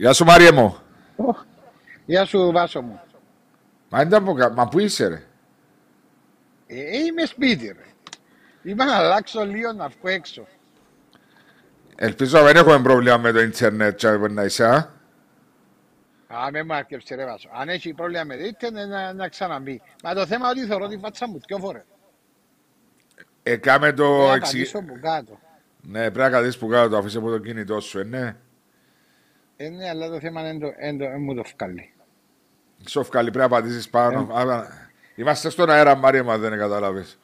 Γεια σου Μάριε μου. Γεια σου Βάσο μου. Μα, ήταν που, μα πού είσαι ρε; Ε, είμαι σπίτι ρε. Είπα να αλλάξω λίγο να βγω έξω. Ελπίζω δεν έχουμε πρόβλημα με το ίντερνετ και να είσαι, α. Α, με μου αρκεψε ρε Βάσο. Αν έχει πρόβλημα με το ίντερνετ να, να ξαναμπεί. Μα το θέμα είναι ότι θεωρώ τη φάτσα μου δυο φορές. Ε, κάμε το Πρέπει να εξι... πατήσω που κάτω. Ναι, πρέπει να καθίσεις που κάτω, το αφήσεις από το κινητό σου, ε, ναι. Ε, ναι, αλλά το θέμα είναι το, εν το, εν μου το βγάλει. Σοφκαλή, πρέπει να πατήσεις πάνω. Α, Είμαστε στον αέρα, Μάρια, μα δεν καταλάβεις.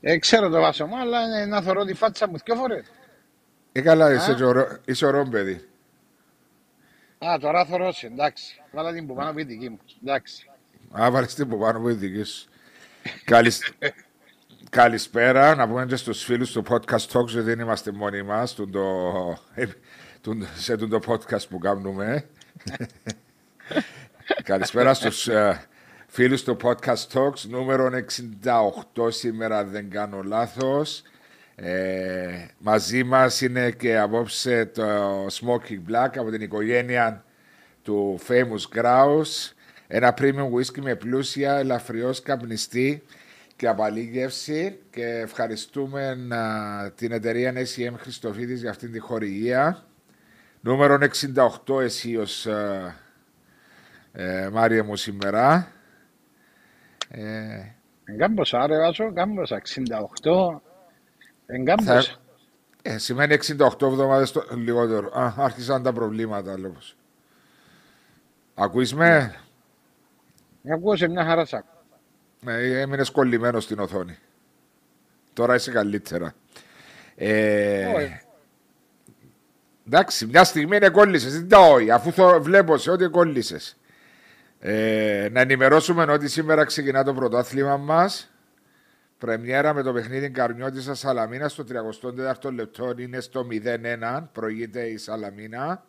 Ε, ξέρω το Βάσο μου, αλλά είναι να θεωρώ τη φάτσα μου δυο φορές. Ε, καλά, είσαι, Α. και ωραίο- είσαι ωραίο παιδί. Α, τώρα θεωρώ σε, εντάξει. Βάλα την που πάνω από η δική μου. Εντάξει. Α, βάλεις την που πάνω που είναι δική σου. Καλησ- Καλησπέρα, να πούμε και στους φίλους του Podcast Talks, γιατί δεν είμαστε μόνοι μας, του το... του- σε το podcast που κάνουμε. Καλησπέρα στους ε, φίλους του Podcast Talks, νούμερο 68 σήμερα, αν δεν κάνω λάθος. Ε, μαζί μας είναι και απόψε το Smoking Black από την οικογένεια του Famous Grouse. Ένα premium whisky με πλούσια, ελαφριώς καπνιστή και απαλήγευση και ευχαριστούμε α, την εταιρεία SEM Χριστοφίδης για αυτήν τη χορηγία. Νούμερο 68 εσύ ως ε, ε, Μάρια μου σήμερα. Ε, Εγκάμποσα, ρε Βάσο, εγκάμποσα. 68. Εγκάμποσα. θα, ε, σημαίνει 68 εβδομάδες το, λιγότερο. Α, άρχισαν τα προβλήματα λόγως. Ακούεις με; Ακούω σε μια χαρά σ' ακούω. Ε, έμεινες κολλημένος στην οθόνη. Τώρα είσαι καλύτερα. Ε, Όχι. Εντάξει, μια στιγμή είναι κόλλησες. Δεν τα όχι, αφού θω- βλέπω σε ότι κόλλησες. Ε, να ενημερώσουμε ότι σήμερα ξεκινά το πρωτάθλημα μας. Πρεμιέρα με το παιχνίδι Καρμιώτησα Σαλαμίνα στο 34ο λεπτό είναι στο 0-1. Προηγείται η Σαλαμίνα.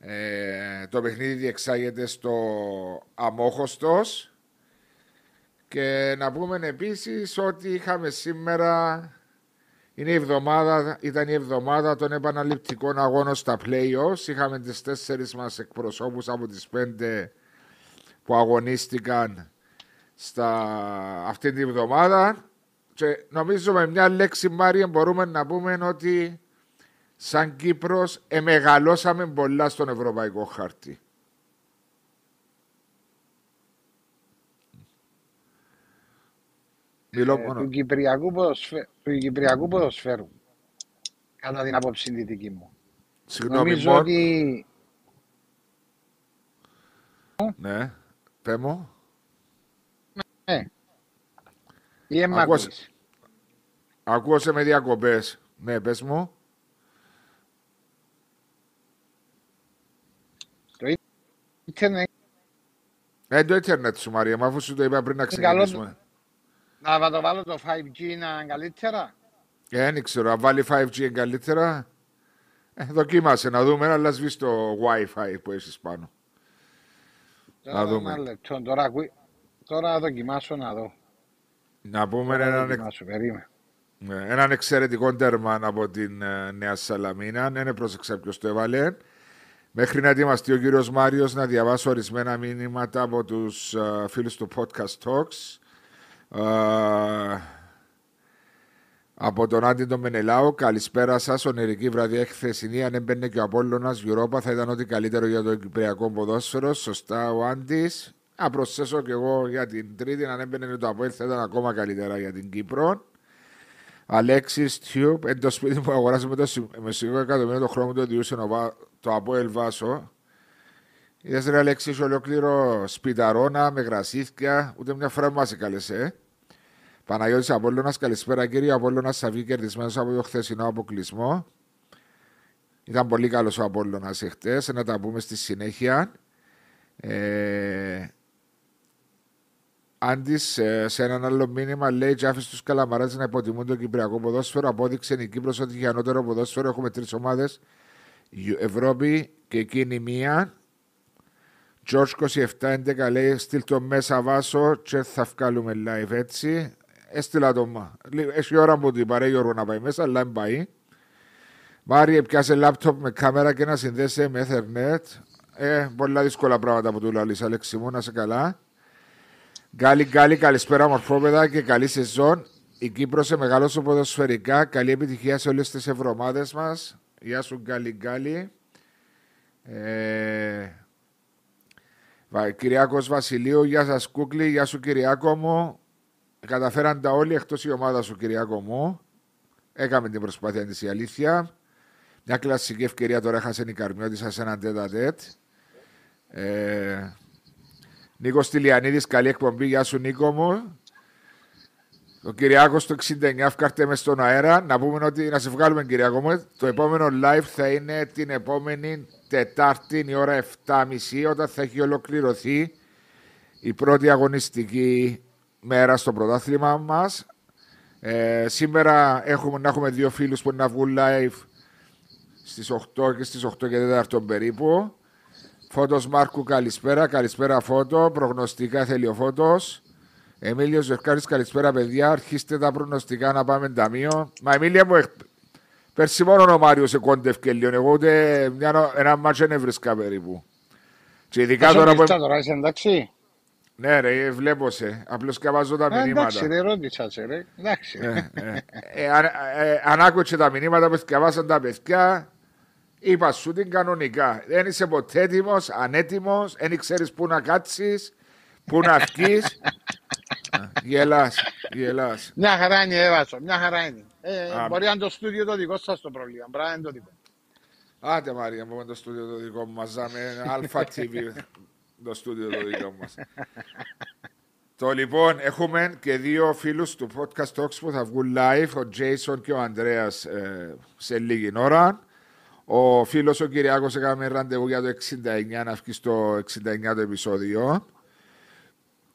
Ε, το παιχνίδι διεξάγεται στο Αμόχωστος. Και να πούμε επίσης ότι είχαμε σήμερα, είναι η εβδομάδα, ήταν η εβδομάδα των επαναληπτικών αγώνων στα play-offs. Είχαμε τις τέσσερις μας εκπροσώπους από τις πέντε που αγωνίστηκαν στα, αυτή την εβδομάδα. Και νομίζω με μια λέξη, Μάρια, μπορούμε να πούμε ότι σαν Κύπρος εμεγαλώσαμε πολλά στον ευρωπαϊκό χάρτη. Μιλώ Ε, μόνο. του, Κυπριακού ποδοσφαίρου, του Κυπριακού ποδοσφαίρου. Κατά την άποψη τη δική μου. Συγγνώμη, Νομίζω Μον. ότι Ναι, πέ μου. ναι. Ή εμ' Ακούω- ακούεις. Ακούω σε με διακοπές. Ναι, πες μου. Ήτανε Ε, το ίντερνετ σου, Μαρία, μου, αφού σου το είπα πριν να καλό ξεκινήσουμε. Να το βάλω το 5G να είναι καλύτερα. Ε, δεν ξέρω, αν βάλει 5G είναι καλύτερα. Ε, δοκίμασε να δούμε, αλλά σβήσει το Wi-Fi που έχεις πάνω. Να Τώρα δούμε. ένα λεπτό. Τώρα, ακού- τώρα να δοκιμάσω να δω. Να πούμε Τώρα να έναν, εξ- δοκιμάσω, περίμενε. ναι, έναν εξαιρετικό τέρμα από την ε, Νέα Σαλαμίνα. Δεν πρόσεξα ποιος το έβαλε. Μέχρι να ετοιμαστεί ο κύριος Μάριος να διαβάσω ορισμένα μήνυματα από τους ε, φίλους του Podcast Talks. Ε, από τον Άντι τον Μενελάου, καλησπέρα σας. Ονειρική βραδιά χθεσινή. Αν έμπαινε και ο Απόλλωνας Europa, θα ήταν ό,τι καλύτερο για το Κυπριακό ποδόσφαιρο. Σωστά, ο Άντι. Να προσθέσω και εγώ για την Τρίτη. Αν έμπαινε το Απόλλωνα, θα ήταν ακόμα καλύτερα για την Κύπρο. Αλέξης Τιουπ, εν το σπίτι που αγοράσαμε το συ- με σιγό εκατομμύριο το χρόνο του διούσε το Απόελ Βάσο. Είδες ρε Αλέξη, είσαι ολόκληρο σπιταρόνα με γρασίθια, ούτε μια φορά μας έκαλεσε. Ε. Παναγιώτης Απόλλωνας, καλησπέρα κύριε. Απόλλωνας θα βγει κερδισμένος από το χθεσινό αποκλεισμό. Ήταν πολύ καλός ο Απόλλωνας εχθές, να τα πούμε στη συνέχεια. Ε, Άντι, σε, σε έναν άλλο μήνυμα λέει: Τζάφη στους Καλαμαράδε να υποτιμούν το Κυπριακό ποδόσφαιρο. Απόδειξε η Κύπρος ότι για ανώτερο ποδόσφαιρο έχουμε τρεις ομάδες. Ευρώπη και εκείνη μία. George 2711 λέει: Στείλ το μέσα βάσο και θα βγάλουμε live έτσι. Έστειλα το μα. Λι- Έχει ώρα που την παρέ Γιώργο να πάει μέσα, αλλά δεν πάει. Μάρι, πιάσε λάπτοπ με κάμερα και να συνδέσει με Ethernet. Ε, πολλά δύσκολα πράγματα που του λέει Αλέξη μου, να σε καλά. Γκάλι, γκάλι, καλησπέρα μορφόπαιδα και καλή σεζόν. Η Κύπρος σε μεγαλεία ποδοσφαιρικά. Καλή επιτυχία σε όλες τις ευρωομάδες μας. Γεια σου γκάλι, γκάλι. Ε, Κυριάκος Βασιλείου, γεια σας Κούκλη, γεια σου Κυριάκο μου. Καταφέραν τα όλοι εκτός η ομάδα σου Κυριάκο μου. Έκαμε την προσπάθεια της η αλήθεια. Μια κλασική ευκαιρία τώρα έχασε η Καρμιώτησα σε έναν τέτα τέτ. Ε, Νίκος Τηλιανίδης, καλή εκπομπή. Γεια σου Νίκο μου. Ο Κυριάκος το 69 φκάρτε μες στον αέρα. Να πούμε ότι να σε βγάλουμε, Κυριάκο μου. Το επόμενο live θα είναι την επόμενη Τετάρτη η ώρα 7.30 όταν θα έχει ολοκληρωθεί η πρώτη αγωνιστική μέρα στο πρωτάθλημα μας. Ε, σήμερα έχουμε, να έχουμε δύο φίλους που να βγουν live στις 8 και στις 8 και 4 περίπου. Φώτος Μάρκου, καλησπέρα. Καλησπέρα, Φώτο. Προγνωστικά θέλει ο Φώτο. Εμίλιος Ζευκάρη, καλησπέρα, παιδιά. Αρχίστε τα προγνωστικά να πάμε ταμείο. Μα Εμίλια μου, πέρσι μόνο ο Μάριος σε κόντευκε λίγο. Εγώ ούτε μια, ένα μάτσο δεν βρίσκα περίπου. Και ειδικά τώρα που. τώρα είσαι εντάξει; Ναι, ρε, βλέπω σε. Απλώ βάζω τα ε, μηνύματα. Εντάξει, ρε, ρώτησα σε, ρε. Εντάξει. Ε, ε, ε, αν, ε, αν άκουσε τα μηνύματα που διαβάσαν τα παιδιά, Είπα σου την κανονικά. Δεν είσαι ποτέ έτοιμος, ανέτοιμος, δεν ξέρεις πού να κάτσεις, πού να βγει. Γελάς, γελάς. Μια χαρά είναι, Εύασο, μια χαρά είναι. Ε, μπορεί να είναι το στούντιο το δικό σας το πρόβλημα. Μπράβο είναι το δικό. Άντε Μαρία, μου το στούντιο το δικό μου. Μαζάμε Αλφα TV το στούντιο το δικό μας. Το λοιπόν, έχουμε και δύο φίλους του podcast Talks που θα βγουν live, ο Jason και ο Ανδρέας ε, σε λίγη ώρα. Ο φίλος ο Κυριάκος έκαμε ραντεβού για το 69 να βγει στο 69 το επεισόδιο.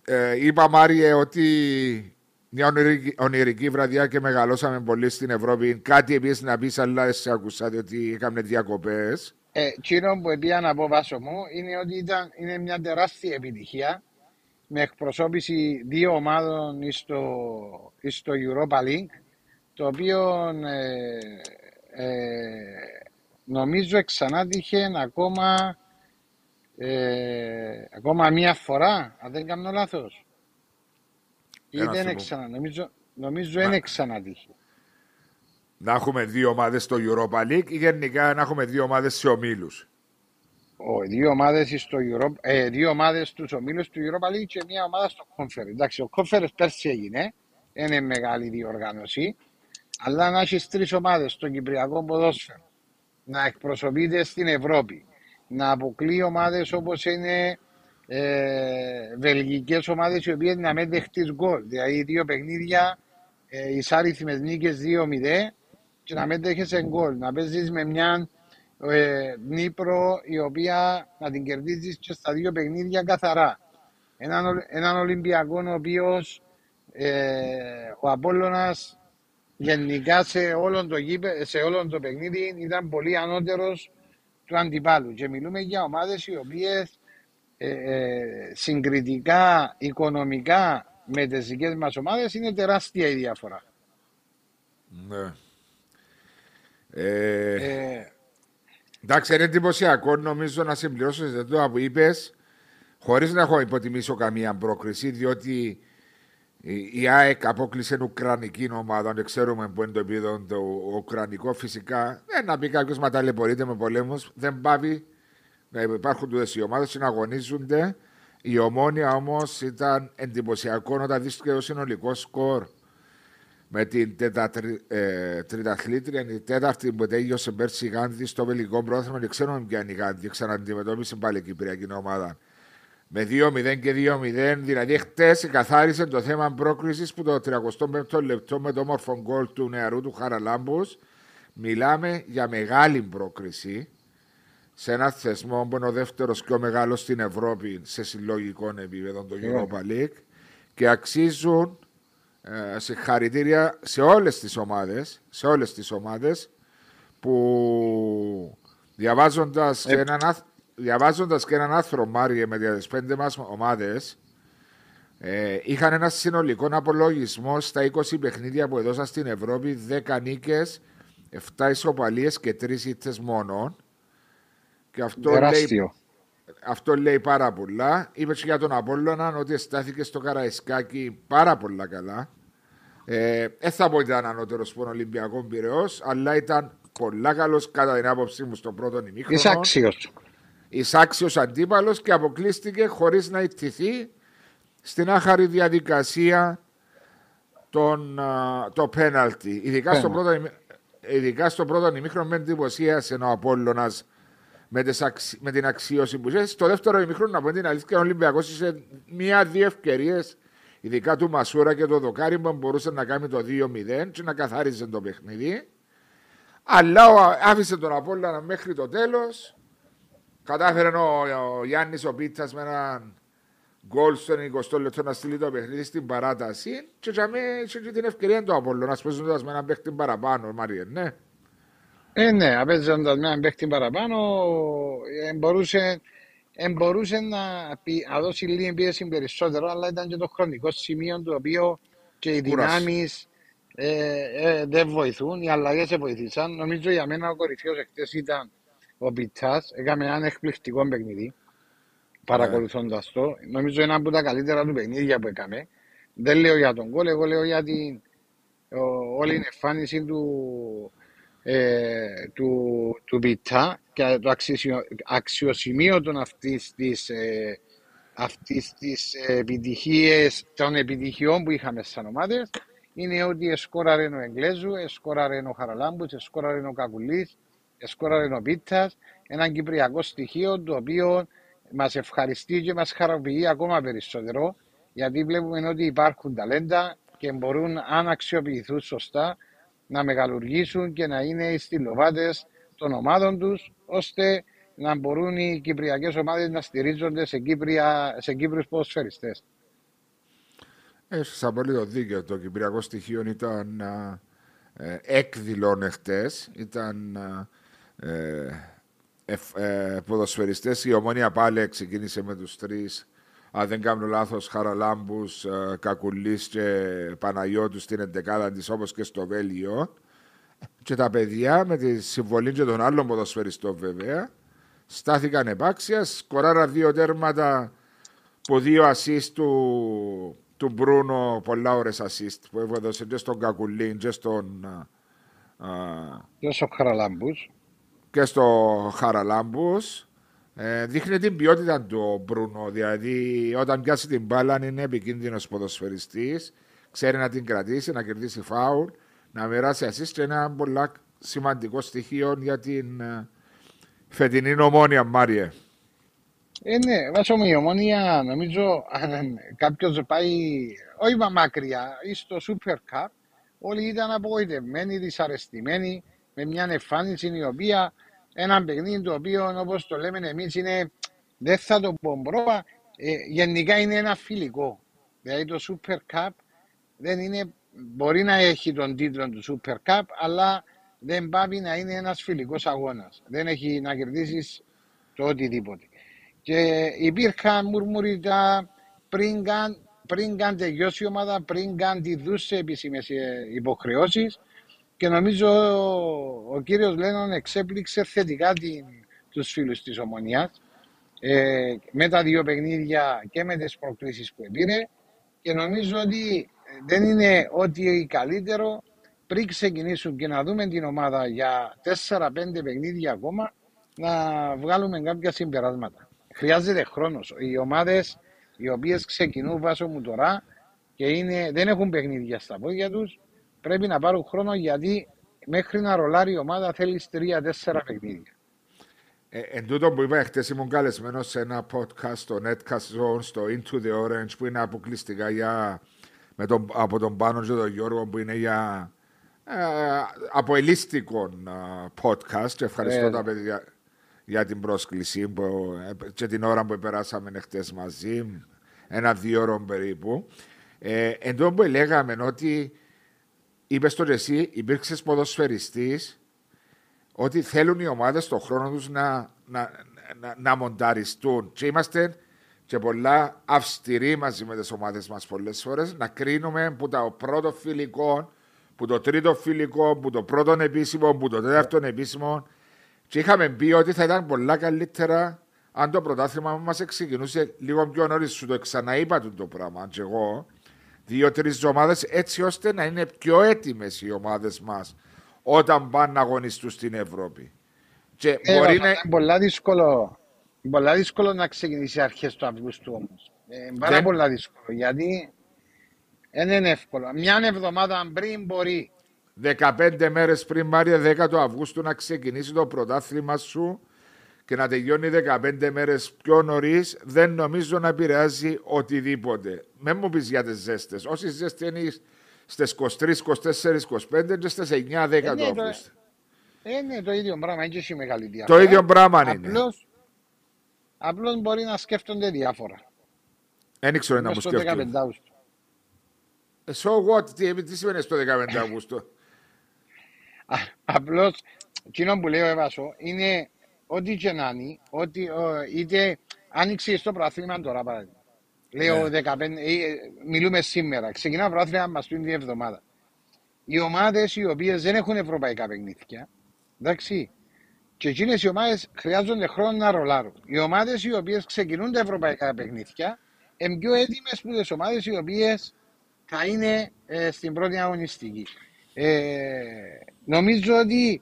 Ε, είπα Μάριε ότι μια ονειρική, ονειρική βραδιά και μεγαλώσαμε πολύ στην Ευρώπη. Κάτι επίσης να πεις, αλλά σε ακούσατε ότι είχαμε διακοπές. Ε, Εκείνο που έπια να πω βάσο μου είναι ότι ήταν, είναι μια τεράστια επιτυχία με εκπροσώπηση δύο ομάδων στο, στο Europa League το οποίο ε, ε, νομίζω ξανά τύχε ακόμα, ε, ακόμα μία φορά, αν δεν κάνω λάθος. Ή δεν ξανά, νομίζω, νομίζω δεν ξανά τύχε. Να έχουμε δύο ομάδες στο Europa League ή γενικά να έχουμε δύο ομάδες σε ομίλους; Ο, δύο ομάδες στο Europa, ε, δύο ομάδες στους ομίλους του Europa League και μία ομάδα στο Conference. Εντάξει, ο Conference πέρσι έγινε, είναι μεγάλη διοργάνωση, αλλά να έχεις τρεις ομάδες στο Κυπριακό ποδόσφαιρο να εκπροσωπείται στην Ευρώπη. Να αποκλεί ομάδες όπως είναι ε, βελγικές ομάδες οι οποίες να μην δεχτεί γκολ. Δηλαδή δύο παιχνίδια, ε, εισάριθμες νίκες 2-0 και να μην δέχεσαι γκολ. Να παίζεις με μια ε, Νύπρο η οποία να την κερδίζεις και στα δύο παιχνίδια καθαρά. Έναν, έναν Ολυμπιακό ο οποίος ε, ο Απόλλωνας γενικά σε όλο το, γήπε, σε όλο το παιχνίδι ήταν πολύ ανώτερος του αντιπάλου και μιλούμε για ομάδες οι οποίες ε, ε, συγκριτικά, οικονομικά με τις δικές μας ομάδες είναι τεράστια η διαφορά. Ναι. Ε, ε, εντάξει, είναι εντυπωσιακό νομίζω να συμπληρώσω σε αυτό που είπες, χωρίς να έχω υποτιμήσω καμία πρόκριση, διότι η ΑΕΚ απόκλεισε ουκρανική ομάδα, δεν ξέρουμε που είναι το επίπεδο το ουκρανικό. Φυσικά, δεν να πει κάποιος μα ταλαιπωρείται με πολέμους, δεν πάβει να υπάρχουν τούτες οι ομάδες να αγωνίζονται. Η ομόνια όμως ήταν εντυπωσιακό όταν δεις και το συνολικό σκορ με την ε, τριταθλήτρια, η τέταρτη που τέλειωσε πέρσι η Γάνδη στο βελικό πρόθυμα. Δεν ξέρουμε ποια είναι η Γάνδη, ξαναντιμετώπισε πάλι η Κυπριακή ομάδα με 2-0 και 2-0. Δηλαδή, χτες καθάρισε το θέμα πρόκληση που το 35ο λεπτό με το όμορφο γκολ του νεαρού του Χαραλάμπου. Μιλάμε για μεγάλη πρόκριση σε ένα θεσμό που είναι ο δεύτερος πιο μεγάλος στην Ευρώπη σε συλλογικό επίπεδο, το ναι. Europa League. Και αξίζουν ε, συγχαρητήρια σε όλες τις ομάδες, σε όλες τις ομάδες που διαβάζοντας ε, έναν διαβάζοντας και έναν άρθρο, Μάριε, με τι πέντε μας ομάδες, ε, είχαν ένα συνολικό απολογισμό στα 20 παιχνίδια που έδωσαν στην Ευρώπη, 10 νίκες, 7 ισοπαλίες και 3 ήττες μόνο. Και αυτό λέει, αυτό λέει πάρα πολλά. Είπε και για τον Απόλλωνα ότι στάθηκε στο Καραϊσκάκι πάρα πολλά καλά. Ε, δεν θα πω ότι ήταν ανώτερος στον Ολυμπιακός Πυραιός, αλλά ήταν πολλά καλός κατά την άποψή μου στο πρώτο ημίχρονο. Εισάξιο. Εισάξιος αντίπαλος και αποκλείστηκε χωρίς να ιτηθεί στην άχαρη διαδικασία τον, το πέναλτι. Ειδικά, στο πρώτο, ειδικά στο πρώτο ημίχρονο με εντυπωσίασε ο Απόλλωνας με, με την αξίωση που είχε. Στο δεύτερο ημίχρονο, να πω την αλήθεια, ο Ολυμπιακός είχε μία-δύο ευκαιρίες, ειδικά του Μασούρα και του Δοκάρη, που μπορούσε να κάνει το 2-0 και να καθάριζε το παιχνίδι. Αλλά άφησε τον Απόλλωνα μέχρι το τέλος. Κατάφερε ο, ο Γιάννης ο Πίτσας με έναν γκολ στο 20 λεπτό να στείλει το παιχνίδι στην παράταση και για μένα είχε και την ευκαιρία του Απόλλωνα να σπέζοντας με έναν παίχτη παραπάνω, Μάριε, ναι. Ε, ναι, απέζοντας με έναν παίχτη παραπάνω ε, μπορούσε, ε, μπορούσε να, πει, να δώσει λίγη πίεση περισσότερο αλλά ήταν και το χρονικό σημείο το οποίο και οι δυνάμεις ε, ε, δεν βοηθούν, οι αλλαγές δεν βοηθήσαν. Νομίζω για μένα ο κορυφαίος εχθές ήταν ο Πιτσά. Έκαμε ένα εκπληκτικό παιχνίδι παρακολουθώντας το. Νομίζω ένα από τα καλύτερα του παιχνίδια που έκαμε. Δεν λέω για τον κόλ, εγώ λέω για την όλη την εμφάνιση του, ε, του, του Πιτσά και το αξιο, αξιοσημείωτο αυτής της ε, αυτής της επιτυχίες, των επιτυχιών που είχαμε σαν ομάδες είναι ότι εσκόραρε ο Εγγλέζου, εσκόραρε ο Χαραλάμπους, εσκόραρε ο Κακουλής, εσκόραρε ο Πίτσας, έναν κυπριακό στοιχείο το οποίο μας ευχαριστεί και μας χαροποιεί ακόμα περισσότερο γιατί βλέπουμε ότι υπάρχουν ταλέντα και μπορούν αν αξιοποιηθούν σωστά να μεγαλουργήσουν και να είναι οι στυλοβάτες των ομάδων τους ώστε να μπορούν οι κυπριακές ομάδες να στηρίζονται σε, Κύπρια, σε Κύπριους ποδοσφαιριστές. Έχεις απολύτω δίκιο. Το κυπριακό στοιχείο ήταν ε, έκδηλον εχθές. Ήταν ε, ε, ποδοσφαιριστές. Η Ομόνια πάλι ξεκίνησε με τους τρεις. Αν δεν κάνω λάθος, Χαραλάμπους, ε, Κακουλής και Παναγιώτου στην εντεκάδα της όπως και στο Βέλγιο. Και τα παιδιά με τη συμβολή και των άλλων ποδοσφαιριστών βέβαια στάθηκαν επάξια, σκοράρα δύο τέρματα που δύο ασίστ του, του Μπρούνο πολλά ώρες ασίστ που έδωσε και στον Κακουλίν και στον... Και στο Χαραλάμπους και στο Χαραλάμπους ε, δείχνει την ποιότητα του Μπρούνο. Δηλαδή, όταν πιάσει την μπάλα, είναι επικίνδυνος ποδοσφαιριστής. Ξέρει να την κρατήσει, να κερδίσει φάουλ, να μοιράσει assist και ένα πολύ σημαντικό στοιχείο για την ε, φετινή ομόνια, Μάριε. Ε, ναι, βάζω με η ομόνια, νομίζω, αν κάποιος πάει, όχι μακριά, ή στο Super Cup, όλοι ήταν απογοητευμένοι, δυσαρεστημένοι, με μια εμφάνιση η οποία ένα παιχνίδι το οποίο όπως το λέμε εμείς είναι, δεν θα το πω πρόβα, ε, γενικά είναι ένα φιλικό. Δηλαδή το Super Cup δεν είναι, μπορεί να έχει τον τίτλο του Super Cup, αλλά δεν πάει να είναι ένας φιλικός αγώνας. Δεν έχει να κερδίσεις το οτιδήποτε. Και υπήρχαν μουρμουριτά πριν καν, πριν καν τελειώσει η ομάδα, πριν καν τη δούσε επίσημες υποχρεώσεις. Και νομίζω ο, ο κύριος Λένον εξέπληξε θετικά την, τους φίλους της Ομονίας ε, με τα δύο παιχνίδια και με τις προκλήσεις που πήρε και νομίζω ότι δεν είναι ό,τι καλύτερο πριν ξεκινήσουν και να δούμε την ομάδα για 4-5 παιχνίδια ακόμα να βγάλουμε κάποια συμπεράσματα. Χρειάζεται χρόνος. Οι ομάδες οι οποίες ξεκινούν βάσο μου τώρα και είναι, δεν έχουν παιχνίδια στα πόδια τους, πρέπει να πάρουν χρόνο γιατί μέχρι να ρολάρει η ομάδα θέλεις τρία-τέσσερα παιχνίδια. Ε, εν τούτο που είπα, χτε ήμουν καλεσμένος σε ένα podcast στο Netcast Zone, στο Into the Orange, που είναι αποκλειστικά για, με τον, από τον Πάνο και τον Γιώργο, που είναι για ε, αποελίστικο ε, podcast. Ευχαριστώ ε, τα παιδιά για την πρόσκληση που, ε, και την ώρα που περάσαμε χτε μαζί, ένα-δύο ώρο περίπου. Ε, εν τω που λέγαμε ότι είπες το εσύ, υπήρξες ποδοσφαιριστής, ότι θέλουν οι ομάδες στον χρόνο τους να, να, να, να μονταριστούν. Και είμαστε και πολλά αυστηροί μαζί με τις ομάδες μας πολλές φορές να κρίνουμε που το πρώτο φιλικό που το τρίτο φιλικό, που το πρώτο επίσημο, που το τέταρτο επίσημο. Και είχαμε πει ότι θα ήταν πολλά καλύτερα αν το πρωτάθλημα μας ξεκινούσε λίγο πιο νωρίς. Σου το ξαναείπα το πράγμα. Και εγώ, δύο-τρεις εβδομάδε έτσι ώστε να είναι πιο έτοιμες οι ομάδες μας όταν πάνε να αγωνιστούν στην Ευρώπη. Και ε, μπορεί να... Είναι πολλά δύσκολο, πολλά δύσκολο να ξεκινήσει αρχές του Αυγούστου όμως. Ε, πάρα πολλά δύσκολο γιατί δεν είναι εύκολο. Μια εβδομάδα πριν μπορεί. 15 μέρες πριν, Μάρια, 10 του Αυγούστου να ξεκινήσει το πρωτάθλημα σου και να τελειώνει 15 μέρες πιο νωρίς, δεν νομίζω να επηρεάζει οτιδήποτε. Με μου πεις για τις ζέστες. Όσοι ζέστη είναι στις 23, 24, 25 και στις 9, 10 ε, ναι, του Αυγούστου. Ε, ναι, το ίδιο πράγμα, είναι και μεγάλη διαφορά. Το ίδιο πράγμα είναι. Απλώ μπορεί να σκέφτονται διάφορα. Δεν ξέρω να μου σκέφτονται. So what, τι, τι σημαίνει στο 15 Αυγούστου. Απλώς, εκείνο που λέω έβασο είναι ό,τι και να είναι, ότι είτε άνοιξε στο προαθλήμα τώρα παράδειγμα. Λέω ναι. 15, ε, μιλούμε σήμερα. Ξεκινά το προάθλημα μας την εβδομάδα. Οι ομάδες οι οποίες δεν έχουν ευρωπαϊκά παιχνίδια, εντάξει, και εκείνες οι ομάδες χρειάζονται χρόνο να ρολάρουν. Οι ομάδες οι οποίες ξεκινούν τα ευρωπαϊκά παιχνίδια είναι πιο έτοιμες που τις ομάδες οι οποίες θα είναι ε, στην πρώτη αγωνιστική. Ε, νομίζω ότι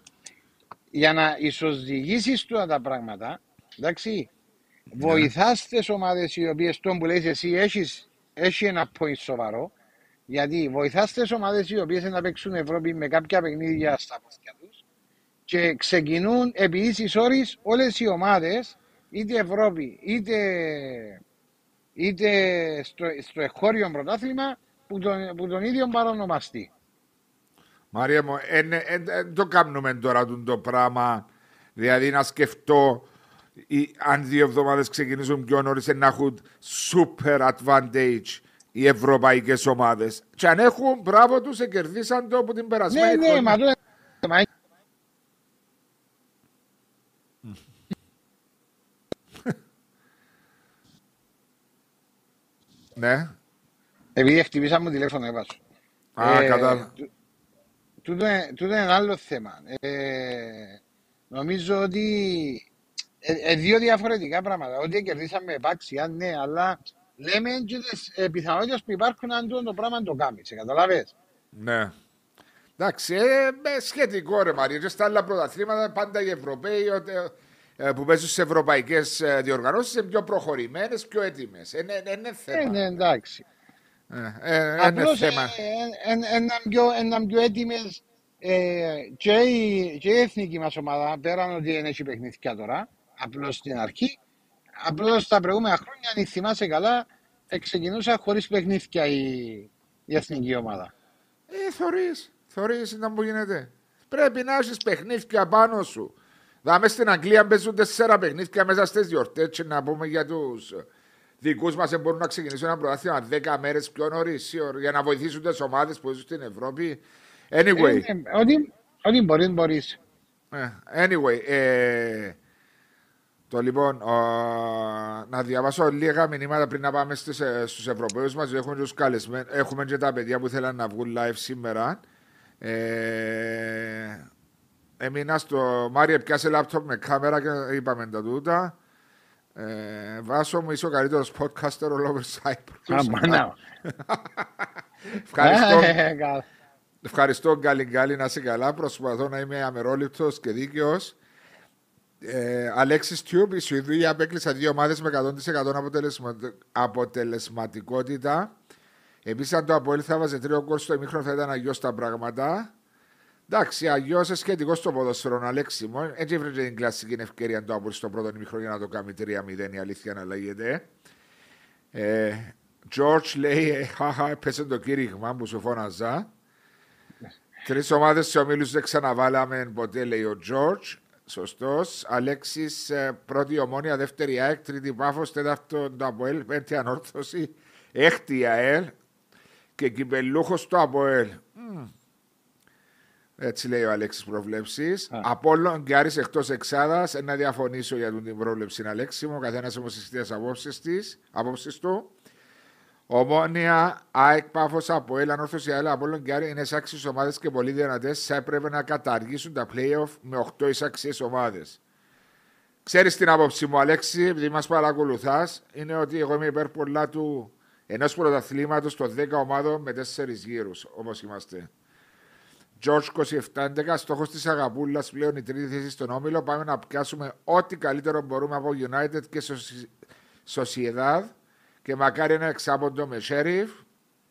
για να ισοζυγίσεις τώρα τα πράγματα, εντάξει, ναι. βοηθάς τι ομάδες οι οποίες τον που λέει εσύ έχεις, έχει ένα point σοβαρό, γιατί βοηθάς τι ομάδες οι οποίες να παίξουν Ευρώπη με κάποια παιχνίδια στα πόθια τους και ξεκινούν επί ίση όρη όλες οι ομάδες, είτε Ευρώπη είτε, είτε στο, στο εχώριο πρωτάθλημα, που τον, που τον ίδιο παρονομαστεί. Μαρία μου, δεν το κάνουμε τώρα το πράγμα. Δηλαδή να σκεφτώ ή, αν δύο εβδομάδες ξεκινήσουν πιο νωρίς να έχουν super advantage οι ευρωπαϊκές ομάδες. Και αν έχουν, μπράβο τους, κερδίσαν το από την περασμένη ναι, ναι, μα το... ναι. Επειδή χτυπήσαμε τηλέφωνο, έβασο. Α, ε, κατάλαβα. Τούτο είναι ένα άλλο θέμα. Ε, νομίζω ότι ε, ε, δύο διαφορετικά πράγματα. Ότι κερδίσαμε επάξια, ναι, αλλά λέμε και τις ε, πιθανότητες που υπάρχουν αν το πράγμα το κάνεις. Σε καταλάβες; Ναι. Εντάξει, ε, σχετικό ρε Μαρία. Και στα άλλα πρωταθλήματα πάντα οι Ευρωπαίοι ε, που παίζουν σε ευρωπαϊκές διοργανώσεις είναι πιο προχωρημένες, πιο έτοιμες. Είναι, είναι θέμα. Ε, ναι, εντάξει. Ε, ε, Απλώς έναν πιο έτοιμες και η εθνική μας ομάδα, πέραν ότι δεν έχει παιχνίδια τώρα, απλώς στην αρχή, απλώς τα προηγούμενα χρόνια, αν θυμάσαι καλά, ξεκινούσα χωρίς παιχνίδια η, η εθνική ομάδα. Ε, θωρείς, θωρείς ήταν που γίνεται. Πρέπει να έχεις παιχνίδια πάνω σου. Δάμε στην Αγγλία παίζουν τέσσερα παιχνίδια μέσα στις διορτές να πούμε για τους δικούς μας μπορούν να ξεκινήσουν ένα πρωτάθλημα 10 μέρες πιο νωρίς για να βοηθήσουν τις ομάδες που ζουν στην Ευρώπη. Anyway. Ε, ε, ό,τι, ό,τι μπορεί, μπορείς. Ε, anyway, ε, το λοιπόν, ο, να διαβάσω λίγα μηνύματα πριν να πάμε στους, στους Ευρωπαίους μας. Έχουμε, τους καλεσμένους, έχουμε και τα παιδιά που θέλουν να βγουν live σήμερα. Ε, έμεινα στο Μάρια πιάσε λάπτοπ με κάμερα και είπαμε τα τούτα. Ε, βάσο μου, είσαι ο καλύτερος podcaster all over Cyprus. Αμάνα. Ευχαριστώ. Ε, ευχαριστώ Γκάλι Γκάλι να είσαι καλά. Προσπαθώ να είμαι αμερόληπτος και δίκαιος. Ε, Αλέξης Τιούμπ, η Σουηδία απέκλεισα δύο ομάδες με 100% αποτελεσματικότητα. Επίσης, αν το Αποέλ θα βάζει τρίο κόρ στο ημίχρονο, θα ήταν αγιώ τα πράγματα. Εντάξει, αλλιώς σχετικός στο ποδοσφαιρό, Αλέξη μου. Έτσι βρήκε την κλασική ευκαιρία το Αποέλ στο πρώτο ημίχρονο για να το κάνει 3-0. Η αλήθεια να λέγεται. Ε, George λέει, ε, χαχα, έπεσε το κήρυγμα που σου φώναζα. Τρεις ομάδες σε ομίλους δεν ξαναβάλαμε ποτέ, λέει ο George. Σωστός. Αλέξης, ε, πρώτη ομόνια, δεύτερη ΑΕΚ, τρίτη πάφος, τέταρτο το Αποέλ, πέμπτη ανόρθωση, έκτη ΑΕΛ και κυπελούχος το Αποέλ. Έτσι λέει ο Αλέξης προβλέψει. Απόλυν και Άρης εκτός Εξάδας. Να διαφωνήσω για την πρόβλεψη, Αλέξη μου. Ο καθένας όμως τι απόψεις του. Ομόνια, ΑΕΚ, Πάφος, Αποέλ, Ανόρθωση, ΑΕΛ, Απόλλων και άλλοι είναι εισάξιε ομάδες και πολύ δυνατές. Θα έπρεπε να καταργήσουν τα playoff με 8 εισάξιε ομάδες. Ξέρεις την άποψή μου, Αλέξη, επειδή μας παρακολουθάς, είναι ότι εγώ είμαι υπέρ πολλά του ενός πρωταθλήματος των 10 ομάδων με 4 γύρους, όπω είμαστε. George 27-11, στόχος της Αγαπούλας πλέον η τρίτη θέση στον όμιλο. Πάμε να πιάσουμε ό,τι καλύτερο μπορούμε από United και Sociedad και μακάρι ένα εξάποντο με Sheriff.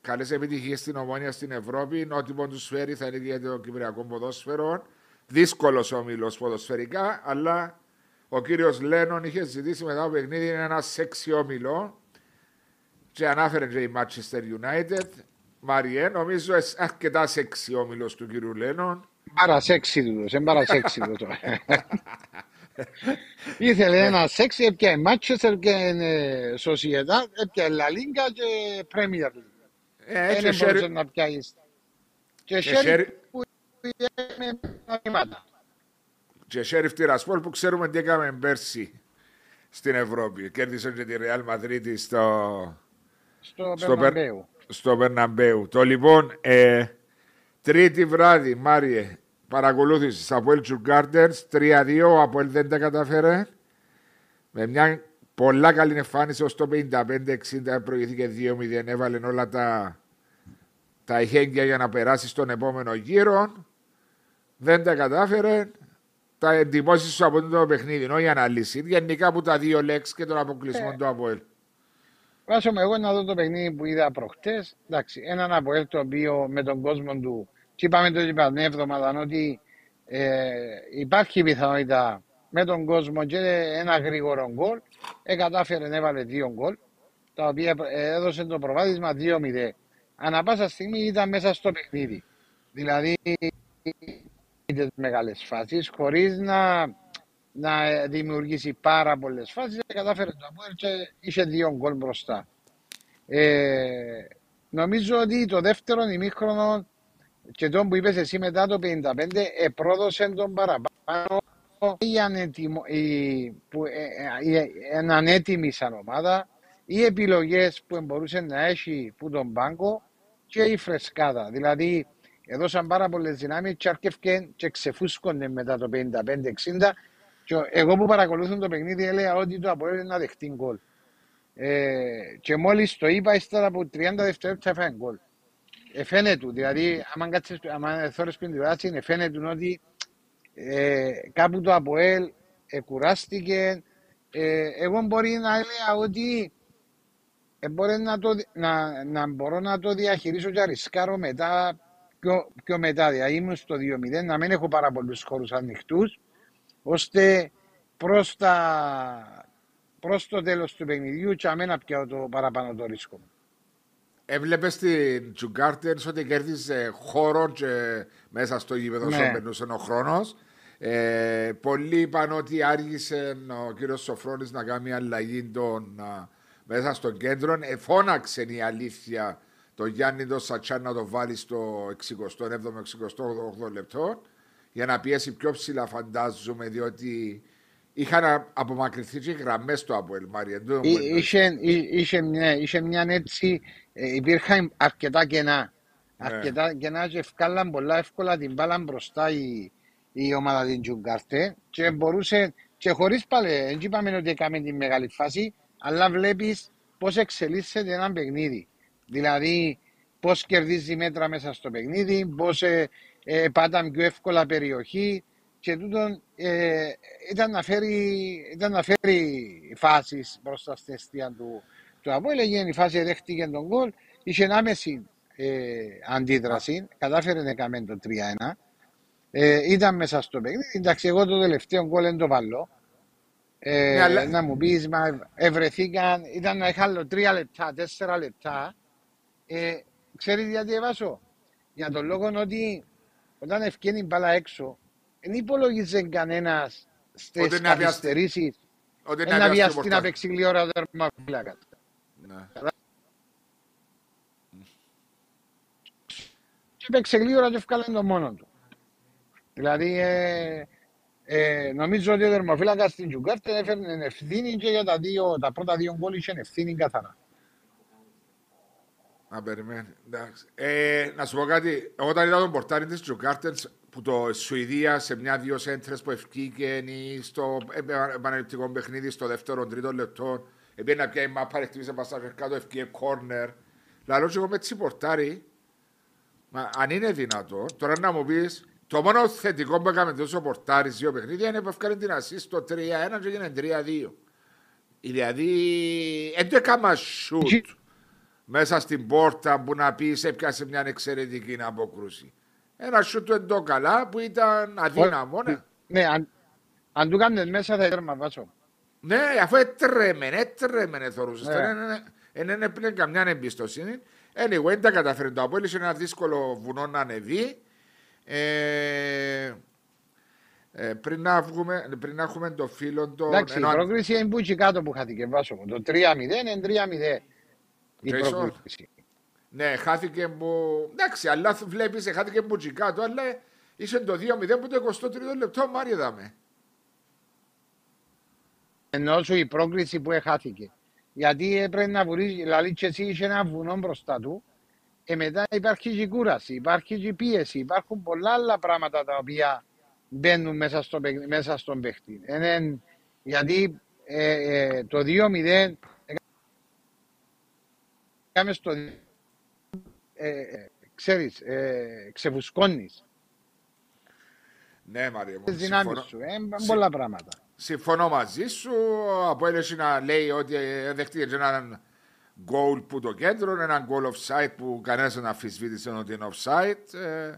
Καλές επιτυχίες στην ομόνια στην Ευρώπη. Ό,τι πον του φέρει θα είναι για το Κυπριακό ποδόσφαιρο. Δύσκολος όμιλος ποδοσφαιρικά, αλλά ο κύριος Λένον είχε ζητήσει μετά το παιχνίδι ένα σεξι όμιλο και ανάφερε και η Manchester United. Μαριέ, νομίζω αρκετά σεξι όμιλος του κύριου Λένον. Παρασέξι του, δεν παρασέξι του τώρα. Ήθελε ένα σεξ, έπια Μάτσεστερ και Σοσιετά, έπια Λα Λίγκα και Πρέμιερ. Δεν μπορούσε να πιάσει. Και Σέρι που είναι animάτα. Και Σέρι Τυρασπόλ που ξέρουμε τι έκαμε πέρσι στην Ευρώπη. Κέρδισε και τη Ρεάλ Μαδρίτη στο... Στο, στο Περναμπέου. Στο Περναμπέου. Το λοιπόν, ε, τρίτη βράδυ, Μάριε, παρακολούθηση από El Gardens 3-2. Ο Αποέλ δεν τα καταφέρε. Με μια πολλά καλή εμφάνιση ως το 55-60 προηγήθηκε 2-0. Έβαλε όλα τα, τα ηχέγγυα για να περάσει στον επόμενο γύρο. Δεν τα κατάφερε. Τα εντυπώσεις του από το παιχνίδι, όχι αναλύσεις. Γενικά από τα δύο λέξει και τον αποκλεισμό ε. του Αποέλ. Βάζομαι εγώ να δω το παιχνίδι που είδα προχτές. Εντάξει, έναν Αποέλ το οποίο με τον κόσμο του και είπαμε το είπα την εβδομάδα ότι ε, υπάρχει πιθανότητα με τον κόσμο και ένα γρήγορο γκολ. Ε, κατάφερε έβαλε δύο γκολ, τα οποία έδωσε το προβάδισμα 2-0. Ανά πάσα στιγμή ήταν μέσα στο παιχνίδι. Δηλαδή, τις μεγάλες φάσεις, χωρίς να, να δημιουργήσει πάρα πολλές φάσεις. Κατάφερε το Αποέλ και είχε δύο γκολ μπροστά. Ε, νομίζω ότι το δεύτερο ημίχρονο και το που είπες εσύ μετά το 55 επρόδωσε τον παραπάνω η, ανετοιμο, η, που, ε, ε, ανέτοιμη σαν ομάδα οι επιλογές που μπορούσε να έχει που τον πάγκο και η φρεσκάδα. Δηλαδή έδωσαν πάρα πολλές δυνάμεις και αρκευκέν και ξεφούσκονται μετά το 55-60 και εγώ που παρακολουθούν το παιχνίδι έλεγα ότι το απολύτω να δεχτεί γκολ. Ε, και μόλις το είπα ύστερα από 30 δευτερόλεπτα έφαγε γκολ φαίνεται, δηλαδή, άμα κάτσεις, άμα θόρες πριν τη βάση, φαίνεται ότι ε, κάπου το ΑΠΟΕΛ ε, κουράστηκε. Ε, εγώ μπορεί να έλεγα ότι ε, μπορεί να, το, να, να μπορώ να το διαχειρίσω και ρισκάρω μετά, πιο, πιο μετά, δηλαδή ήμουν στο 2-0, να μην έχω πάρα πολλούς χώρους ανοιχτούς, ώστε προς, τα, προς το τέλος του παιχνιδιού και αμένα πια το παραπάνω το ρίσκο. Έβλεπες στην Τζουγκάρτεν ότι κέρδισε χώρο και μέσα στο γήπεδο ναι. περνούσε ο χρόνος. Ε, πολλοί είπαν ότι άργησε ο κύριος Σοφρόνης να κάνει αλλαγή τον, μέσα στο κέντρο. Εφώναξε η αλήθεια το Γιάννη το Σατσάν να το βάλει στο 67ο-68ο λεπτό για να πιέσει πιο ψηλά, φαντάζομαι, διότι είχαν απομακρυνθεί και γραμμές του από Ελμάρι. Είχε, είχε, μια, είχε μια έτσι, ε, υπήρχαν αρκετά κενά. Ναι. Αρκετά κενά και ευκάλαν πολλά εύκολα την μπάλα μπροστά η, η ομάδα την Τζουγκάρτε και μπορούσε και χωρίς πάλι, δεν είπαμε ότι έκαμε τη μεγάλη φάση, αλλά βλέπεις πώς εξελίσσεται ένα παιχνίδι. Δηλαδή, πώς κερδίζει μέτρα μέσα στο παιχνίδι, πώς ε, ε, πάταν πιο εύκολα περιοχή, και τούτον ε, ήταν, να φέρει, ήταν να φέρει φάσεις μπροστά στην αιστεία του, του Αβό. Έλεγε η φάση δέχτηκε τον γκολ, είχε άμεση ε, αντίδραση, κατάφερε να κάνει το 3-1. Ε, ήταν μέσα στο παιχνίδι. Εντάξει, εγώ το τελευταίο γκολ δεν το βάλω. Ε, yeah, ναι, να μου πεις, μα ευρεθήκαν, ήταν να είχα άλλο τρία λεπτά, τέσσερα λεπτά. Ε, ξέρεις γιατί έβασω. Για τον λόγο ότι όταν ευκαιρία η μπάλα έξω, δεν υπολογίζει κανένας στις καθυστερήσεις να βιαστεί να παίξει λίγη ώρα δερμαφύλακα. Ναι. Και παίξει λίγη ώρα και ευκάλε το μόνο του. Δηλαδή, ε, ε, νομίζω ότι ο δερμοφύλακα στην Τζουγκάρτε έφερνε ευθύνη και για τα, δύο, τα πρώτα δύο γκολ είχε ευθύνη καθαρά. Να περιμένει. Εντάξει. Ε, να σου πω κάτι. Εγώ όταν είδα τον πορτάρι της Τζουκάρτεν που το Σουηδία σε μια-δύο σέντρες που ευκήκε στο επαναληπτικό παιχνίδι στο δεύτερο τρίτο λεπτό. Επειδή να πιάει μάπα, εκτίμησε πασάρι κάτω, ευκήκε κόρνερ. Λαλό εγώ με τσι πορτάρι. Μα αν είναι δυνατό, τώρα να μου πεις, το μόνο θετικό που έκαμε τόσο πορτάρι δύο παιχνίδια είναι που έφυγαν την ασύ στο 3-1 και έγινε 3-2. Δηλαδή, δεν το έκανα σουτ μέσα στην πόρτα που να πεις έπιασε μια εξαιρετική απόκρουση. Ένα σου του εντό καλά που ήταν αδύναμο. Ναι, ναι αν, αν του κάνεις μέσα θα έρμα βάσο. Ναι, αφού έτρεμεν, έτρεμεν θωρούσες. Δεν ναι. είναι πλέον καμιά εμπιστοσύνη. Anyway, δεν τα καταφέρει το Απόλλη, είναι ένα δύσκολο βουνό να ανεβεί. Ε, ε, πριν, να βγούμε, πριν να έχουμε το φίλο του. Εντάξει, ενώ... η πρόκριση είναι που κάτω που χάθηκε βάσο. Το 3-0 είναι 3-0 η πρόκληση. Ναι, χάθηκε που. Εντάξει, αλλά βλέπεις, χάθηκε που τζικάτο, αλλά είσαι το 2-0 που το 23ο λεπτό, Μάρια δάμε. Ενώ σου η πρόκληση που χάθηκε. Γιατί έπρεπε να βρει, δηλαδή και εσύ είχε ένα βουνό μπροστά του, και μετά υπάρχει και κούραση, υπάρχει και πίεση, υπάρχουν πολλά άλλα πράγματα τα οποία μπαίνουν μέσα, στο, μέσα στον παίχτη. γιατί ε, ε, το 2-0 Κάμε στο... Ε, ε, ξέρεις, ε, ξεφουσκώνεις. Ναι, Μαρία μου. Τις δυνάμεις σου, ε, πολλά πράγματα. Συμφωνώ μαζί σου. Από έλεση να λέει ότι δεχτήκε έναν γκολ που το κέντρο, έναν γκολ offside που κανένας δεν αφισβήτησε ότι είναι offside. Ε,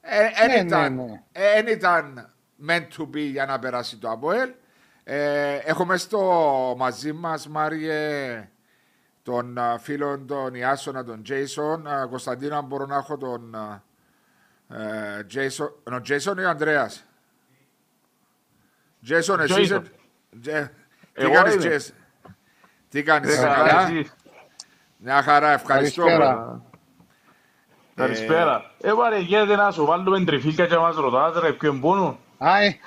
ε, ναι, ήταν, ναι, ναι. Ε, ήταν meant to be για να περάσει το Αποέλ. Ε, έχουμε στο μαζί μας, Μάριε, των φίλων των Ιάσονα, τον Τζέισον. Κωνσταντίνο, αν μπορώ να έχω τον Τζέισον. Ο Τζέισον ή ο Ανδρέας; Τζέισον, εσύ είσαι... Τι κάνεις, Τζέισον. Τι κάνεις, καλά. Μια χαρά, ευχαριστώ. Καλησπέρα. Ε, πάρε, γίνεται να σου βάλουμε τριφύλια και μας ρωτάς, ρε, ποιον πούνου. Άι,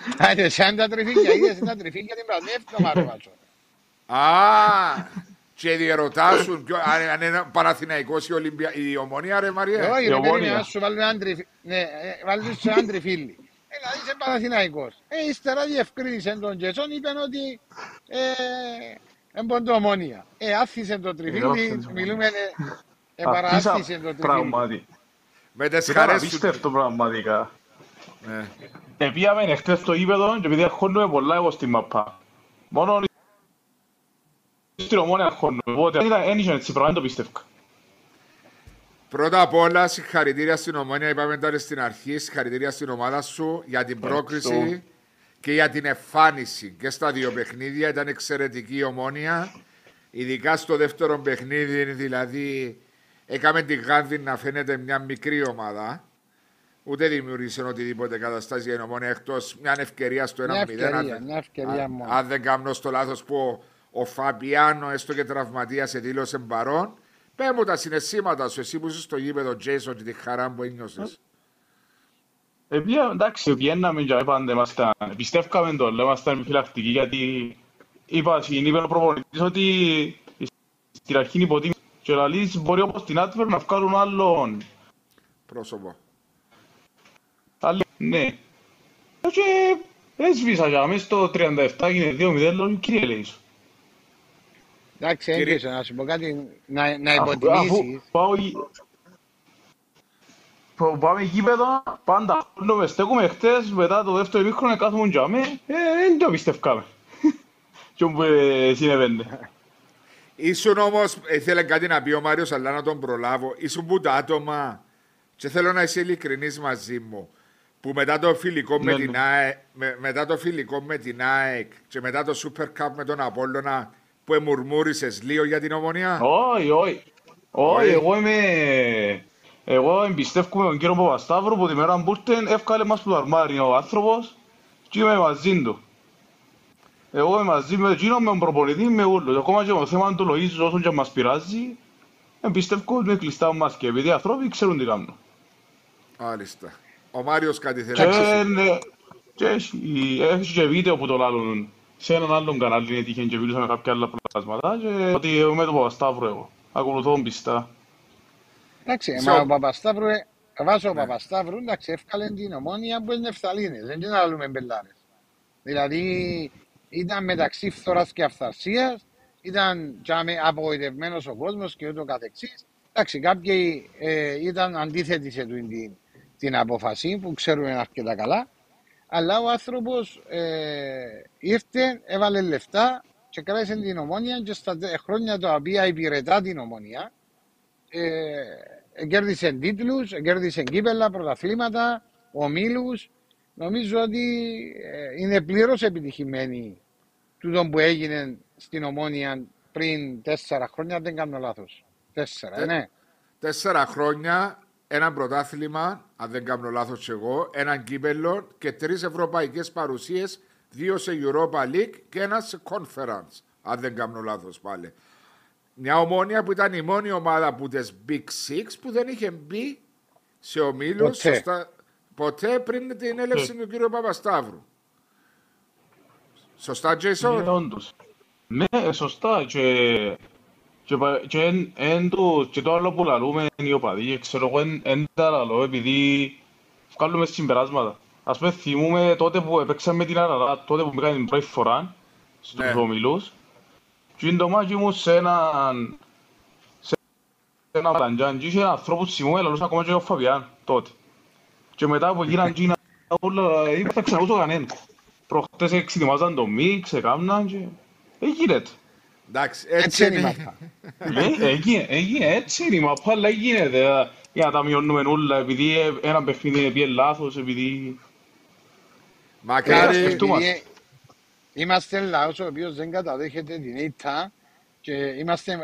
σαν τα τριφύλια, είδες τα τριφύλια την πραγμεύτηκα, μάρε, Α, και διερωτάσουν αν είναι Παναθηναϊκός η, Ολυμπια... η Ομόνια ρε Μαρία. Όχι, ρε περίμενα σου βάλουν άντρι, ναι, ε, βάλουν σου άντρι φίλοι. Έλα, είσαι Παναθηναϊκός. Ε, ύστερα διευκρίνησε τον Τζεσόν, είπαν ότι ε, έμπον το Ομόνια. Ε, άφησε το τριφύλι, μιλούμε, ε, παράφησε το τριφύλι. Με τις χαρές σου. Απίστευτο πραγματικά. Ναι. Επίαμε εχθές στο ύπεδο και επειδή ερχόνουμε πολλά εγώ στη μαπά. Μόνο στην ομόνια χώνω. Οπότε δεν είχε έτσι πράγμα, δεν το πιστεύω. Πρώτα απ' όλα, συγχαρητήρια στην ομόνια. Είπαμε τώρα στην αρχή, συγχαρητήρια στην ομάδα σου για την πρόκριση και για την εμφάνιση. Και στα δύο παιχνίδια ήταν εξαιρετική η ομόνια. Ειδικά στο δεύτερο παιχνίδι, δηλαδή, έκαμε την Γάνδη να φαίνεται μια μικρή ομάδα. Ούτε δημιούργησε οτιδήποτε καταστάσει για την ομόνια εκτός μια ευκαιρία στο 1-0. Αν, αν δεν κάνω στο λάθος που ο Φαμπιάνο, έστω και τραυματίας, σε δήλωσε παρόν. Πε μου τα συναισθήματα σου, εσύ που είσαι στο γήπεδο, Τζέισον, και τη χαρά που ένιωσες. Ε, εντάξει, βγαίναμε και πάντα ήμασταν, πιστεύκαμε το, λέμε, ήμασταν επιφυλακτικοί, γιατί είπα, είπε ο προπονητής ότι στην αρχή υποτίμηση και ο λύση μπορεί όπως την Άτβερ να βγάλουν άλλον πρόσωπο. Άλλη, ναι. Και έσβησα για μέσα στο 37 έγινε 2-0, λέω, κύριε Λέησο. Εντάξει, έγκυσε να σου πω κάτι, να, να υποτιμήσεις. Αφού πάμε γήπεδο, πάντα με στέκουμε χτες, μετά το δεύτερο ημίχρονο κάθομαι για με, ε, δεν το πιστεύκαμε. Τι μου συνεβαίνε. Ήσουν όμως, ήθελε κάτι να πει ο Μάριος, αλλά να τον προλάβω. Ήσουν που τα άτομα, και θέλω να είσαι ειλικρινής μαζί μου, που μετά το φιλικό, με, ναι, την ναι. ΑΕΚ, με, μετά το φιλικό με την ΑΕΚ και μετά το Super Cup με τον Απόλλωνα, που εμουρμούρισες λίγο για την ομονία; Όχι, όχι. Όχι, εγώ είμαι... Εγώ εμπιστεύομαι τον κύριο Παπασταύρο που τη μέρα που ήρθε εύκαλε μας που το αρμάρι ο άνθρωπος και είμαι μαζί του. Εγώ είμαι μαζί με εκείνο, με τον προπονητή, με όλους. Ακόμα και το θέμα του Λοΐζου όσο και μας πειράζει, εμπιστεύω με κλειστά μας και επειδή οι άνθρωποι ξέρουν τι κάνουν. Μάλιστα. Ο Μάριος κάτι θέλει να ναι, Και έχει και βίντεο που το λάλλουν σε έναν άλλον κανάλι είναι τύχεν και βίλουσα με κάποια άλλα πλάσματα και ότι με το Παπασταύρο εγώ. Ακολουθώ πιστά. Εντάξει, Σε μα ο- ο Παπασταύρου, ε, βάζω ο Ναι. Παπασταύρου, εντάξει, έφκαλε την ομόνια που είναι νεφθαλίνες, δεν είναι άλλουμε μπελάρες. Δηλαδή, ήταν μεταξύ φθοράς και αυθαρσίας, ήταν τζάμε, απογοητευμένος ο κόσμος και ούτω καθεξής. Εντάξει, κάποιοι ε, ήταν αντίθετοι σε τούτη την, την απόφαση που ξέρουμε αρκετά καλά, αλλά ο άνθρωπος ε, ήρθε, έβαλε λεφτά και κράτησε την ομόνια και στα τε- χρόνια τα οποία υπηρετά την ομόνια, ε, κέρδισε τίτλους, κέρδισε κύπελα, πρωταθλήματα, ομίλους. Νομίζω ότι ε, είναι πλήρως επιτυχημένη τούτο που έγινε στην Ομόνια πριν τέσσερα χρόνια, αν δεν κάνω λάθος. Τέσσερα, Ε, ναι. Τέσσερα χρόνια, ένα πρωτάθλημα, αν δεν κάνω λάθος εγώ, έναν κύπελο και τρεις ευρωπαϊκές παρουσίες, δύο σε Europa League και ένα σε Conference, αν δεν κάνω λάθος πάλι. Μια ομόνια που ήταν η μόνη ομάδα από τις Big Six που δεν είχε μπει σε ομίλους Ποτέ. σωστά, ποτέ πριν την έλευση του κ. Παπασταύρου. Σωστά, Ναι, Jason. όντως. Ναι, σωστά. Και, και, πα- και, εν, εν το, και το άλλο που λαλούμε είναι οι οπαδοί. και Ξέρω εγώ, εν, εν τα λαλώ επειδή βγάλουμε συμπεράσματα. Ας πούμε, θυμούμε τότε που παίξαμε την Αραρά, τότε που μπήκαμε την πρώτη φορά στους Ναι. ομιλούς. Και είναι το μάτι μου σε έναν σε ένα βαλαντζάν και είχε έναν άνθρωπο θυμούμε, λαλούσα ακόμα και ο Φαβιάν τότε. Και μετά που γίναν Κίνα, όλα, είπα, θα ξανακούσω κανέναν. Προχτές εξετοιμάζαν το μίξ, έκαναν και... Ε, γίνεται. Εντάξει, Έτσι έτσι είναι η είναι. μάπα. Ε, έγινε, έγινε, έτσι είναι η μαπά, αλλά γίνεται. ε, Για να τα μειώνουμε όλα, επειδή ε, ένα παιχνίδι πήγε λάθος, επειδή... Ε, Μακάρι. σκεφτούμαστε. επειδή Είμαστε λαός ο οποίος δεν καταδέχεται την ήττα και είμαστε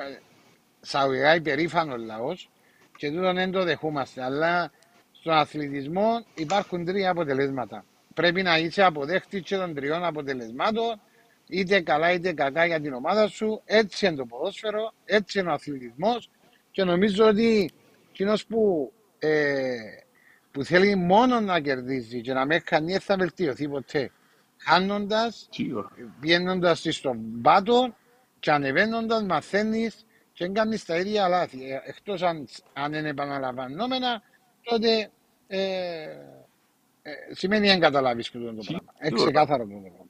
σαουιγά υπερήφανος λαός και τούτον δεν το δεχούμαστε. Αλλά στον αθλητισμό υπάρχουν τρία αποτελέσματα. Πρέπει να είσαι αποδέχτης και των τριών αποτελεσμάτων είτε καλά είτε κακά για την ομάδα σου. Έτσι είναι το ποδόσφαιρο, έτσι είναι ο αθλητισμός και νομίζω ότι εκείνος που, ε, που θέλει μόνο να κερδίζει και να μην κάνει δεν θα βελτιωθεί ποτέ. Χάνοντας, Σίγουρα. βγαίνοντας στον πάτο και ανεβαίνοντας, μαθαίνεις και δεν κάνεις τα ίδια λάθη. Εκτός αν, αν είναι επαναλαμβανόμενα, τότε ε, ε, σημαίνει δεν καταλάβεις και αυτό το πράγμα. Σίγουρα. Έξι ξεκάθαρο αυτό το πράγμα.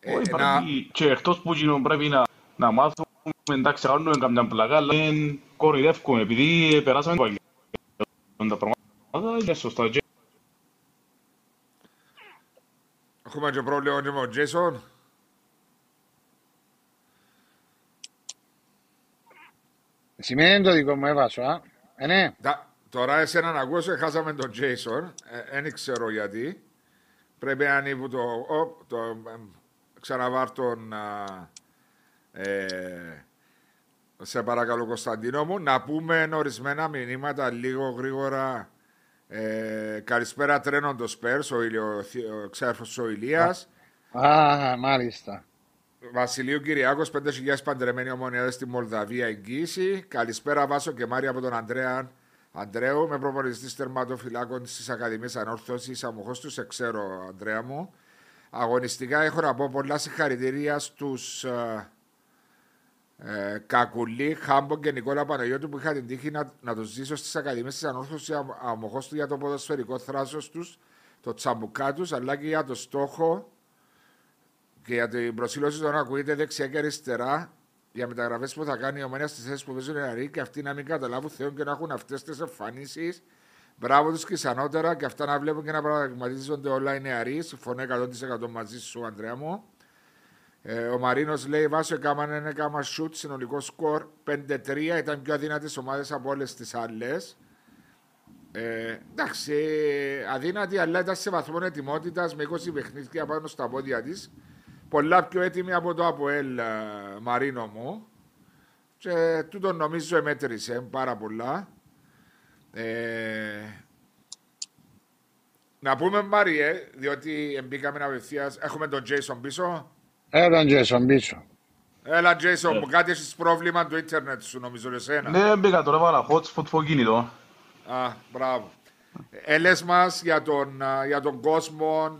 Ε, Όχι, να- πρέπει, και εκτός που γίνουν πρέπει να, να μάθουμε, εντάξει, κάνουμε καμιά πλακά, αλλά δεν κοροϊδεύκουμε, επειδή ε, περάσαμε το παγιόν τα πράγματα, είναι σωστά. Και Έχουμε και πρόβλημα και με τον Jason. Σημαίνει το δικό μου έβασο, α. Ε, ναι. Τα- Τώρα εσένα να ακούσω, χάσαμε τον Jason. Δεν ξέρω γιατί. Πρέπει να είναι που το... Ο, το εμ, ξαναβάρ τον... α, ε, σε παρακαλώ Κωνσταντίνο μου, να πούμε ορισμένα μηνύματα λίγο γρήγορα. Ε, καλησπέρα τρένον το Σπέρς, ο, Ηλιο, ο ξέρφος ο Ηλίας. Α, μάλιστα. Βασιλείου Κυριακό, 5.000 παντρεμένοι ομονιάδες στη Μολδαβία εγγύηση. Καλησπέρα, Βάσο και Μάρια από τον Αντρέα Αντρέου, με προπονητής τερματοφυλάκων της Ακαδημίας Ανόρθωσης. Αμοχώ τους σε ξέρω, Αντρέα μου. Αγωνιστικά έχω να πω πολλά συγχαρητήρια στους ε, ε, Κακουλή, Χάμπο και Νικόλα Παναγιώτου που είχα την τύχη να, να τους ζήσω στις Ακαδημίες της Ανόρθωσης αμοχώς του για το ποδοσφαιρικό θράσος τους, το τσαμπουκά τους, αλλά και για το στόχο και για την προσήλωση των ακούγεται δεξιά και αριστερά για μεταγραφές που θα κάνει η Ομόνια στις θέσεις που παίζουν οι νεαροί και αυτοί να μην καταλάβουν Θεό και να έχουν αυτές τις εμφανίσεις. Μπράβο τους και ισανότερα και αυτά να βλέπουν και να πραγματίζονται όλα οι νεαροί. Συμφωνώ 100% μαζί σου, Αντρέα μου. Ε, ο Μαρίνος λέει: Βάσο έκαναν ένα κάμα σουτ, συνολικό σκορ 5-3. Ήταν πιο αδύνατες ομάδες από όλες τις άλλες. Ε, εντάξει, ε, αδύνατη, αλλά ήταν σε βαθμό ετοιμότητας με 20 παιχνίδια πάνω στα πόδια της. Πολλά πιο έτοιμη από το ΑΠΟΕΛ ε, Μαρίνο μου. Και τούτο νομίζω εμέτρησε πάρα πολλά. Ε, να πούμε Μάριε, διότι μπήκαμε απευθείας. Έχουμε τον Jason πίσω. Έλα τον Τζέσον πίσω. Έλα, Jason, μου κάτι έχεις πρόβλημα το ίντερνετ σου, νομίζω, εσένα. ναι, μπήκα τώρα, έβαλα hotspot στο κινητό. Α, μπράβο. Έλες μας για τον, α, για τον κόσμο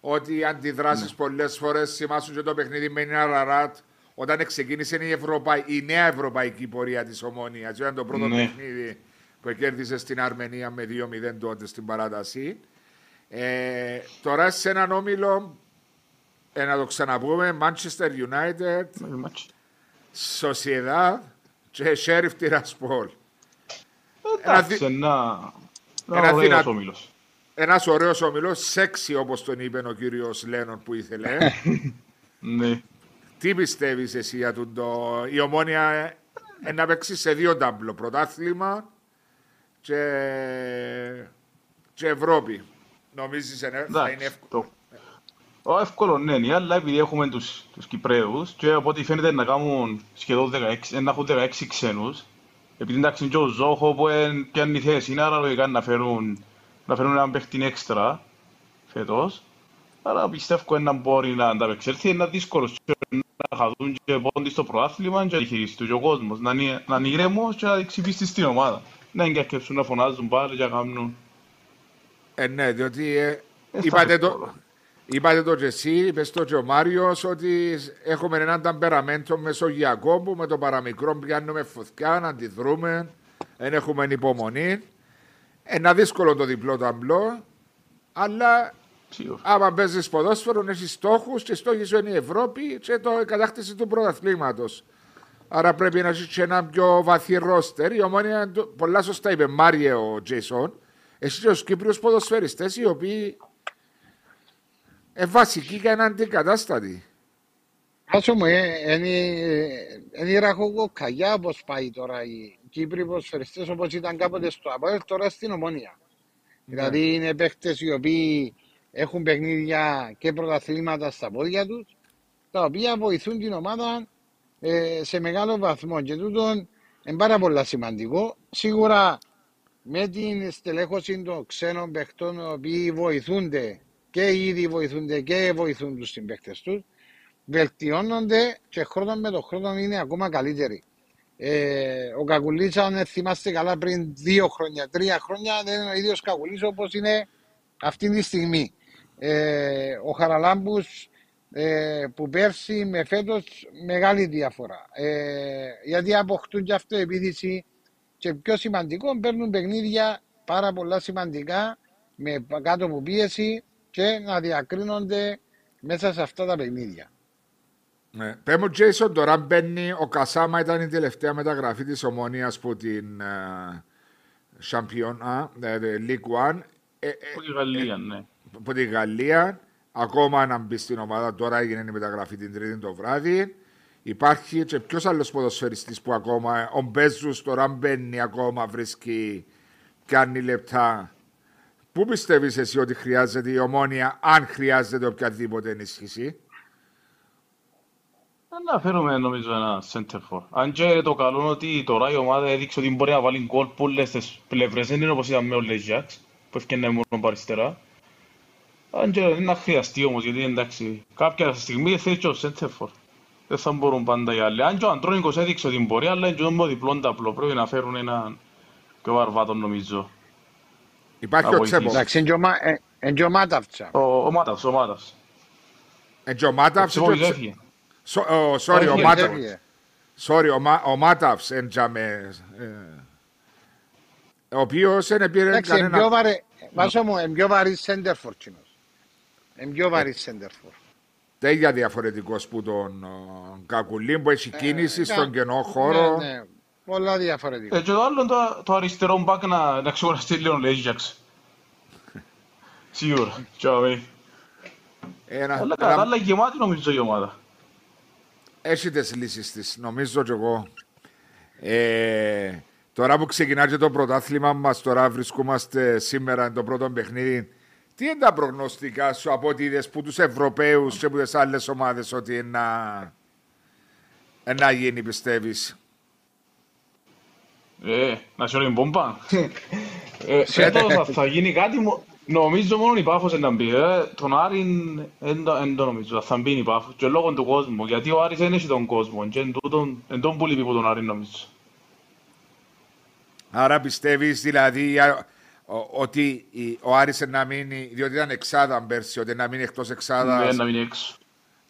ότι οι αντιδράσεις Ναι. πολλές φορές θυμάσουν και το παιχνίδι με την Αραράτ όταν ξεκίνησε η, Ευρωπαϊ... η νέα ευρωπαϊκή πορεία της Ομόνιας. Ήταν το πρώτο Ναι. παιχνίδι που κέρδισε στην Αρμενία με 2-0 τότε στην παράταση. Ε, τώρα σε έναν όμιλο, ε, να το ξαναπούμε, Manchester United, Sociedad και Sheriff Tiraspol. Εντάξει, ένα, ένα ωραίος όμιλος. Ένας ωραίος όμιλος, σεξι όπως τον είπε ο κύριος Λένον που ήθελε. ναι. Τι πιστεύεις εσύ για τον το... Η ομόνια ε, να παίξει σε δύο τάμπλο. Πρωτάθλημα και, και Ευρώπη. Νομίζεις ε, θα είναι εύκολο; Ο εύκολο ναι, αλλά επειδή έχουμε τους, τους Κυπρέους και από ό,τι φαίνεται να κάνουν σχεδόν 16, να έχουν 16 ξένους, επειδή εντάξει και ο Ζόχο που πιάνει θέση, είναι άρα λογικά να φέρουν, να φέρουν έναν παίχτη έξτρα φέτος. Άρα πιστεύω να μπορεί να ανταπεξέλθει, είναι δύσκολο να χαθούν και πόντι στο προάθλημα και να χειριστούν και ο κόσμος, να είναι, να είναι ήρεμος και να εξυπήσει στην ομάδα. Να εγκαρκεύσουν να φωνάζουν πάλι και να κάνουν... Ε, ναι, διότι ε, είπατε, το, είπατε το και εσύ, είπες το και ο Μάριος, ότι έχουμε έναν ταμπεραμέντο μεσογειακό που με το παραμικρό πιάνουμε φωτιά, να αντιδρούμε, δεν έχουμε υπομονή. Ένα δύσκολο το διπλό ταμπλό, αλλά Άμα παίζεις ποδόσφαιρο, έχεις στόχους και στόχοι σου είναι η Ευρώπη και το κατάκτηση του πρωταθλήματος. Άρα πρέπει να έχει ένα πιο βαθύ ρόστερ. Η ομόνια, πολλά σωστά είπε Μάριε ο Τζέισον, εσύ και του Κύπριου ποδοσφαιριστές οι οποίοι είναι βασικοί και είναι αντικατάστατοι. Άσο μου, είναι ραχοκοκαγιά όπως πάει τώρα οι Κύπριοι ποδοσφαιριστές όπως ήταν κάποτε στο Απόελ, τώρα στην Ομόνια. Ναι. Δηλαδή είναι παίχτε οι οποίοι έχουν παιχνίδια και πρωταθλήματα στα πόδια τους, τα οποία βοηθούν την ομάδα ε, σε μεγάλο βαθμό. Και τούτο είναι πάρα πολύ σημαντικό. Σίγουρα με την στελέχωση των ξένων παιχτών, οι οποίοι βοηθούνται και ήδη βοηθούνται και βοηθούν τους συμπαίχτε τους, βελτιώνονται και χρόνο με το χρόνο είναι ακόμα καλύτεροι. Ε, ο Κακουλής, αν θυμάστε καλά, πριν δύο χρόνια, τρία χρόνια, δεν είναι ο ίδιος Κακουλής όπως είναι αυτή τη στιγμή ε, ο Χαραλάμπους ε, που πέρσι με φέτος μεγάλη διαφορά. Ε, γιατί αποκτούν και αυτό επίδυση και πιο σημαντικό παίρνουν παιχνίδια πάρα πολλά σημαντικά με κάτω από πίεση και να διακρίνονται μέσα σε αυτά τα παιχνίδια. Ναι. Πέμω Τζέισον τώρα μπαίνει, ο Κασάμα ήταν η τελευταία μεταγραφή της Ομόνιας που την Champion, δηλαδή League One. Ε, ε, Γαλλία, ναι από τη Γαλλία. Ακόμα να μπει στην ομάδα, τώρα έγινε η μεταγραφή την Τρίτη το βράδυ. Υπάρχει και ποιος άλλος ποδοσφαιριστής που ακόμα, ο Μπέζους τώρα μπαίνει ακόμα, βρίσκει, κάνει λεπτά. Πού πιστεύεις εσύ ότι χρειάζεται η ομόνια, αν χρειάζεται οποιαδήποτε ενίσχυση; Να φέρουμε νομίζω ένα center for. Αν και το καλό είναι ότι τώρα η ομάδα έδειξε ότι μπορεί να βάλει γκολ πολλές τις πλευρές. Δεν είναι όπως ήταν με ο Λεζιάξ που έφτιανε μόνο παριστερά. Αν και είναι να χρειαστεί όμως, γιατί εντάξει, κάποια στιγμή θέλει και ο Σέντερφορ. Δεν θα μπορούν πάντα οι άλλοι. Αν και ο Αντρόνικος έδειξε ότι μπορεί, αλλά είναι και το διπλόν ταπλό. Πρέπει να φέρουν έναν πιο βαρβάτο νομίζω. Υπάρχει ο Τσέπο. Εντάξει, είναι και ο Μάταυτσα. Ο Μάταυς, ο Μάταυς. Είναι και ο Μάταυς. Sorry, ο Μάταυς. Sorry, ο Μάταυς εντζαμε. Ο οποίος δεν πήρε κανένα... Βάσο μου, είναι πιο βαρύ σέντερφορ είναι πιο βαρύ σέντερφορ. Τέλεια διαφορετικό που τον Κακουλίν που έχει ε, κίνηση στον κενό χώρο. Ναι, ναι. Πολλά διαφορετικό. Ε, και το άλλο το, το αριστερό μπακ να, να ξεχωραστεί λίγο Λέζιαξ. Σίγουρα. Τσάω, Ένα, αλλά κατά άλλα γεμάτη νομίζω η ομάδα. Έχει τις λύσεις της, νομίζω και εγώ. Ε, τώρα που ξεκινάει και το πρωτάθλημα μας, τώρα βρισκόμαστε σήμερα το πρώτο παιχνίδι τι είναι τα προγνωστικά σου από ότι είδες που τους Ευρωπαίους και που τις άλλες ομάδες ότι είναι να, να γίνει πιστεύεις; Ε, να σου μπόμπα. ε, φέτος θα γίνει κάτι, νομίζω μόνο η Πάφος να μπει. Ε. Τον Άρη δεν το νομίζω, θα μπει η Πάφος και λόγω του κόσμου. Γιατί ο Άρης δεν έχει τον κόσμο και εν τον που λείπει από τον Άρη νομίζω. Άρα πιστεύεις δηλαδή ότι ο Άρης να μείνει, διότι ήταν εξάδα πέρσι, ότι να μείνει εκτός εξάδας. Ναι, να μείνει έξω.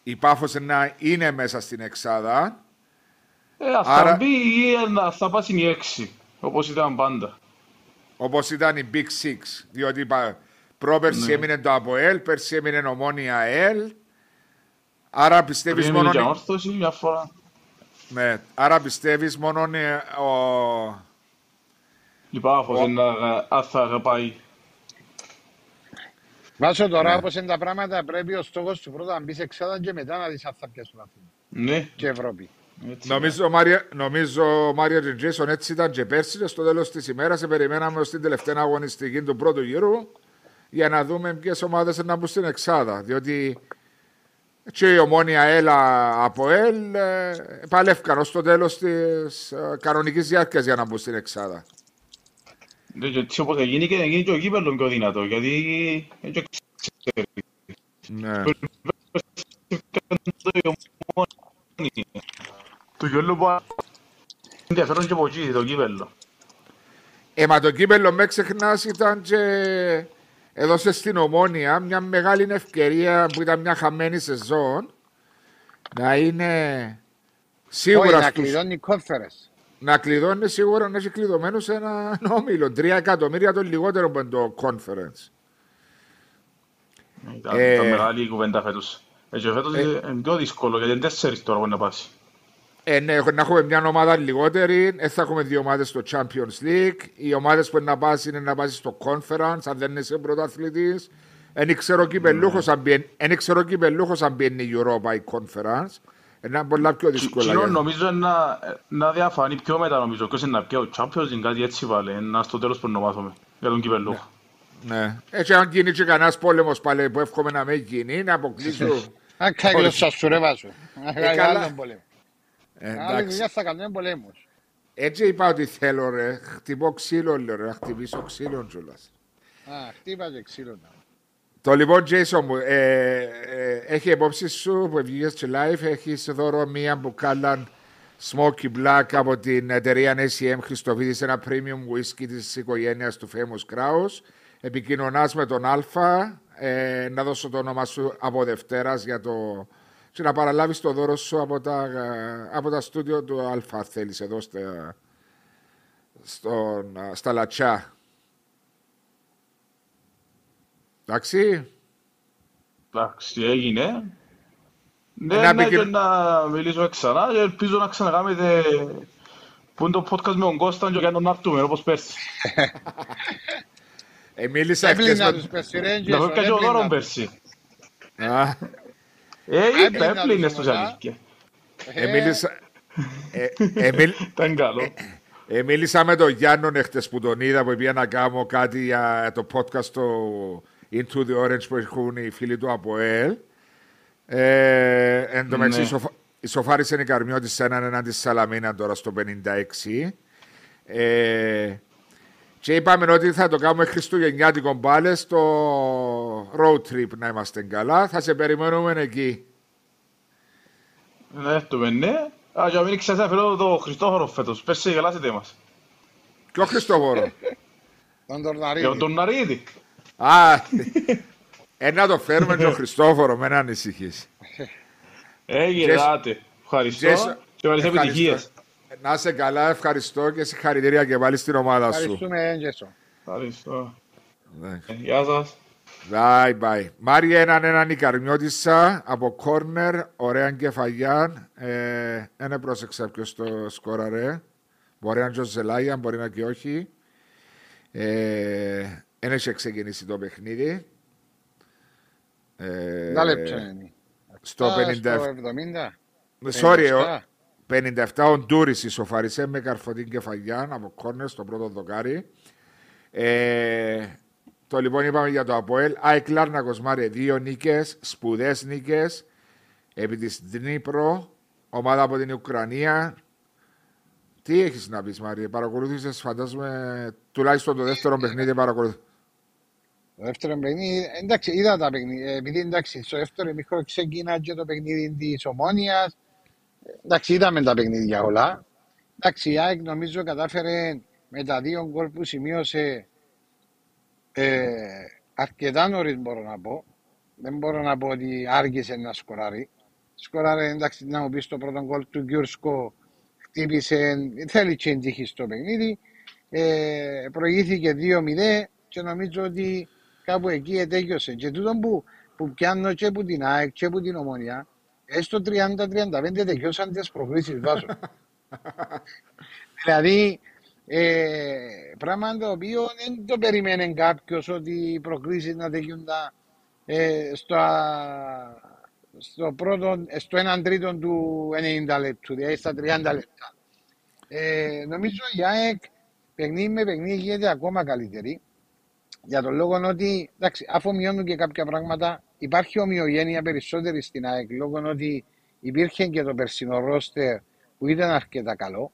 Η Πάφος να είναι μέσα στην εξάδα. Ε, ας Άρα... θα μπει ή θα πάει στην έξι, όπως ήταν πάντα. Όπως ήταν η Big Six. Διότι πα- πρόπερση Ναι. έμεινε το ΑΠΟΕΛ, πέρσι έμεινε ομόνια ΕΛ. Άρα πιστεύεις Πριν μόνο. έμεινε και όρθωση μια φορά. Ναι, άρα πιστεύεις μόνο ε, ο. Λυπάμαι Ο- να αν θα πάει. Βάσο τώρα Ναι. όπως είναι τα πράγματα πρέπει ο στόχος του πρώτα να μπει σε εξάδα και μετά να δεις αν θα πιάσουν αθήνα. Ναι, Και Ευρώπη. έτσι. Νομίζω, Μάρια, νομίζω ο Μάριο Τζέισον έτσι ήταν και πέρσι και στο τέλος της ημέρας σε περιμέναμε ως την τελευταία αγωνιστική του πρώτου γύρου για να δούμε ποιες ομάδες να μπουν στην Εξάδα. Διότι και η ομόνια ΕΛΑ από ΕΛ ε, παλεύκαν ως το τέλος της κανονικής διάρκειας για να μπουν στην Εξάδα. Ναι, και έτσι όπως έγινε και γίνει και ο κύπελλο πιο δυνατό, γιατί δεν το ξέρει. Ναι. Το κύπελλο που ενδιαφέρον και από εκεί, το κύπελλο. Ε, μα το κύπελο με ξεχνάς ήταν και έδωσε στην Ομόνια μια μεγάλη ευκαιρία που ήταν μια χαμένη σεζόν να είναι Όχι, σίγουρα να στους, κλειδώνει κόφερες. Να κλειδώνεις σίγουρα να έχεις κλειδωμένο σε ένα όμιλο. Τρία εκατομμύρια το λιγότερο από το conference. Ήταν Ε, ήταν μεγάλη η κουβέντα φέτος. Ε, και φέτος ε, είναι πιο δύσκολο, γιατί είναι τέσσερις τώρα που είναι να πάσει. Ε, ναι, να έχουμε μια ομάδα λιγότερη, δεν θα έχουμε δύο ομάδες στο Champions League. Οι ομάδες που είναι να πάσει είναι να πάσει στο Conference, αν δεν είσαι πρωταθλητής. Δεν ξέρω κυπελούχος αν μπαίνει- εν ξέρω κυπελούχος αν μπαίνει η Europa ή Conference. Είναι πολλά πιο δύσκολα. Κοινό για- νομίζω είναι να, να διαφανεί πιο μετά νομίζω. Ποιος είναι να πιέει ο Champions League, κάτι έτσι βάλε. Να στο τέλος που ονομάζομαι. Για τον κυπελλούχο. Ναι. Έτσι, αν γίνει και κανένας πόλεμος πάλι που εύχομαι να μην γίνει, να αποκλείσω. Αν κάνει Όχι. γλώσσα σου ρε Βάσο. Να κάνει καλά. άλλον πόλεμο. Ε, Άλλη εντάξει. δουλειά θα κάνουμε πολέμους. Έτσι είπα ότι θέλω, ρε. Χτυπώ ξύλο, λέω, ρε. Να χτυπήσω ξύλο κιόλας. Α, χτύπα και ξύλο. να. Το λοιπόν, Jason μου, ε, ε, έχει υπόψη σου που βγήκες στο live, έχεις δώρο μία μπουκάλα Smoky Black από την εταιρεία SEM Χριστοβίδης, ένα premium whisky της οικογένειας του Famous Kraus. Επικοινωνάς με τον Α, ε, να δώσω το όνομα σου από Δευτέρας για το... και να παραλάβεις το δώρο σου από τα, ε, από τα στούντιο του Α, θέλεις εδώ στα, στον, στα Λατσιά. Εντάξει. Εντάξει, έγινε. Ναι, Να ναι, πει και- και να μιλήσουμε ξανά και ελπίζω να ξανακάμετε που είναι το podcast με τον Κώσταν και να έρθουμε όπως πέρσι. Ε, μίλησα εχθές Έπλυνα με... τους πεσιρέντζες. Να φέρει και ο δώρος έπλυνα. πέρσι. Α, Ε, Έπλυνα είπα, έπλυνες τους τους όλα. αλήθεια. ε, μίλησα... Ε, ε, μιλ- Ήταν καλό. ε, μίλησα με τον Γιάννον εχθές που τον είδα που πήγα να κάνω κάτι για το podcast το Into the Orange που έχουν οι φίλοι του από ΕΛ. Ε, εν τω μεταξύ Ναι. ισοφα- ισοφάρισε η Καρμιώτη σε έναν εναντί Σαλαμίνα τώρα στο 56. Ε, και είπαμε ότι θα το κάνουμε Χριστουγεννιάτικο πάλι στο road trip να είμαστε καλά. Θα σε περιμένουμε εκεί. Να έρθουμε, ναι. Α, για να μην ξέρεις, θέλω το Χριστόφορο φέτος. Πέρσι γελάσετε μας. Ποιο Χριστόφορο; Τον Για Τορναρίδη. τον Ναρίδη. Α, ε, να το φέρουμε τον Χριστόφορο, με να ανησυχείς. Ε, γελάτε. Ευχαριστώ. Τζέσο, Και καλές ευχαριστώ. επιτυχίες. Να είσαι καλά, ευχαριστώ και συγχαρητήρια και πάλι στην ομάδα σου. Ευχαριστούμε, Έντζεσο. Ευχαριστώ. Ναι. Ε, Γεια σας. Bye bye. Μάρια έναν έναν η Καρμιώτισσα από κόρνερ, ωραία κεφαλιά. Ε, ένα πρόσεξα ποιος το σκόραρε. Μπορεί να είναι ο Ζελάγια, μπορεί να και όχι. Ε, δεν έχει ξεκινήσει το παιχνίδι. Ε, Τα λεπτά είναι; στο Α, 57. Στο 70. Sorry, ο- 57. 57 ο Ντούρις ισοφαρισέ με καρφωτή κεφαλιά από κόρνερ στο πρώτο δοκάρι. Ε, το λοιπόν είπαμε για το Αποέλ. ΑΕΚ Λάρνακος Μάρε δύο νίκες, σπουδές νίκες. Επί της Δνήπρο, ομάδα από την Ουκρανία. Τι έχεις να πεις Μάρια, παρακολούθησες φαντάζομαι τουλάχιστον το δεύτερο παιχνίδι παρακολουθ... Το δεύτερο παιχνίδι, εντάξει, είδα τα παιχνίδια. Επειδή εντάξει, στο δεύτερο μικρό ξεκινά και το παιχνίδι της Ομόνιας. Εντάξει, είδαμε τα παιχνίδια όλα. Εντάξει, η ΑΕΚ νομίζω κατάφερε με τα δύο γκολ που σημείωσε ε, αρκετά νωρίς, μπορώ να πω. Δεν μπορώ να πω ότι άργησε να σκοράρει. Σκοράρε, εντάξει, να μου πεις το πρώτο γκολ του Γκιουρσκο χτύπησε, θέλει και τύχη στο παιχνίδι. ε, προηγήθηκε 2-0 και νομίζω ότι κάπου εκεί ετέγιωσε. Και τούτο που, που πιάνω και από την ΑΕΚ και από την Ομόνια, έστω 30-35 τελειώσαν τις προκλήσεις βάζω. δηλαδή, ε, πράγμα το οποίο δεν το περιμένει κάποιος ότι οι προκλήσεις να τελειούν ε, στο, στο, πρώτο, στο έναν τρίτο του 90 λεπτού, δηλαδή στα 30 λεπτά. Ε, νομίζω η ΑΕΚ παιχνίδι με παιχνίδι γίνεται ακόμα καλύτερη. Για τον λόγο ότι, εντάξει, αφού μειώνουν και κάποια πράγματα, υπάρχει ομοιογένεια περισσότερη στην ΑΕΚ λόγω ότι υπήρχε και το περσινό ρόστερ που ήταν αρκετά καλό.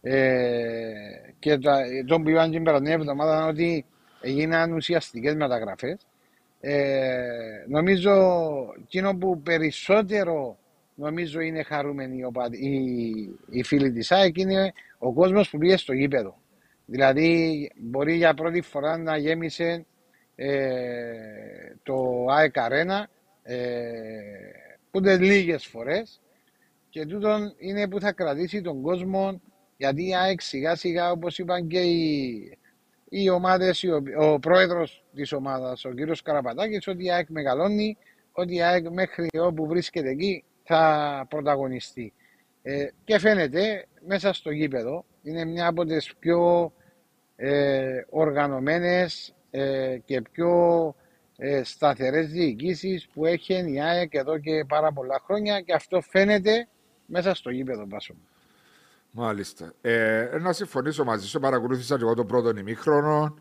Ε, και το, τον που είπαν την περασμένη εβδομάδα ότι έγιναν ουσιαστικές μεταγραφές. Ε, νομίζω εκείνο που περισσότερο νομίζω είναι χαρούμενοι οι, οι, φίλοι της ΑΕΚ είναι ο κόσμος που πήγε στο γήπεδο. Δηλαδή μπορεί για πρώτη φορά να γέμισε ε, το ΑΕΚ Arena ε, που δεν λίγες φορές και τούτον είναι που θα κρατήσει τον κόσμο γιατί η ΑΕΚ σιγά σιγά όπως είπαν και οι, οι ομάδες, ο, ο πρόεδρος της ομάδας, ο κύριος Καραπατάκης, ότι η ΑΕΚ μεγαλώνει, ότι η ΑΕΚ μέχρι όπου βρίσκεται εκεί θα πρωταγωνιστεί. Ε, και φαίνεται μέσα στο γήπεδο, είναι μια από τις πιο ε, οργανωμένες ε, και πιο ε, σταθερές διοικήσεις που έχει η ΑΕΚ εδώ και πάρα πολλά χρόνια και αυτό φαίνεται μέσα στο γήπεδο Πάσο. Μάλιστα. Ε, να συμφωνήσω μαζί σου. Παρακολούθησα και εγώ τον πρώτο ημίχρονο.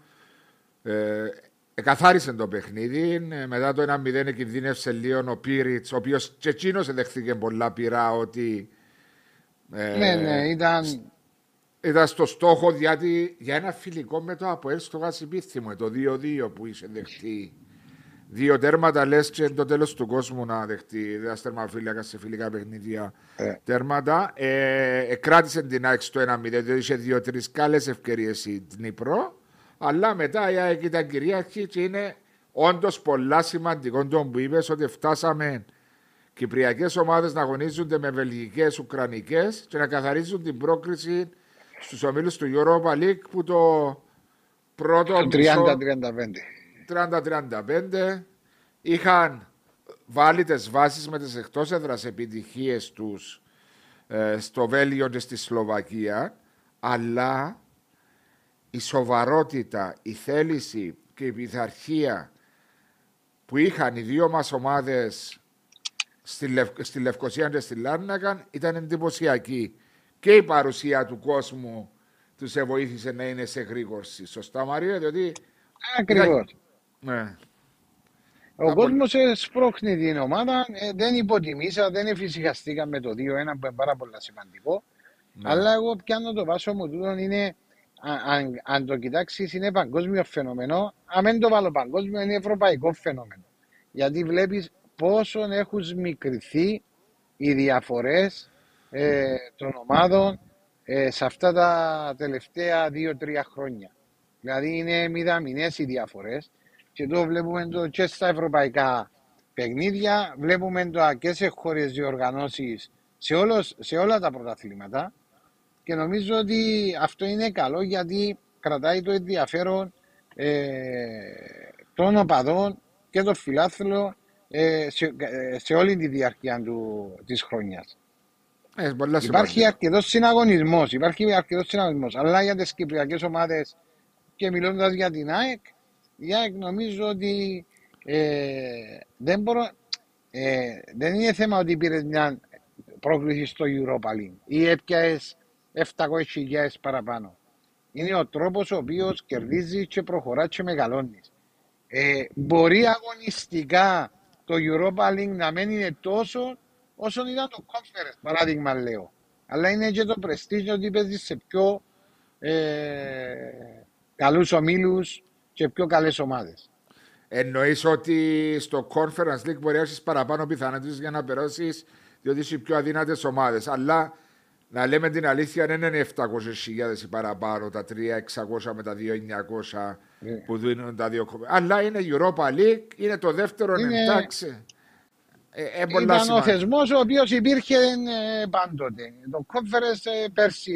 Ε, εκαθάρισε το παιχνίδι. Ε, μετά το 1-0 κινδύνευσε λίγο ο Πύριτς, ο οποίος και εκείνος δεχτήκε πολλά πειρά ότι. Ε, ναι, ναι, ήταν. Ήταν στο στόχο γιατί για ένα φιλικό με το Αποέλ στο Γασιπίθιμο, το 2-2 που είσαι δεχτεί. Δύο τέρματα λες και το τέλος του κόσμου να δεχτεί. Δεν τερμαφύλακα σε φιλικά παιχνίδια ε. τέρματα. Ε, ε, κράτησε την ΑΕΚ στο 1-0, διότι είχε δύο-τρεις καλές ευκαιρίες η Δνήπρο. Αλλά μετά η ΑΕΚ ήταν κυρίαρχη και είναι όντως πολλά σημαντικό το που είπες ότι φτάσαμε κυπριακές ομάδες να αγωνίζονται με βελγικές, ουκρανικές και να καθαρίζουν την πρόκριση στους ομίλους του Europa League που το πρώτο. 30-35. 30-35 είχαν βάλει τις βάσεις με τις εκτός έδρας επιτυχίες τους ε, στο Βέλγιο και στη Σλοβακία, αλλά η σοβαρότητα, η θέληση και η πειθαρχία που είχαν οι δύο μας ομάδες στη, Λευ... στη Λευκοσία και στη Λάρνακαν ήταν εντυπωσιακή. Και η παρουσία του κόσμου τους βοήθησε να είναι σε γρήγορση. Σωστά Μαρία, διότι... Ακριβώς. Ναι. Ο κόσμος σπρώχνει την ομάδα, ε, δεν υποτιμήσα, δεν εφησυχαστήκα με το 2-1 που είναι πάρα πολύ σημαντικό. Ναι. Αλλά εγώ πιάνω το βάσο μου τούτο είναι, αν, αν το κοιτάξεις, είναι παγκόσμιο φαινόμενο. Αν δεν το βάλω παγκόσμιο, είναι ευρωπαϊκό φαινόμενο. Γιατί βλέπεις πόσο έχουν μικρηθεί οι διαφορές ε, των ομάδων ε, σε αυτά τα τελευταία 2-3 χρόνια. Δηλαδή είναι μηδαμινές οι διαφορές και εδώ βλέπουμε το και στα ευρωπαϊκά παιχνίδια, βλέπουμε το και σε χώρες διοργανώσεις σε, σε όλα τα πρωταθλήματα και νομίζω ότι αυτό είναι καλό γιατί κρατάει το ενδιαφέρον ε, των οπαδών και των φιλάθλων ε, σε, ε, σε, όλη τη διάρκεια του, της χρονιάς. Ε, υπάρχει αρκετός συναγωνισμός, υπάρχει αρκετός συναγωνισμός. Αλλά για τις κυπριακές ομάδες και μιλώντας για την ΑΕΚ, η ΑΕΚ νομίζω ότι ε, δεν, μπορώ, ε, δεν είναι θέμα ότι πήρες μια πρόκληση στο Europa League ή έπιασε 700.000 παραπάνω. Είναι ο τρόπος ο οποίος κερδίζεις και προχωράς και μεγαλώνεις. Ε, μπορεί αγωνιστικά το Europa League να μην είναι τόσο όσο ήταν το Conference, παράδειγμα λέω. Αλλά είναι και το πρεστίζιο ότι παίζεις σε πιο ε, καλούς ομίλους και πιο καλές ομάδες. Εννοείς ότι στο Conference League μπορεί να έχεις παραπάνω πιθανότητες για να περάσεις, διότι είσαι πιο αδύνατες ομάδες. Αλλά να λέμε την αλήθεια, δεν είναι 700.000 ή παραπάνω, τα 3.600 με τα 2.900 ναι. που δίνουν τα δύο κομμάτια. Αλλά είναι Europa League, είναι το δεύτερο είναι... εντάξει. Ε, ε, Ήταν ο θεσμός ο οποίος υπήρχε ε, πάντοτε. Το Conference ε, πέρσι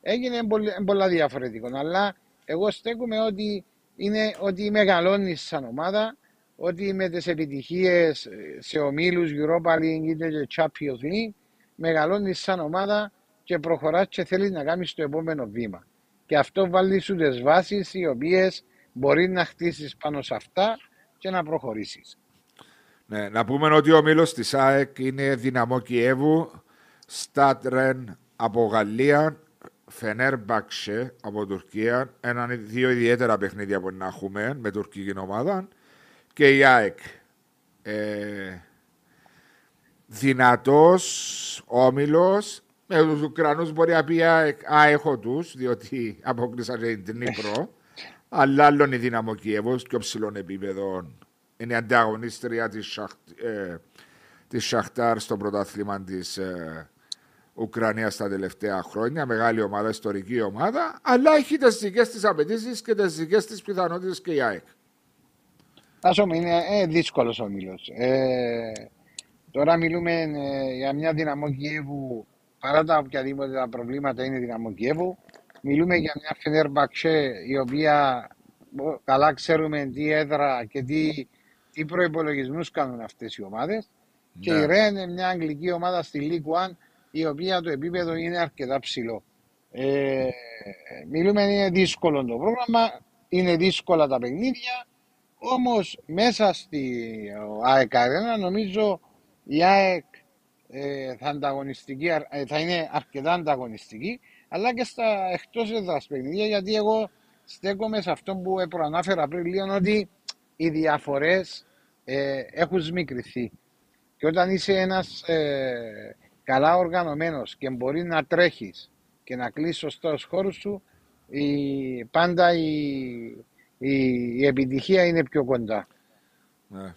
έγινε πολλά διαφορετικό. Αλλά εγώ στέκομαι ότι είναι ότι μεγαλώνεις σαν ομάδα, ότι με τις επιτυχίες σε ομίλους Europa League είτε και Champions League, μεγαλώνεις σαν ομάδα και προχωράς και θέλεις να κάνεις το επόμενο βήμα. Και αυτό βάλει σου τις βάσεις οι οποίες μπορεί να χτίσεις πάνω σε αυτά και να προχωρήσεις. Ναι, να πούμε ότι ο μήλο της ΑΕΚ είναι δυναμό Κιέβου, Στάτρεν από Γαλλία, Φενέρ Μπαξε από Τουρκία. Ένα, δύο ιδιαίτερα παιχνίδια που να έχουμε με τουρκική ομάδα. Και η ΑΕΚ. Ε, δυνατός όμιλος με τους Ουκρανούς μπορεί να πει Α, έχω τους, διότι απόκλεισαν την Νύπρο. αλλά άλλον η δύναμο Κιέβος πιο ψηλών επίπεδων είναι ανταγωνίστρια της ε, Σαχτάρ στο πρωτάθλημα της ε, Ουκρανίας τα τελευταία χρόνια. Μεγάλη ομάδα, ιστορική ομάδα, αλλά έχει τις δικές της απαιτήσεις και τις δικές της πιθανότητες και η ΑΕΚ. Άσο είναι ε, δύσκολος ο μήλο. Ε, τώρα μιλούμε ε, για μια δυναμό Κιέβου παρά τα οποιαδήποτε τα προβλήματα είναι δυναμό Κιέβου. Μιλούμε για μια Φενέρμπαξε η οποία καλά ξέρουμε τι έδρα και τι τι προπολογισμού κάνουν αυτές οι ομάδες. Ναι. Και η Ρεν είναι μια αγγλική ομάδα στη League One η οποία το επίπεδο είναι αρκετά ψηλό. Ε, μιλούμε είναι δύσκολο το πρόγραμμα, είναι δύσκολα τα παιχνίδια, όμως μέσα στη ΑΕΚ Arena νομίζω η ΑΕΚ ε, θα, ανταγωνιστική, ε, θα είναι αρκετά ανταγωνιστική, αλλά και στα εκτός έδρας παιχνίδια, γιατί εγώ στέκομαι σε αυτό που προανάφερα πριν λίγο, ότι οι διαφορές ε, έχουν σμικριθεί. Και όταν είσαι ένας ε, καλά οργανωμένος και μπορεί να τρέχεις και να κλείσεις σωστά τους χώρους σου, η, πάντα η, η, επιτυχία είναι πιο κοντά. Ναι.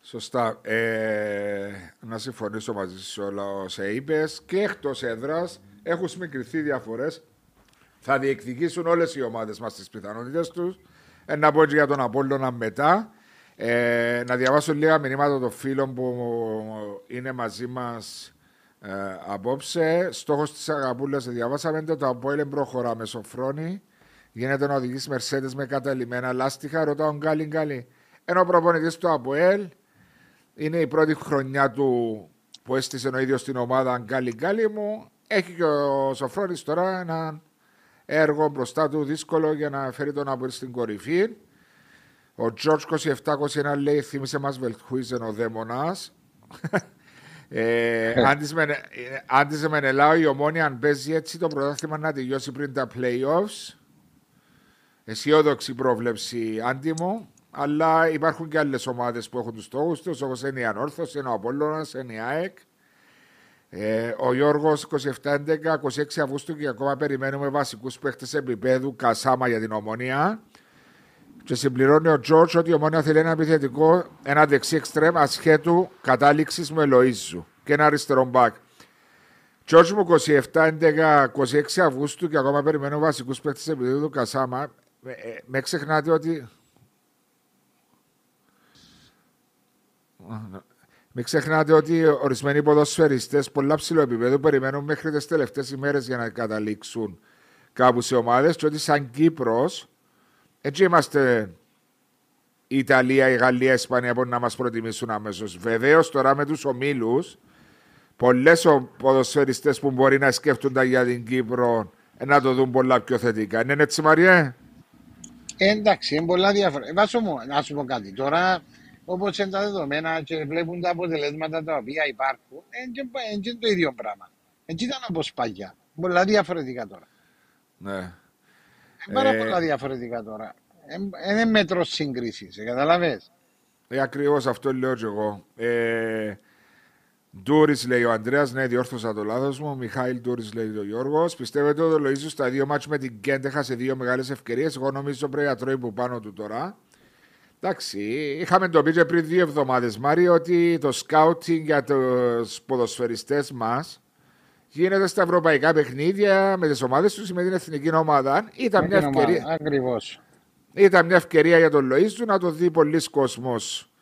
Σωστά. Ε, να συμφωνήσω μαζί σου όλα όσα είπες και εκτός έδρας έχουν σμικριθεί διαφορές. Θα διεκδικήσουν όλες οι ομάδες μας τις πιθανότητες τους. Ένα πω για τον Απόλλωνα μετά. Ε, να διαβάσω λίγα μηνύματα των φίλων που είναι μαζί μας ε, απόψε. Στόχος της Αγαπούλας, διαβάσαμε το Απόλλων προχωρά με Σωφρόνη. Γίνεται να οδηγήσει Μερσέντες με καταλημμένα λάστιχα. Ρωτάω γκάλι γκάλι. Ενώ ο προπονητής του Αποέλ είναι η πρώτη χρονιά του που έστησε ο ίδιος στην ομάδα γκάλι γκάλι μου. Έχει και ο Σωφρόνης τώρα ένα έργο μπροστά του δύσκολο για να φέρει τον Αποέλ στην κορυφή. Ο Τζορτζ 2721 λέει: Θύμησε μας Βελτχούιζεν ο δαίμονας. ε, αν της Μενελάου η ομόνια αν παίζει έτσι το πρωτάθλημα να τελειώσει πριν τα playoffs. Αισιόδοξη πρόβλεψη άντιμο. Αλλά υπάρχουν και άλλες ομάδες που έχουν τους στόχους τους, όπως είναι η Ανόρθωση, είναι ο Απόλλωνας, είναι η ΑΕΚ. Ε, ο Γιώργος 27-11, 26 Αυγούστου και ακόμα περιμένουμε βασικούς παίχτες επίπεδου Κασάμα για την ομονία. Και συμπληρώνει ο Τζόρτζ ότι η ομόνια θέλει ένα επιθετικό, ένα δεξί εξτρέμ ασχέτου κατάληξης με Λοίζου και ένα αριστερό μπακ. Τζόρτζ μου 27, 11, 26 Αυγούστου και ακόμα περιμένω βασικούς παίχτες επίπεδου Κασάμα. Ε, ε, με ξεχνάτε ότι Μην ξεχνάτε ότι ορισμένοι ποδοσφαιριστές πολλά ψηλό επίπεδο περιμένουν μέχρι τις τελευταίες ημέρες για να καταλήξουν κάπου σε ομάδες και ότι σαν Κύπρος, έτσι είμαστε η Ιταλία, η Γαλλία, η Ισπανία που να μας προτιμήσουν αμέσως. Βεβαίως τώρα με τους ομίλους, πολλές ποδοσφαιριστές που μπορεί να σκέφτονται για την Κύπρο να το δουν πολλά πιο θετικά. Είναι έτσι, Μαρία. Εντάξει, είναι πολλά διαφορετικά. Βάσο μου, να σου πω κάτι. Τώρα όπως είναι τα δεδομένα και βλέπουν τα αποτελέσματα τα οποία υπάρχουν, είναι το ίδιο πράγμα. Έτσι ήταν όπως παλιά. Πολλά διαφορετικά τώρα. Ναι. Είναι πάρα ε... πολλά διαφορετικά τώρα. Είναι μέτρος σύγκριση, καταλαβέ. Ε, Ακριβώς αυτό λέω και εγώ. Ε, Ντούρις λέει ο Αντρέα, ναι, διόρθωσα το λάθος μου. Μιχάηλ Ντούρις λέει ο Γιώργος. Πιστεύετε ότι ο Λοίζο στα δύο μάτια με την Κέντ έχασε δύο μεγάλες ευκαιρίες; Εγώ νομίζω πρέπει να τρώει που πάνω του τώρα. Εντάξει, είχαμε το πει και πριν δύο εβδομάδες, Μάρι, ότι το σκάουτινγκ για τους ποδοσφαιριστές μας γίνεται στα ευρωπαϊκά παιχνίδια με τις ομάδες τους ή με την εθνική ομάδα. Ήταν μια ευκαιρία. Ακριβώς. Ήταν μια ευκαιρία για τον Λοίζου να το δει πολλοί κόσμος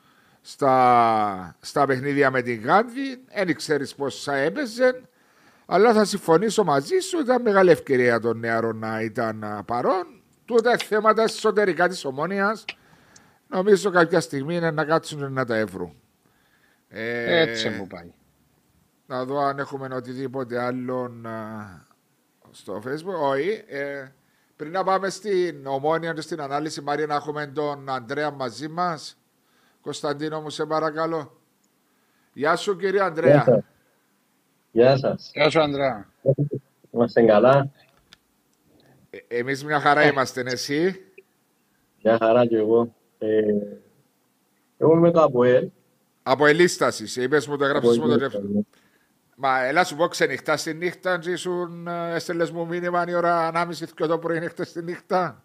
στα, στα παιχνίδια με την Γάνδη. Δεν ξέρεις πώς θα έπαιζε. Αλλά θα συμφωνήσω μαζί σου ότι ήταν μεγάλη ευκαιρία των νεαρών να ήταν παρόν. Τούτα θέματα εσωτερικά της ομόνοιας νομίζω κάποια στιγμή είναι να κάτσουν να τα εύρουν. Ε, Έτσι μου πάει. Να δω αν έχουμε οτιδήποτε άλλο στο facebook. Όχι. Ε, πριν να πάμε στην ομόνια και στην ανάλυση, Μαρία, να έχουμε τον Αντρέα μαζί μας. Κωνσταντίνο μου, σε παρακαλώ. Γεια σου, κύριε Αντρέα. Γεια σας. Γεια σου, Αντρέα. Είμαστε καλά. Ε, εμείς μια χαρά είμαστε, εσύ; Μια χαρά και εγώ. Ε, εγώ είμαι το ΑΠΟΕΛ. Από ελίστασης. Είπες μου το έγραψες μου το τηλέφωνο. Μα έλα σου πω ξενυχτά στη νύχτα και ήσουν ε, έστελες μου μήνυμα η ώρα ανάμιση και το πρωί νύχτα στη νύχτα.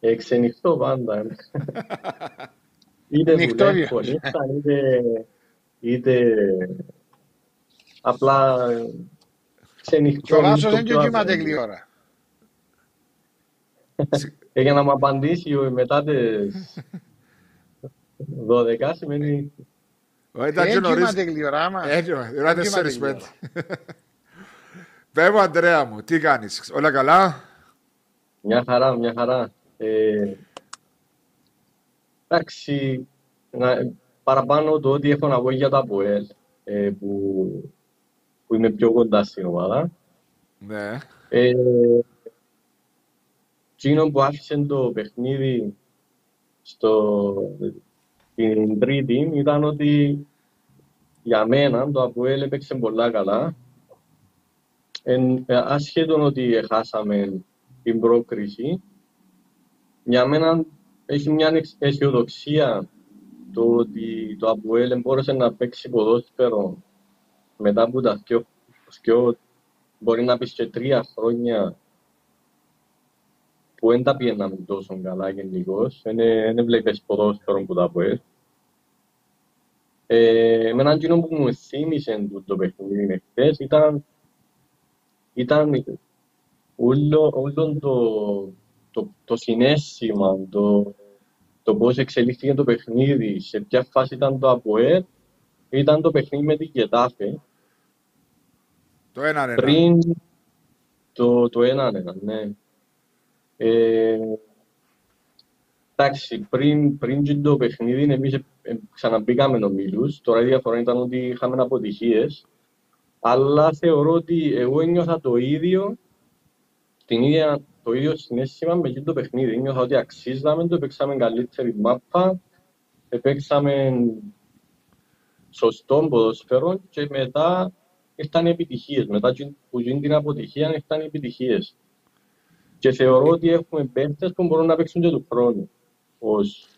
Ε, ξενυχτώ πάντα. είτε δουλεύω νύχτα, είτε, είτε απλά ξενυχτώ. Και ο Λάσος δεν και κοιμάται γλυόρα. Ε, για να μου απαντήσει μετά τις 12 σημαίνει ήταν και νωρίς. Έτσι γλυοράμα. Έτσι, ώρα 4-5. Πες μου, Αντρέα μου, τι κάνεις, όλα καλά; Μια χαρά, μια χαρά. Ε, εντάξει, παραπάνω το ότι έχω να πω για τα ΑΠΟΕΛ, ε, που, που είμαι πιο κοντά στην ομάδα. Ναι. Ε, Εκείνο που άφησε το παιχνίδι στο, την τρίτη ήταν ότι για μένα το Αποέλ έπαιξε πολλά καλά. Εν, ασχέτων ότι χάσαμε την πρόκριση, για μένα έχει μια αισιοδοξία το ότι το Αποέλ μπόρεσε να παίξει ποδόσφαιρο μετά από τα δυο, μπορεί να πεις και τρία χρόνια που δεν τα πιέναμε τόσο καλά γενικώς. Δεν βλέπεις ποδόσφαιρο που τα πω. Ε, εμένα εκείνο που μου θύμισε το, το παιχνίδι χθες ήταν, ήταν όλο, όλο το, το, το συνέστημα, το, το πώς εξελίχθηκε το παιχνίδι, σε ποια φάση ήταν το ΑΠΟΕ, ήταν το παιχνίδι με την Γετάφε. Το έναν ένα. Πριν το, το έναν ένα, ναι. Ε, εντάξει, πριν, πριν το παιχνίδι, εμείς ε, ξαναμπήκαμε ομίλους. Τώρα η διαφορά ήταν ότι είχαμε αποτυχίες. Αλλά θεωρώ ότι εγώ ένιωθα το ίδιο, την ίδια, το ίδιο συνέστημα με το παιχνίδι. Νιώθα ότι αξίζαμε το, παίξαμε καλύτερη μάπα, παίξαμε σωστό ποδοσφαίρο και μετά ήρθαν οι επιτυχίες. Μετά που γίνει την αποτυχία ήρθαν οι επιτυχίες. Και θεωρώ ότι έχουμε παίχτες που μπορούν να παίξουν και του χρόνου. Ως...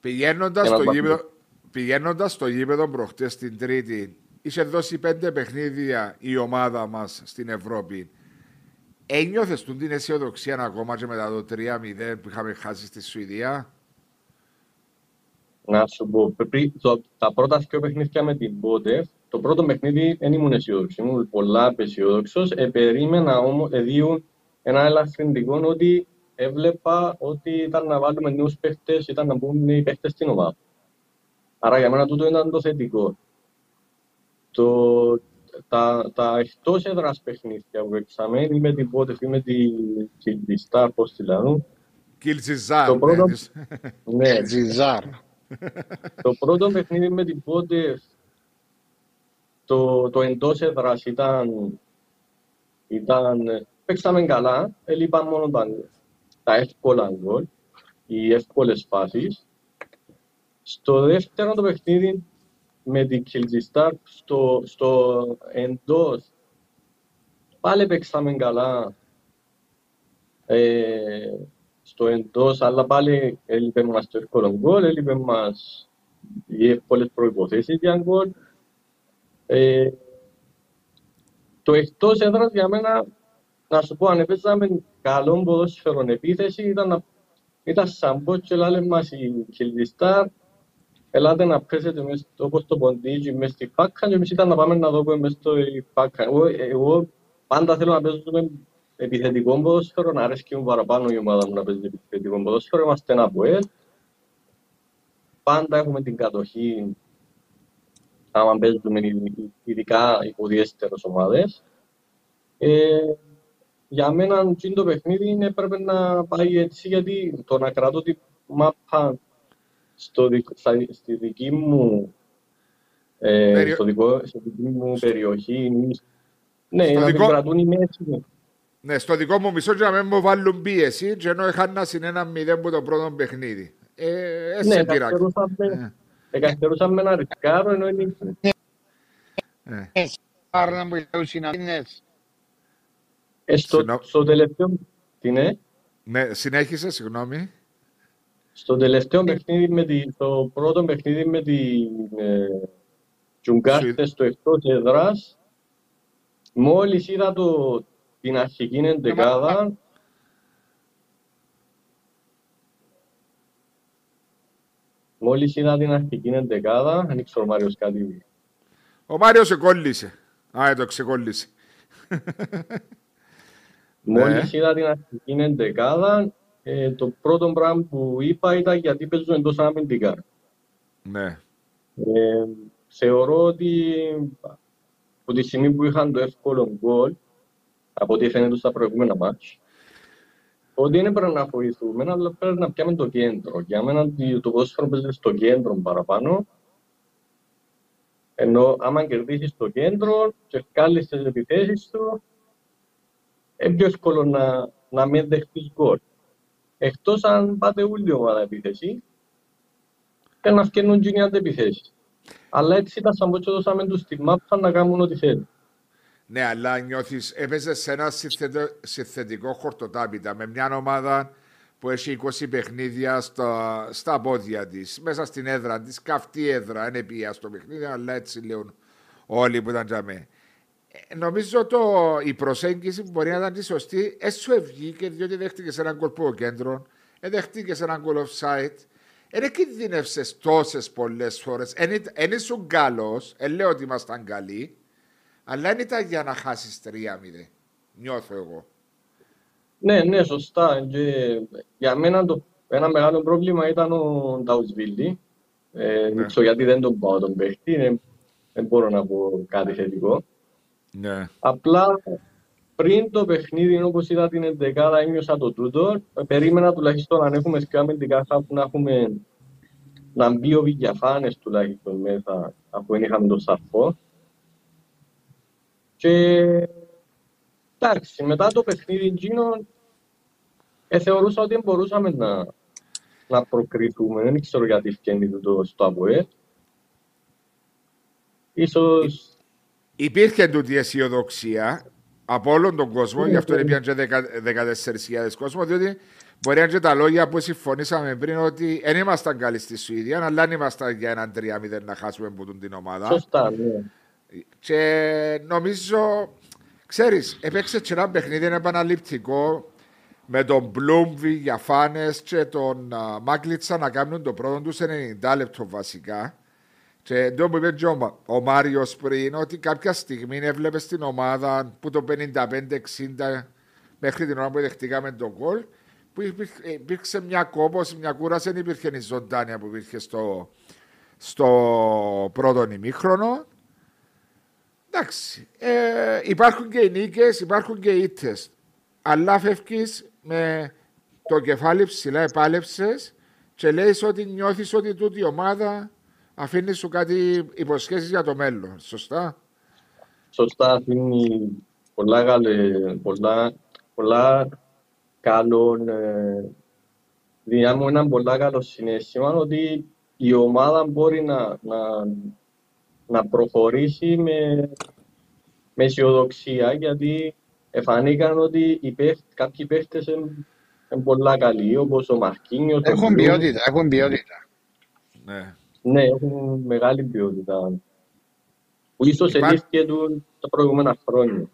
Πηγαίνοντας στο, γήπεδο, πηγαίνοντας στο γήπεδο προχτές την Τρίτη, είχε δώσει πέντε παιχνίδια η ομάδα μας στην Ευρώπη. Ένιωθες του την αισιοδοξία ακόμα και μετά το 3-0 που είχαμε χάσει στη Σουηδία; Να σου πω, το, τα πρώτα δύο παιχνίδια με την Πότε, το πρώτο παιχνίδι δεν ήμουν αισιόδοξος, ήμουν πολλά απεσιόδοξος. Ε, περίμενα όμως, ε, ένα ελαφρυντικό ότι έβλεπα ότι ήταν να βάλουμε νέους παίχτες, ήταν να μπουν οι παίχτες στην ομάδα. Άρα για μένα τούτο ήταν το θετικό. Το, τα, τα εκτός έδρας παιχνίδια που παίξαμε ή με την Πότεφ ή με την Κιλτιστάρ, πώς τη λένε. Κιλτζιζάρ. Το πρώτο, ναι, Κιλτζιζάρ. το πρώτο παιχνίδι με την Πότεφ το, το εντός έδρας ήταν, ήταν παίξαμε καλά, έλειπαν μόνο τα, τα εύκολα γκολ, οι εύκολες φάσεις. Στο δεύτερο το παιχνίδι με την Κιλτζιστάρ στο, στο εντός πάλι παίξαμε καλά ε, στο εντός, αλλά πάλι έλειπε μας το εύκολο γκολ, έλειπε μας οι εύκολες προϋποθέσεις για γκολ. Ε, το εκτός έδρας για μένα να σου πω, αν έπαιζαμε καλό ποδόσφαιρο επίθεση, ήταν, ήταν σαν πως και λάλε μας η Κιλδιστάρ, ελάτε να πέσετε μες, όπως το ποντίκι μες στη φάκα και εμείς ήταν να πάμε να δούμε μες στο φάκα. Εγώ, εγώ πάντα θέλω να παίζουμε επιθετικό ποδόσφαιρο, να αρέσει και μου παραπάνω η ομάδα μου να παίζει επιθετικό ποδόσφαιρο, είμαστε ένα από ελ. Πάντα έχουμε την κατοχή άμα παίζουμε ειδικά υποδιέστερες ομάδες. Ε, για μένα το παιχνίδι έπρεπε να πάει έτσι, γιατί το να κρατώ τη μάπα στο, στη δική μου ε, Περιο... στο δικό, στη δική μου περιοχή. Ναι, στο να δικό... την κρατούν οι μέση. Ναι, στο δικό μου μισό για να μην μου βάλουν πίεση και ενώ έχανα συν ένα μηδέν που το πρώτο παιχνίδι. Ε, ναι, καθυστερούσαμε να ρισκάρω ενώ είναι... Ναι. Άρα να μου συναντήνες. Ε, στο, στο τελευταίο... Τι είναι; Ναι, συνέχισε, συγγνώμη. Στο τελευταίο παιχνίδι, με τη, στο πρώτο παιχνίδι με την ε, Τζουγκάρτε στο εκτός έδρας, μόλις είδα το, την αρχική εντεκάδα, Μόλις είδα την αρχική εντεκάδα, δεν ξέρω ο Μάριος κάτι. Ο Μάριος εκόλλησε. Α, το ξεκόλλησε. Μόλις είδα την αρχική εντεκάδα, ε, το πρώτο πράγμα που είπα ήταν γιατί παίζουν εντός αμυντικά. Ναι. Ε, θεωρώ ότι από τη στιγμή που είχαν το εύκολο γκολ, από ό,τι φαίνεται στα προηγούμενα μάτς, ότι δεν πρέπει να βοηθούμε, αλλά πρέπει να πιάμε το κέντρο. Για μένα το ποδόσφαιρο παίζει στο κέντρο παραπάνω, ενώ άμα κερδίσεις το κέντρο και βγάλεις τις επιθέσεις του, είναι πιο εύκολο να, να μην δεχτείς γκολ. Εκτός αν πάτε όλη η ομάδα επίθεση και να φτιάχνουν και οι αντεπιθέσεις. Αλλά έτσι ήταν σαν πότσο δώσαμε τους στη μάπα να κάνουν ό,τι θέλουν. Ναι, αλλά νιώθεις, έπαιζες σε ένα συνθετικό χορτοτάπητα με μια ομάδα που έχει 20 παιχνίδια στα, στα πόδια της, μέσα στην έδρα της, καυτή έδρα, είναι πια στο παιχνίδι, αλλά έτσι λέω όλοι που ήταν τζαμέ. Ε, νομίζω το, η προσέγγιση που μπορεί να ήταν τη σωστή, έσου ευγήκε διότι δέχτηκες έναν κολπό κέντρο, ε, δέχτηκες έναν κολ offside, δεν κινδύνευσες τόσες πολλές φορές. Δεν ήσουν καλός, δεν λέω ότι ήμασταν καλοί, αλλά δεν ήταν για να χάσεις 3-0. Νιώθω εγώ. Ναι, ναι, σωστά. Και για μένα το, ένα μεγάλο πρόβλημα ήταν ο Ντάουσβίλι. Ε, ναι. ξέρω γιατί δεν τον πάω τον παίχτη, δεν, δεν μπορώ να πω κάτι θετικό. Ναι. Απλά πριν το παιχνίδι, όπως είδα την 11 ένιωσα το τούτο. Περίμενα τουλάχιστον αν έχουμε σκάμεντικα που να έχουμε να μπει ο Βηγιαφάνες τουλάχιστον μέσα, αφού δεν είχαμε τον Σαρφό. Και εντάξει, μετά το παιχνίδι εκείνο, ε, θεωρούσα ότι μπορούσαμε να, να προκριθούμε. Δεν ξέρω γιατί φτιάχνει το στο ΑΠΟΕ. Ίσως... Υπήρχε τούτη αισιοδοξία από όλον τον κόσμο, γι' αυτό έπιαν και 14.000 κόσμο, διότι μπορεί να είναι και τα λόγια που συμφωνήσαμε πριν ότι δεν ήμασταν καλοί στη Σουηδία, αλλά δεν ήμασταν για έναν 3-0 να χάσουμε από την ομάδα. Σωστά, ναι. Και νομίζω, ξέρεις, έπαιξε και ένα παιχνίδι επαναληπτικό με τον Μπλούμβι για φάνες και τον uh, Μάγκλιτσα να κάνουν το πρώτο τους σε 90 λεπτό βασικά. Και εντός που είπε και ο, ο Μάριος πριν, ότι κάποια στιγμή έβλεπες στην ομάδα που το 55-60 μέχρι την ώρα που δεχτήκαμε τον κόλ, που υπήρχε, υπήρξε μια κόπωση, μια κούραση, δεν υπήρχε η ζωντάνια που υπήρχε στο, στο πρώτο ημίχρονο. Εντάξει, ε, υπάρχουν και οι νίκες, υπάρχουν και οι ήττες. Αλλά φεύγεις με το κεφάλι ψηλά, επάλεψες και λέει ότι νιώθεις ότι τούτη η ομάδα αφήνεις σου κάτι υποσχέσεις για το μέλλον. Σωστά; Σωστά, αφήνει πολλά, πολλά, πολλά καλό. Ε, δηλαδή, ένα πολλά καλό συνέστημα ότι η ομάδα μπορεί να, να, να προχωρήσει με, με αισιοδοξία γιατί εφανήκαν ότι οι παίχτες, κάποιοι παίχτες είναι, είναι πολλά καλοί όπως ο Μαρκίνιος. Έχουν ποιότητα, έχουν ποιότητα. Ναι. Ναι, έχουν μεγάλη ποιότητα. Που ίσως Υπά... ελήφθηκε του τα προηγούμενα χρόνια.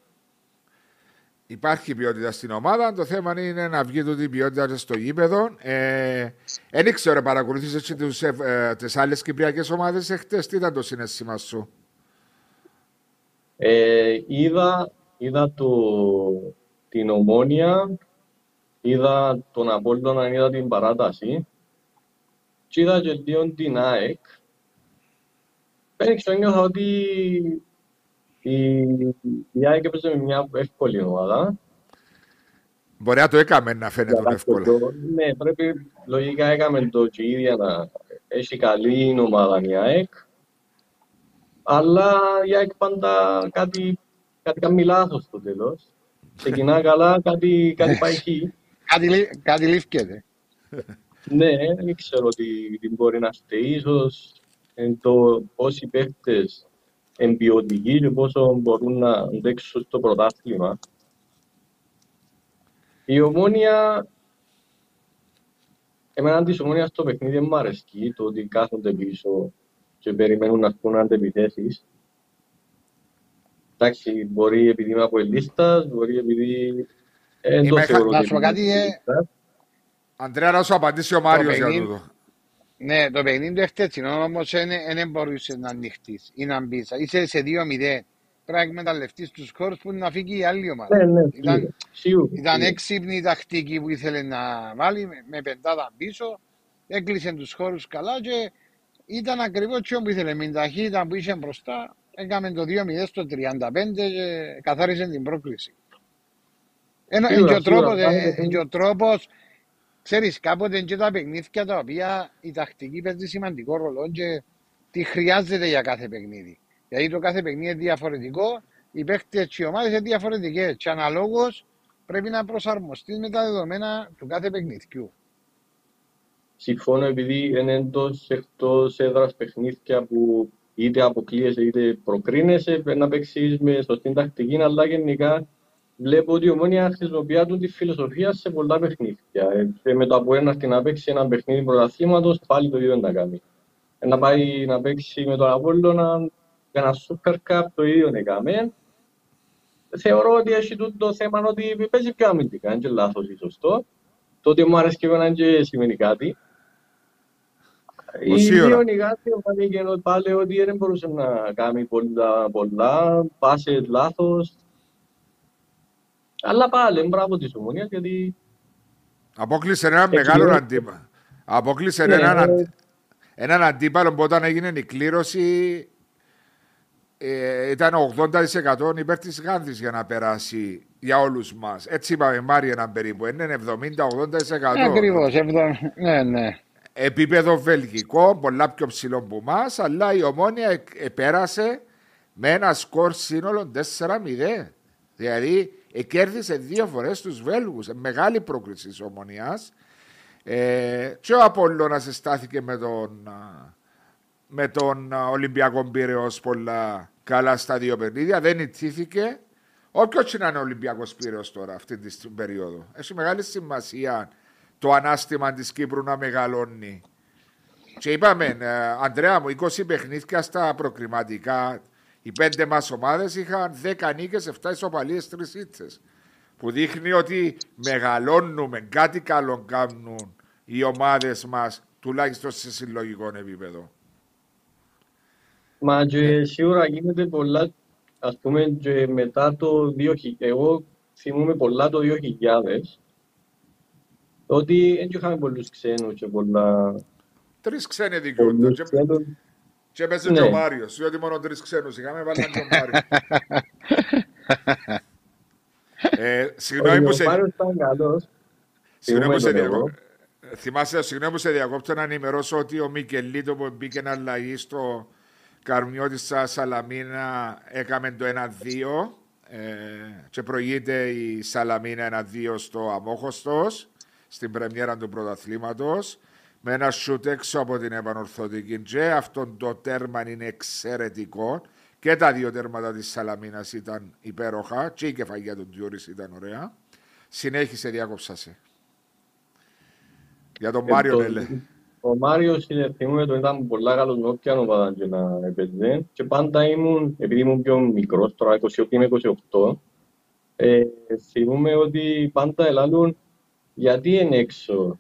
Υπάρχει ποιότητα στην ομάδα. Το θέμα είναι να βγει τούτη ποιότητα στο γήπεδο. Ε, δεν ξέρω, παρακολουθήσει ε, τις άλλες κυπριακές ομάδες εχθές. Τι ήταν το συνέστημα σου; Ε, είδα είδα το, την ομόνια, είδα τον Απόλλωνα, είδα την παράταση και είδα και λίγο την ΑΕΚ. δεν ξέρω, νιώθω ότι η, η ΑΕΚ έπαιζε με μια εύκολη ομάδα. Μπορεί να το έκαμε να φαίνεται εύκολα. Ναι, πρέπει λογικά έκαμε το και η ίδια να έχει καλή ομάδα η ΑΕΚ. Αλλά η ΑΕΚ πάντα κάτι, κάτι κάνει λάθος στο τέλος. Ξεκινά καλά, κάτι, κάτι πάει εκεί. Κάτι, κάτι λήφκεται. ναι, δεν ξέρω τι, τι μπορεί να φταίει. Ίσως εν το πώς οι παίχτες εμπιωτικοί και πόσο μπορούν να αντέξουν στο πρωτάθλημα. Η ομόνια, εμένα της ομόνιας το παιχνίδι μου αρέσκει, το ότι κάθονται πίσω και περιμένουν να βγουν αντεπιθέσεις. Εντάξει, μπορεί επειδή είμαι από ελίστας, μπορεί επειδή... Εν το θεωρώ να σου κάτι, ε... Αντρέα, να σου απαντήσει ο Μάριος για τούτο. Ναι, το παιχνίδι του χτες όμως δεν μπορούσε να ανοιχτείς ή να μπεις. Είσαι σε 2-0. Πρέπει να εκμεταλλευτείς τους χώρους που να φύγει η άλλη ομάδα. Ναι, ναι, ήταν, σίγουρα. ήταν έξυπνη η τακτική που ήθελε να βάλει με πεντάδα πίσω. Έκλεισε τους χώρους καλά και ήταν ακριβώς τι που ήθελε. Με ταχύτητα που είχε μπροστά έκαμε το 2-0 στο 35 και καθάρισε την πρόκληση. Ένα, και ο τρόπος, ε, ο τρόπος Ξέρεις, κάποτε και τα παιχνίδια τα οποία η τακτική παίζει σημαντικό ρόλο και τι χρειάζεται για κάθε παιχνίδι. Γιατί το κάθε παιχνίδι είναι διαφορετικό, οι παίχτες και οι ομάδες είναι διαφορετικές και αναλόγως πρέπει να προσαρμοστείς με τα δεδομένα του κάθε παιχνιδιού. Συμφώνω επειδή είναι εντός εκτός έδρας παιχνίδια που είτε αποκλείεσαι είτε προκρίνεσαι, πρέπει να παίξεις με σωστή τακτική, αλλά γενικά βλέπω ότι η Ομόνια χρησιμοποιεί τη φιλοσοφία σε πολλά παιχνίδια. Ε, και με το από ένα να παίξει ένα παιχνίδι πρωταθλήματος, πάλι το ίδιο να κάνει. Ε, να πάει να παίξει με τον Απόλλωνα ένα Super Cup, το ίδιο να κάνει. Θεωρώ ότι έχει το θέμα ότι παίζει πιο αμυντικά, είναι και λάθος ή σωστό. Το ότι μου αρέσει και εμένα και σημαίνει κάτι. Η δύο νιγάτη ο πάλι ότι δεν μπορούσε να κάνει πολλά, πολλά, πάσε λάθος, αλλά πάλι, μπράβο της Ομονίας, γιατί... Απόκλεισε έναν μεγάλο αντίπαλο. Απόκλεισε ναι, έναν, ναι. έναν αντίπαλο που όταν έγινε η κλήρωση ε, ήταν 80% υπέρ της Γάνδης για να περάσει για όλους μας. Έτσι είπαμε Μάρι έναν περίπου. Είναι 70-80%. Ακριβώς, ναι, ναι. Επίπεδο βελγικό, πολλά πιο ψηλό από εμάς, αλλά η ομόνια επέρασε με ένα σκορ σύνολο 4-0. Δηλαδή κέρδισε δύο φορές τους Βέλγους. Ε, μεγάλη πρόκληση της ομονίας. Ε, και ο Απόλλωνας στάθηκε με τον, με τον Ολυμπιακό Πύρεος πολλά καλά στα δύο παιχνίδια. Δεν ιτήθηκε. Όποιος και να είναι Ολυμπιακός Πύρεος τώρα αυτή την περίοδο. Έχει μεγάλη σημασία το ανάστημα της Κύπρου να μεγαλώνει. Και είπαμε, ε, Αντρέα μου, 20 παιχνίδια στα προκριματικά οι πέντε μας ομάδες είχαν 10 νίκες, 7 ισοπαλίες, 3 ήττες. Που δείχνει ότι μεγαλώνουμε, κάτι καλό κάνουν οι ομάδες μας, τουλάχιστον σε συλλογικό επίπεδο. Μα και σίγουρα γίνεται πολλά, ας πούμε, και μετά το 2000. Εγώ θυμούμαι πολλά το 2000. Ότι δεν είχαμε πολλούς ξένους και πολλά... Τρεις ξένοι δικαιούνται. Και έπαιζε ναι. και ο Μάριος, διότι μόνο τρεις ξένους είχαμε, βάλαν και ο Μάριος. ε, συγγνώμη που σε... Συγγνώμη που σε διακόπτω. Θυμάσαι, συγγνώμη που σε διακόπτω να ενημερώσω ότι ο Μικελίτο που μπήκε να αλλαγή στο καρμιό της Σαλαμίνα έκαμε το 1-2 ε, και προηγείται η Σαλαμίνα 1-2 στο Αμόχωστος στην πρεμιέρα του πρωταθλήματος με ένα σούτ έξω από την επανορθωτική και αυτό το τέρμα είναι εξαιρετικό και τα δύο τέρματα της Σαλαμίνας ήταν υπέροχα και η κεφαγιά του Διόρης ήταν ωραία. Συνέχισε, διάκοψα σε. Για τον ε, Μάριο Νέλε. Ο Μάριος θυμούμαι τον ήταν πολλά καλός νόπια ομάδα και να έπαιζε και πάντα ήμουν, επειδή ήμουν πιο μικρός, τώρα 28 με 28, ε, θυμούμαι ότι πάντα ελάλουν γιατί είναι έξω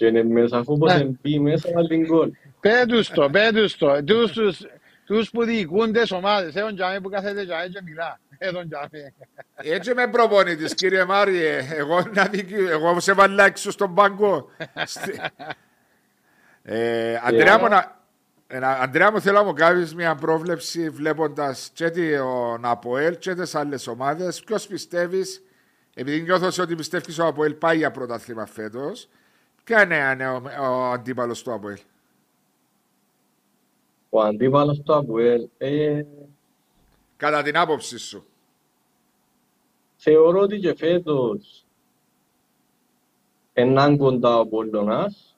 και είναι μέσα, αφού πως ναι. μπει μέσα να την γκολ. Πέτους το, πέτους το. Τους, τους, τους που διοικούν τις ομάδες, έχουν τζάμε που κάθεται τζάμε και μιλά. Έχουν τζάμε. Έτσι με προπονητής κύριε Μάριε, εγώ, να δικη... εγώ σε βάλα έξω στον πάγκο. ε, Αντρέα μου να... Ένα, Αντρέα μου θέλω να μου κάνεις μια πρόβλεψη βλέποντας και τον Αποέλ και τις άλλες ομάδες. Ποιος πιστεύεις, επειδή νιώθω ότι πιστεύεις ο Αποέλ πάει για πρωτάθλημα φέτος, ποια είναι, είναι ο, ο αντίπαλος του Αποέλ. Ο αντίπαλος του Αποέλ, ε, Κατά την άποψη σου. θεωρώ ότι και φέτος έναν κοντά ο Απόλλωνας.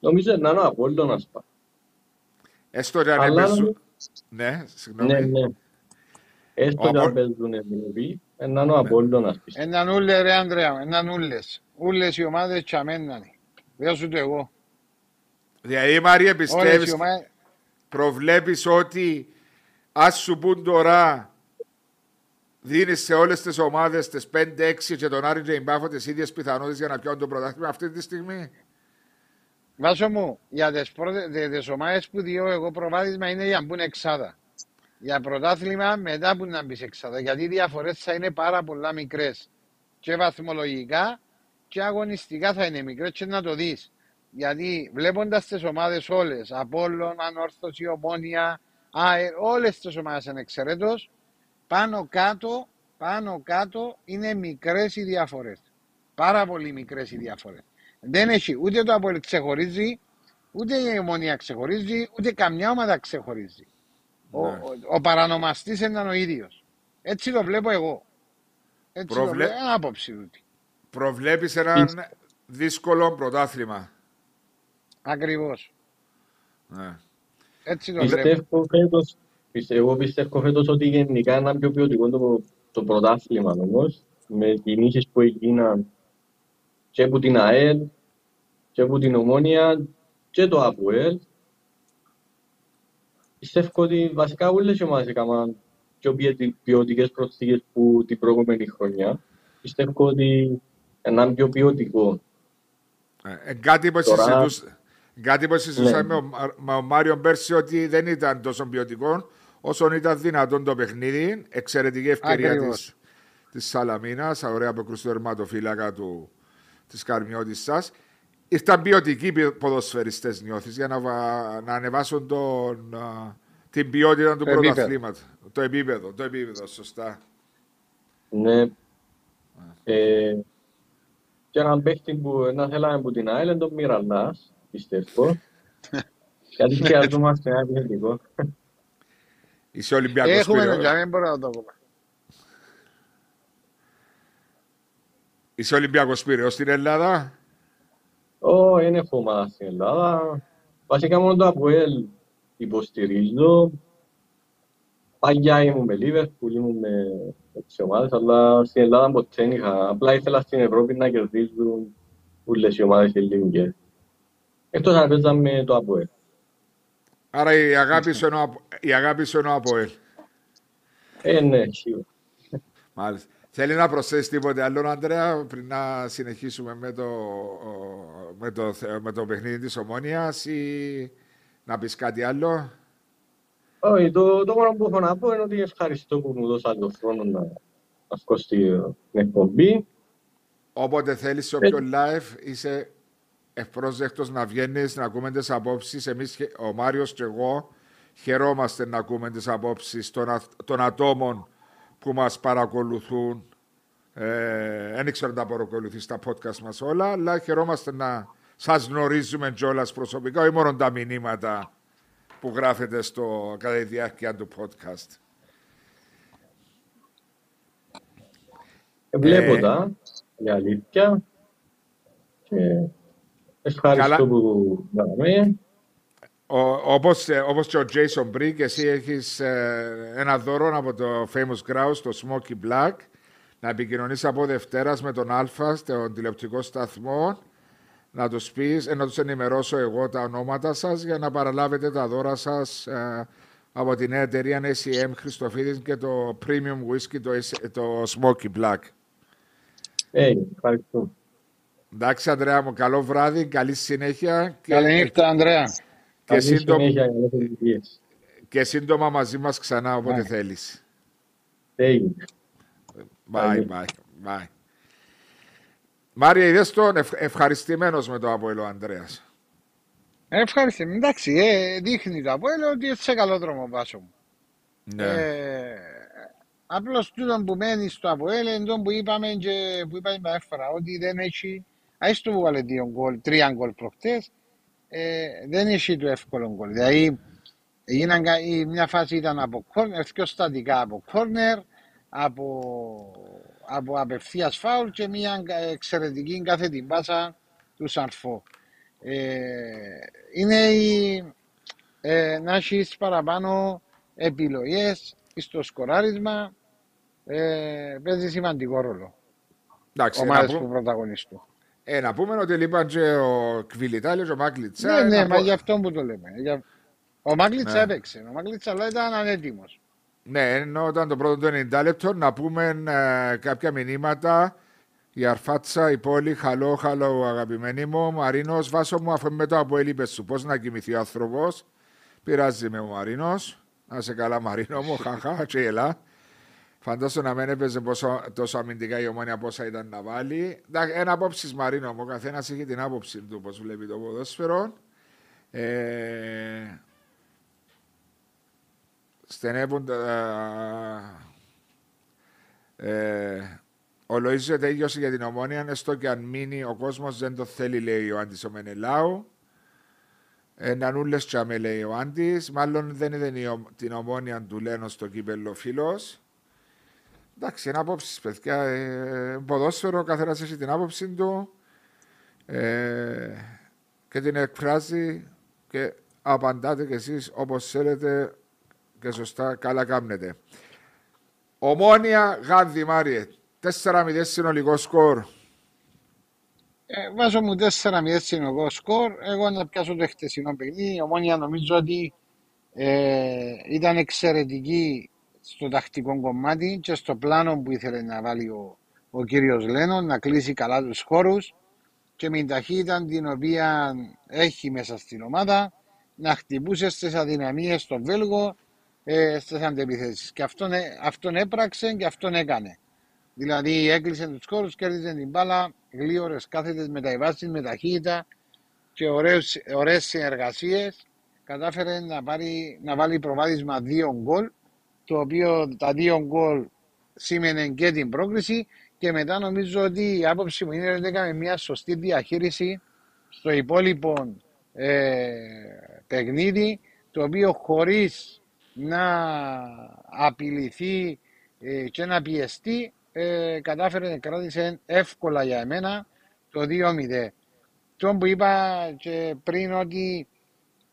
Νομίζω να είναι ο Απόλλωνας πά. Έστω ότι αν Αλλά έπαιζουν... νομίζω- Ναι, συγγνώμη. Ναι, ναι. Έστω Ο και αν Απο- παίζουν Ευρώπη, να είναι ο Απόλλωνας πιστεύω. Έναν ούλες ρε Ανδρέα, έναν ούλες. Ούλες οι ομάδες τσαμένανε. Δεν σου το εγώ. Δηλαδή, Μαρία, Όλες πιστεύεις, οι ομάδες... προβλέπεις ότι ας σου πούν τώρα δίνεις σε όλες τις ομάδες τις 5-6 και τον Άρη και την Πάφο τις ίδιες πιθανότητες για να πιάνουν το πρωτάθλημα αυτή τη στιγμή; Βάσο μου, για τις, πρώτες, τις, τις ομάδες που διώ εγώ προβάδισμα είναι για να μπουν εξάδα. Για πρωτάθλημα μετά που να μπεις εξάδα. Γιατί οι διαφορές θα είναι πάρα πολλά μικρές. Και βαθμολογικά και αγωνιστικά θα είναι μικρές και να το δεις. Γιατί βλέποντας τις ομάδες όλες, Απόλλων, Ανόρθωση, Ομόνια, ΑΕ, όλες τις ομάδες ανεξαιρέτως, πάνω κάτω, πάνω κάτω είναι μικρές οι διαφορές. Πάρα πολύ μικρές οι διαφορές. Δεν έχει ούτε το Απόλλη ξεχωρίζει, ούτε η Ομόνια ξεχωρίζει, ούτε καμιά ομάδα ξεχωρίζει. Ο, Ναι. ο, ο παρανομαστής είναι ο ίδιος. Έτσι το βλέπω εγώ. Έτσι το Προβλε- βλέπω, άποψη τούτη. Προβλέπεις έναν δύσκολο πρωτάθλημα. Ακριβώς. Ναι. Έτσι το βλέπω. Πιστεύω φέτος, πιστε- εγώ πιστεύω φέτος ότι γενικά είναι πιο ποιοτικό το, το πρωτάθλημα όμως, με κινήσεις που έγιναν και από την ΑΕΛ και από την Ομόνια και το ΑΠΟΕΛ. Πιστεύω ότι βασικά όλες οι ομάδες έκαναν πιο ποιοτι- ποιοτικές προσθήκες που την προηγούμενη χρονιά. Πιστεύω ότι είναι πιο ποιοτικό. Ε, κάτι που Τώρα- συζητούσα, κάτι που συζητούσα Ναι. με, ο, Μα- με ο Μάριο πέρσι ότι δεν ήταν τόσο ποιοτικό όσο ήταν δυνατόν το παιχνίδι. Εξαιρετική ευκαιρία Ακριβώς. της, της Σαλαμίνας, ωραία αποκρούσει του τερματοφύλακα του, της Καρμιώτης σας. Ήρθαν ποιοτικοί πι- ποδοσφαιριστές νιώθεις για να, βα- να ανεβάσουν τον, α, την ποιότητα του Το επίπεδο. πρωταθλήματος. Το επίπεδο, το επίπεδο, σωστά. Ναι. Ε, και έναν παίχτη που να θέλαμε από την ΑΕΛ είναι τον Μιραλάς, πιστεύω. Γιατί χρειαζόμαστε ένα επιθετικό. Είσαι Ολυμπιακός Έχουμε Πύριο. τον Τζαμί, μπορούμε να το πούμε. Είσαι Ολυμπιακός Πύριο στην Ελλάδα; Ω, δεν έχω ομάδα στην Ελλάδα. Βασικά μόνο το ΑΠΟΕΛ υποστηρίζω. Παγιά ήμουν με Λίβερπουλ, ήμουν με τις ομάδες, αλλά στην Ελλάδα ποτέ δεν είχα. Απλά ήθελα στην Ευρώπη να κερδίζουν όλες οι ομάδες ελληνικές. Εκτός αν παίζαμε το ΑΠΟΕΛ. Άρα η αγάπη σου είναι ο Απο- η αγάπη σου είναι ο Αποέλ. Ε, ναι, σίγουρα. Μάλιστα. Θέλει να προσθέσει τίποτε άλλο, Αντρέα, πριν να συνεχίσουμε με το, με το, θε- με το παιχνίδι της Ομόνιας ή να πεις κάτι άλλο; Όχι, το, το μόνο που έχω να πω είναι ότι ευχαριστώ που μου δώσατε τον χρόνο να, να βγω στην εκπομπή. Όποτε θέλεις σε όποιο live είσαι ευπρόσδεκτος να βγαίνεις, να ακούμε τις απόψεις. Εμείς, χε- ο Μάριος και εγώ, χαιρόμαστε να ακούμε τις απόψεις των, α- των ατόμων που μας παρακολουθούν. Ε, δεν ξέρω αν τα παρακολουθείς στα podcast μας όλα, αλλά χαιρόμαστε να σας γνωρίζουμε κιόλας προσωπικά, όχι μόνο τα μηνύματα που γράφετε στο, κατά τη διάρκεια του podcast. Βλέπω Ε. τα, η αλήθεια. Και ευχαριστώ Καλά. που κάναμε. Ο, όπως, ε, όπως και ο Jason Brick, εσύ έχεις ε, ένα δώρο από το Famous Grouse, το Smoky Black, να επικοινωνείς από Δευτέρας με τον Αλφα, τον τηλεοπτικό σταθμό, να τους πεις, ε, να τους ενημερώσω εγώ τα ονόματα σας για να παραλάβετε τα δώρα σας ε, από την νέα εταιρεία ACM Χριστοφίδης και το Premium Whisky, το, S- το Smoky Black. Ε, ευχαριστώ. Εντάξει, Ανδρέα μου, καλό βράδυ, καλή συνέχεια και, Καλή νύχτα, Ανδρέα. Και, Καλή σύντομα, συνέχεια, καλές επιτυχίες. και σύντομα μαζί μας ξανά όποτε Ναι. θέλεις. Έγινε. Bye, Καλή. bye, bye. Μάρια, είδες τον ευχ- ευχαριστημένος με το Αποέλο Ανδρέας; Ευχαριστώ. Εντάξει, ε, δείχνει το Αποέλ ότι είσαι σε καλό δρόμο βάσο μου. Ναι. Ε, Απλώς τούτο που μένεις στο Αποέλ είναι το που είπαμε και που είπαμε έφερα ότι δεν έχει. Άιστο που βάλε δύο γκολ, τρία γκολ προχτές, ε, δεν έχει το εύκολο γκολ. Δηλαδή, έγιναν, κα- η- μια φάση ήταν από κόρνερ, πιο στατικά από κόρνερ, από, από απευθείας φάουλ και μια εξαιρετική κάθε την πάσα του Σαρφό. Ε, είναι η, ε, να έχεις παραπάνω επιλογές στο σκοράρισμα. Ε, παίζει σημαντικό ρόλο. Εντάξει, να, Ομάδες που πούμε, πρωταγωνιστούν. Ε, να πούμε ότι λείπαν και ο Κβιλιτάλιος, ο Μάκλιτσα. Ναι, ναι, να μα πω- γι' αυτό που το λέμε. Για... Ο Μάγκλητσα Ναι. έπαιξε. Ο Μάγκλητσα αλλά ήταν ανέτοιμος. Ναι, ενώ ήταν το πρώτο του 90 λεπτό να πούμε ε, κάποια μηνύματα. Η Αρφάτσα, η πόλη, χαλό, χαλό, αγαπημένοι μου. Ο Μαρίνος, βάσο μου, αφού μετά από έλειπες σου, πώς να κοιμηθεί ο άνθρωπος. Πειράζει με ο Μαρίνος. Να σε καλά, Μαρίνο μου, χαχά, και ελά. Φαντάσου να μην έπαιζε πόσο, τόσο αμυντικά η ομόνια πόσα ήταν να βάλει. Εντάξει, Ένα απόψης Μαρίνο μου, ο καθένας έχει την άποψη του πώς βλέπει το ποδόσφαιρο. Ε, στενεύουν τα. Ε, ο Λοΐζος τέλειωσε για την ομόνια, έστω και αν μείνει ο κόσμος δεν το θέλει, λέει ο Άντι ο Μενελάου. Έναν ούλε τσάμε, λέει ο Άντι. Μάλλον δεν είδε η ο- την ομόνια του Λένος στο κύπελο φίλος. Εντάξει, είναι απόψεις, παιδιά. Ε, ποδόσφαιρο, ο καθένας έχει την άποψη του ε, και την εκφράζει και απαντάτε κι εσείς όπως θέλετε και σωστά καλά κάνετε. Ομόνια Γάνδη Μάριε. 4-0 συνολικό σκορ. Ε, βάζω μου 4-0 συνολικό σκορ. Εγώ να πιάσω το χτεσινό παιχνίδι. Η Ομόνια νομίζω ότι ε, ήταν εξαιρετική στο τακτικό κομμάτι και στο πλάνο που ήθελε να βάλει ο, ο κύριος Λένον, να κλείσει καλά τους χώρους και με την ταχύτητα την οποία έχει μέσα στην ομάδα να χτυπούσε στις αδυναμίες στον Βέλγο ε, στις αντεπιθέσεις. Και αυτόν, ε, αυτόν έπραξε και αυτόν έκανε. Δηλαδή έκλεισε τους χώρους, κέρδισε την μπάλα, γλίωρες κάθετες μεταβάσεις με ταχύτητα και ωραίους, ωραίες συνεργασίες. Κατάφερε να, πάρει, να βάλει προβάδισμα δύο γκολ, το οποίο τα δύο γκολ σήμαινε και την πρόκριση και μετά νομίζω ότι η άποψη μου είναι ότι έκαμε μια σωστή διαχείριση στο υπόλοιπο ε, παιχνίδι το οποίο χωρίς να απειληθεί ε, και να πιεστεί ε, κατάφερε να κράτησε εύκολα για εμένα το 2-0. Το που είπα και πριν ότι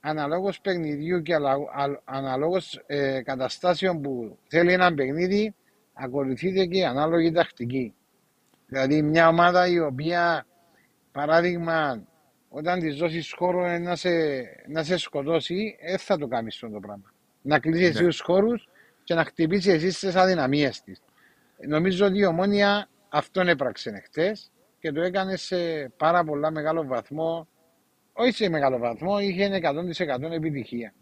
αναλόγως παιχνιδιού και αλα- αλ- αναλόγως ε, καταστάσεων που θέλει ένα παιχνίδι ακολουθείται και η ανάλογη τακτική. Δηλαδή μια ομάδα η οποία παράδειγμα όταν της δώσεις χώρο ε, να σε, να σε σκοτώσει δεν θα το κάνεις αυτό το πράγμα. Να κλείσεις εσύ Ναι. τους χώρους και να χτυπήσεις εσύ στις αδυναμίες της. Νομίζω ότι η Ομόνια αυτόν έπραξε εχθές και το έκανε σε πάρα πολλά μεγάλο βαθμό όχι σε μεγάλο βαθμό, είχε 100% επιτυχία.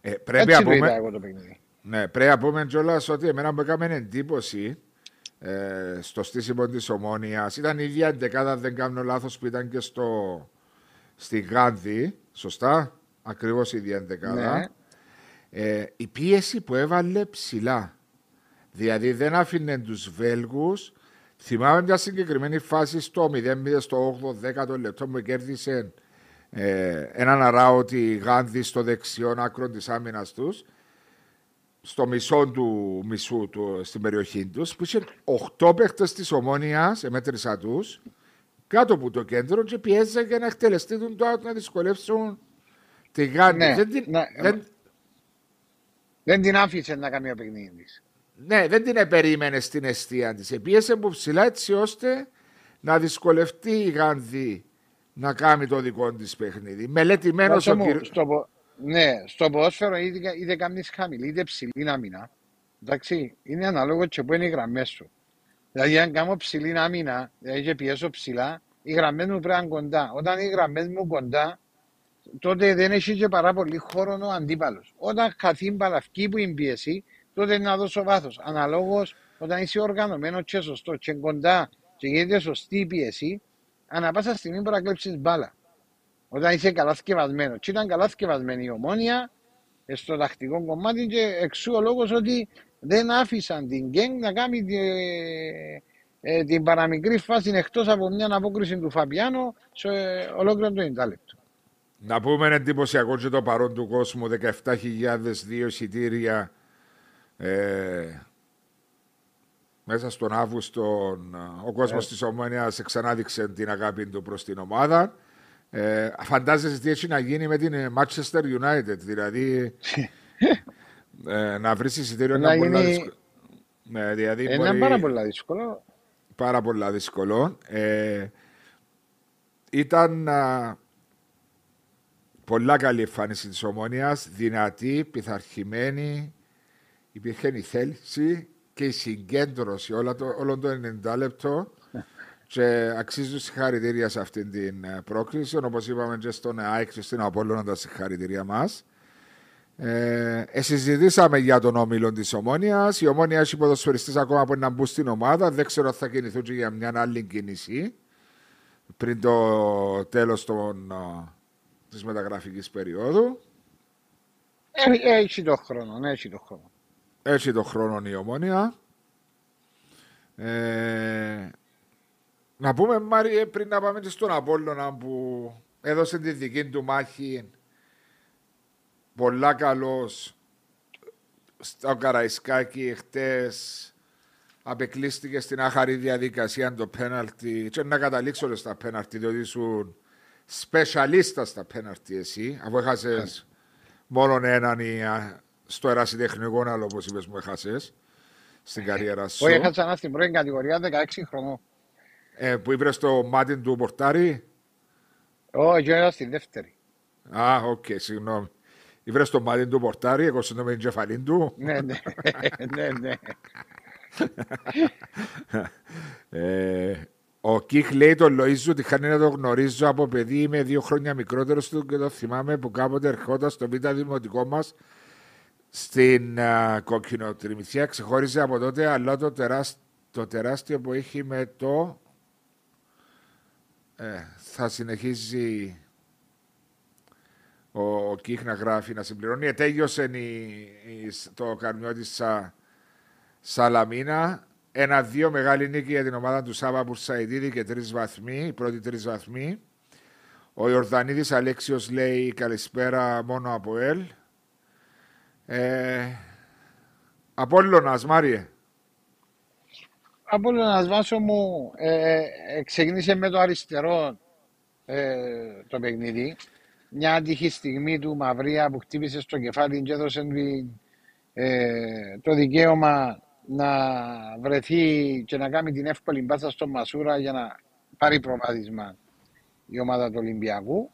Ε, πρέπει, Έτσι να το είδα πούμε, εγώ το παιχνίδι. ναι, πρέπει να πούμε κιόλας ότι εμένα μου έκαμε εντύπωση ε, στο στήσιμο της Ομόνιας. Ήταν η ίδια εντεκάδα, δεν κάνω λάθος, που ήταν και στο, στη Γάνδη. Σωστά, ακριβώς η ίδια εντεκάδα. Ναι. Ε, η πίεση που έβαλε ψηλά. Δηλαδή δεν άφηνε τους Βέλγους. Θυμάμαι μια συγκεκριμένη φάση στο 0-0 στο 8-10 λεπτό που κέρδισε ε, έναν αράωτη Γάνδη στο δεξιό άκρο της άμυνας τους στο μισό του μισού του, στην περιοχή τους που είχε 8 παίχτες της Ομόνιας, εμέτρησα τους κάτω από το κέντρο και πιέζε για να εκτελεστεί τον το out να δυσκολεύσουν τη Γάνδη. Ναι, δεν, την, ναι, δεν, Δεν την άφησε να κάνει ο παιχνίδι της. Ναι, δεν την επερίμενε στην αιστεία της. Επίεσε από ψηλά έτσι ώστε να δυσκολευτεί η Γάνδη να κάνει το δικό της παιχνίδι. Μελετημένος Βάσο ο μου, κύριο. στο, πο- ναι, στο ποδόσφαιρο είτε, είτε κάνεις χαμηλή είτε ψηλή άμυνα. Εντάξει, είναι ανάλογο και που είναι οι γραμμές σου. Δηλαδή, αν κάνω ψηλή άμυνα, δηλαδή και πιέσω ψηλά, οι γραμμές μου πρέπει να είναι κοντά. Όταν οι γραμμές μου κοντά, τότε δεν έχει και πάρα πολύ χώρο ο αντίπαλος. Όταν χαθεί μπαλαυκή που είναι πίεση, τότε είναι να δώσω βάθος. Αναλόγως, όταν είσαι οργανωμένος και σωστός και κοντά και γίνεται σωστή η πίεση, ανά πάσα στιγμή μπορεί να κλέψεις μπάλα. Όταν είσαι καλά σκευασμένος. Και ήταν καλά σκευασμένη η ομόνια στο τακτικό κομμάτι και εξού ο λόγος ότι δεν άφησαν την γκέγκ να κάνει ε, ε, την παραμικρή φάση εκτός από μια απόκριση του Φαπιάνο σε ολόκληρο το 90 λεπτό. Να πούμε εντυπωσιακό και το παρόν του κόσμου 17.002 εισιτήρια ε, μέσα στον Αύγουστο ο κόσμος yeah. της Ομόνιας εξανάδειξε την αγάπη του προς την ομάδα. Ε, φαντάζεσαι τι έχει να γίνει με την Manchester United, δηλαδή ε, να βρει εισιτήριο είναι πολύ δύσκολο. Ναι, δηλαδή είναι μπορεί... πάρα πολύ δύσκολο. Πάρα πολύ δύσκολο. Ε, ήταν α, πολλά καλή εμφάνιση της Ομόνιας, δυνατή, πειθαρχημένη, υπήρχε η θέληση και η συγκέντρωση όλο το, όλο το 90 λεπτό και αξίζουν συγχαρητήρια σε αυτή την ε, πρόκληση. Όπως είπαμε και στον ΑΕΚ και στην Απόλλωνα τα συγχαρητήρια μας. Ε, ε, συζητήσαμε για τον όμιλο της Ομόνιας. Η Ομόνια έχει ποδοσφαιριστέ ακόμα που να μπουν στην ομάδα. Δεν ξέρω αν θα κινηθούν και για μια άλλη κίνηση πριν το τέλος της μεταγραφικής περίοδου. Έχει το χρόνο, έχει το χρόνο. Έχει το χρόνο η Ομόνια. Ε, να πούμε, Μάριε, πριν να πάμε στον Απόλλωνα που έδωσε τη δική του μάχη πολλά καλός στο Καραϊσκάκι χτες απεκλείστηκε στην άχαρη διαδικασία το πέναλτι και να καταλήξω στα πέναλτι διότι ήσουν σπεσιαλίστα στα πέναλτι εσύ αφού έχασες μόνο έναν στο ερασιτεχνικό άλλο όπως είπες μου έχασες στην καριέρα σου. Όχι, έχασα στην πρώτη κατηγορία 16 χρονών. Ε, που είπε στο μάτι του Πορτάρι. Όχι, era στη δεύτερη. Α, οκ, okay, συγγνώμη. Ήβρες στο μάτι του Πορτάρι, εγώ στον με την του. ναι, ναι, ναι, ναι. ε, ο Κιχ λέει τον Λοΐζου ότι χάνει να το γνωρίζω από παιδί. Είμαι δύο χρόνια μικρότερος του και το θυμάμαι που κάποτε ερχόταν στο β' δημοτικό μας στην uh, κοκκινοτριμηθιά. Ξεχώριζε από τότε, αλλά το, τεράστιο, το τεράστιο που έχει με το ε, θα συνεχίζει ο, ο Κίχ να γράφει, να συμπληρώνει. Ετέγιωσε η, το καρμιό της Σα, Σαλαμίνα. Ένα-δύο μεγάλη νίκη για την ομάδα του Σάβα Μπουρσαϊδίδη και τρεις βαθμοί, οι πρώτοι τρεις βαθμοί. Ο Ιορδανίδης Αλέξιος λέει καλησπέρα μόνο από ελ. Ε, Απόλλωνας, Μάριε από να Βάσο μου ε, ε, ξεκίνησε με το αριστερό ε, το παιχνίδι. Μια άτυχη στιγμή του Μαυρία που χτύπησε στο κεφάλι και έδωσε ε, το δικαίωμα να βρεθεί και να κάνει την εύκολη μπάτσα στο Μασούρα για να πάρει προβάδισμα η ομάδα του Ολυμπιακού.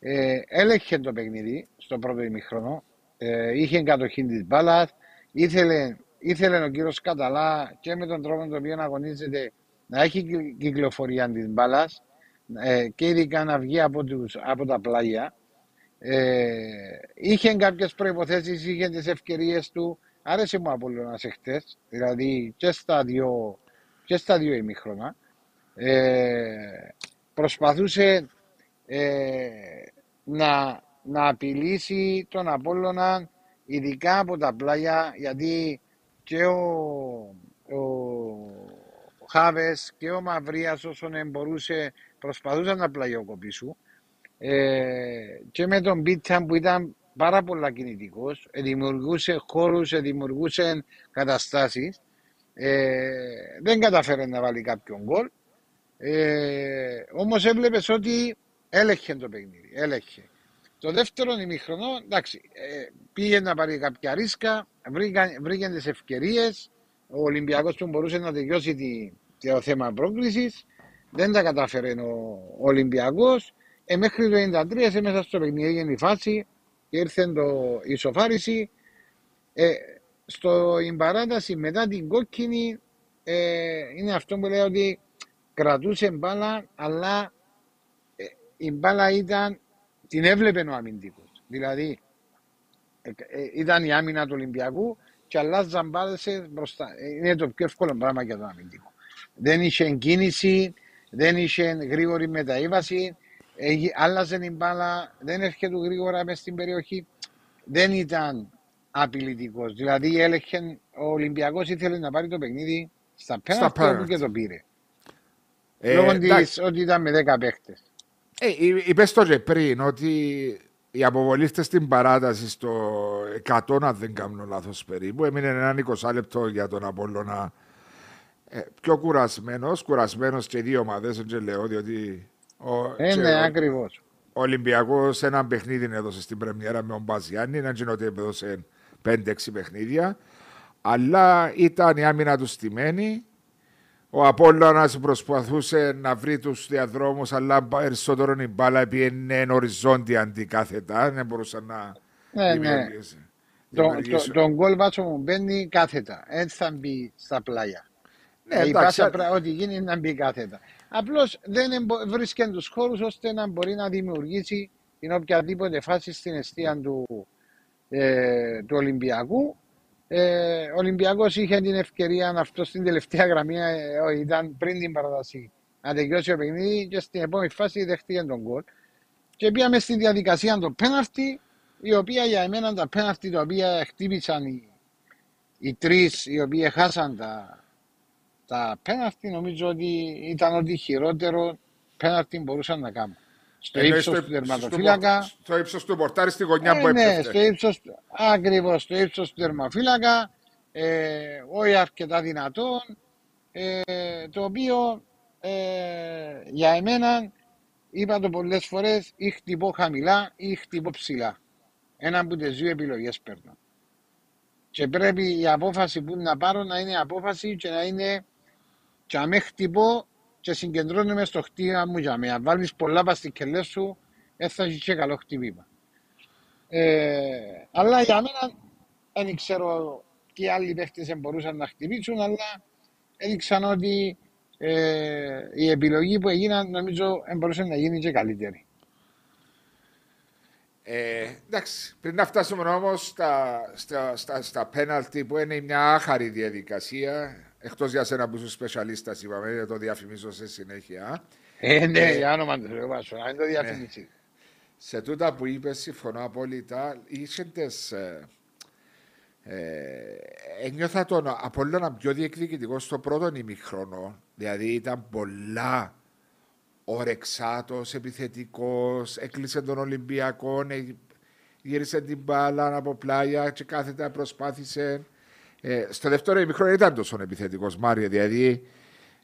Ε, έλεγχε το παιχνίδι στο πρώτο ημιχρόνο. Ε, είχε κατοχή της μπάλας. Ήθελε ήθελε ο κύριος Καταλά και με τον τρόπο τον οποίο αγωνίζεται να έχει κυκλοφορία της μπάλας ε, και ειδικά να βγει από, τους, από τα πλάγια. Ε, είχε κάποιες προποθέσει, είχε τις ευκαιρίες του. Άρεσε μου από να σε χτες, δηλαδή και στα δύο, και στα δύο ημίχρονα. Ε, προσπαθούσε ε, να, να απειλήσει τον Απόλλωνα ειδικά από τα πλάγια γιατί και ο, ο, ο Χάβες και ο Μαυρίας όσον μπορούσε προσπαθούσαν να πλαγιοκοπήσουν ε, και με τον Πίτσαν που ήταν πάρα πολλά κινητικός δημιουργούσε χώρους, δημιουργούσε καταστάσεις ε, δεν καταφέρε να βάλει κάποιον γκολ ε, όμως έβλεπες ότι έλεγχε το παιχνίδι, έλεγχε. Το δεύτερο ημίχρονο, εντάξει, ε, πήγε να πάρει κάποια ρίσκα, βρήκε τις ευκαιρίες. Ο Ολυμπιακός του μπορούσε να τελειώσει τη, το θέμα πρόκληση. Δεν τα κατάφερε ο, Ολυμπιακός. Ε, μέχρι το 1993 σε μέσα στο παιχνίδι έγινε η φάση και ήρθε το, η σοφάριση. Ε, στο παράταση μετά την κόκκινη ε, είναι αυτό που λέει ότι κρατούσε μπάλα αλλά ε, η μπάλα ήταν την έβλεπε ο αμυντικός. Δηλαδή, ε, ε, ήταν η άμυνα του Ολυμπιακού και αλλάζαν μπάλε μπροστά. Ε, είναι το πιο εύκολο πράγμα για τον αμυντικό. Δεν είχε κίνηση, δεν είχε γρήγορη μεταΐβαση. Έγι- Άλλαζε την μπάλα, δεν έρχεται γρήγορα μέσα στην περιοχή. Δεν ήταν απειλητικός. Δηλαδή έλεγχε, ο Ολυμπιακός ήθελε να πάρει το παιχνίδι στα πέναλτι όπου πέναλτι. και το πήρε. Ε, Λόγω εντάξει, της ότι ήταν με 10 παίχτες. Ε, εί- είπες το και πριν ότι οι αποβολήστε στην παράταση στο 100, αν δεν κάνω λάθος περίπου, έμεινε έναν 20 λεπτό για τον Απόλλωνα ε, πιο κουρασμένος, κουρασμένος και οι δύο ομάδες, δεν λέω, διότι ο, Ε, και ναι, ο- ακριβώς. Ο Ολυμπιακός ένα παιχνίδι έδωσε στην Πρεμιέρα με τον Μπαζιάννη, έναν κοινό ότι έδωσε 5-6 παιχνίδια. Αλλά ήταν η άμυνα του στημένη. Ο Απόλλωνας προσπαθούσε να βρει τους διαδρόμους, αλλά περισσότερο η μπάλα πήγαινε οριζόντια αντικάθετα. Δεν μπορούσε να Ναι, ναι. δημιουργήσει. Το, δημιουργήσει- το, τον γκολ βάτσο μου μπαίνει κάθετα. Έτσι θα μπει στα πλάγια. Ναι, Ε, η εντάξει, πάσα πρά- ό,τι γίνει είναι να μπει κάθετα. Απλώς δεν εμπο- βρίσκει τους χώρους ώστε να μπορεί να δημιουργήσει την οποιαδήποτε φάση στην αιστεία του, ε, του Ολυμπιακού. Ε, ο Ολυμπιακός είχε την ευκαιρία να αυτό στην τελευταία γραμμή, ε, όχι, ήταν πριν την παράταση, να τελειώσει το παιχνίδι και στην επόμενη φάση δέχτηκε τον γκολ. Και πήγαμε στη διαδικασία των πέναρτη, η οποία για εμένα τα πέναρτη τα οποία χτύπησαν οι, οι τρεις οι οποίοι χάσαν τα, τα πέναρτη, νομίζω ότι ήταν ότι χειρότερο πέναρτη μπορούσαν να κάνουν. Στο Εννοείς ύψος στο- του τερματοφύλακα. Στο, στο ύψος του πορτάρι στη γωνιά Ε, που ναι, έπεφτε. στο ύψος, του- ακριβώς, στο ύψος του τερματοφύλακα, ε, όχι αρκετά δυνατόν, ε, το οποίο ε, για εμένα, είπα το πολλές φορές, ή χτυπώ χαμηλά ή χτυπώ ψηλά. Ένα από τις δύο επιλογές παίρνω. Και πρέπει η απόφαση που να πάρω να είναι απόφαση και να είναι και αμέ χτυπώ και συγκεντρώνομαι στο χτύπημα μου για μένα. Αν βάλεις πολλά παστικελές σου, δεν θα έχεις και καλό χτυπήμα. Ε, αλλά για μένα δεν ξέρω τι άλλοι παίχτες μπορούσαν να χτυπήσουν, αλλά έδειξαν ότι ε, η επιλογή που έγιναν νομίζω δεν μπορούσε να γίνει και καλύτερη. Ε, εντάξει, πριν να φτάσουμε όμως στα, στα, στα, στα πέναλτι που είναι μια άχαρη διαδικασία, εκτός για σένα που είσαι σπεσιαλίστα, είπαμε, δεν το διαφημίζω σε συνέχεια. Ε, ναι, Ε, για όνομα του Θεού, Βάσο, να μην το διαφημίσει. Σε τούτα που είπες, συμφωνώ απόλυτα. Είχε τις, ε, ε, ένιωθα τον Απόλλωνα πιο διεκδικητικό στο πρώτο ημιχρόνο. Δηλαδή ήταν πολλά ορεξάτος, επιθετικός, έκλεισε τον Ολυμπιακό, ε, γύρισε την μπάλα από πλάγια και κάθετα προσπάθησε. Ε, στο δεύτερο ημιχρόνο ήταν τόσο επιθετικός Μάριο, δηλαδή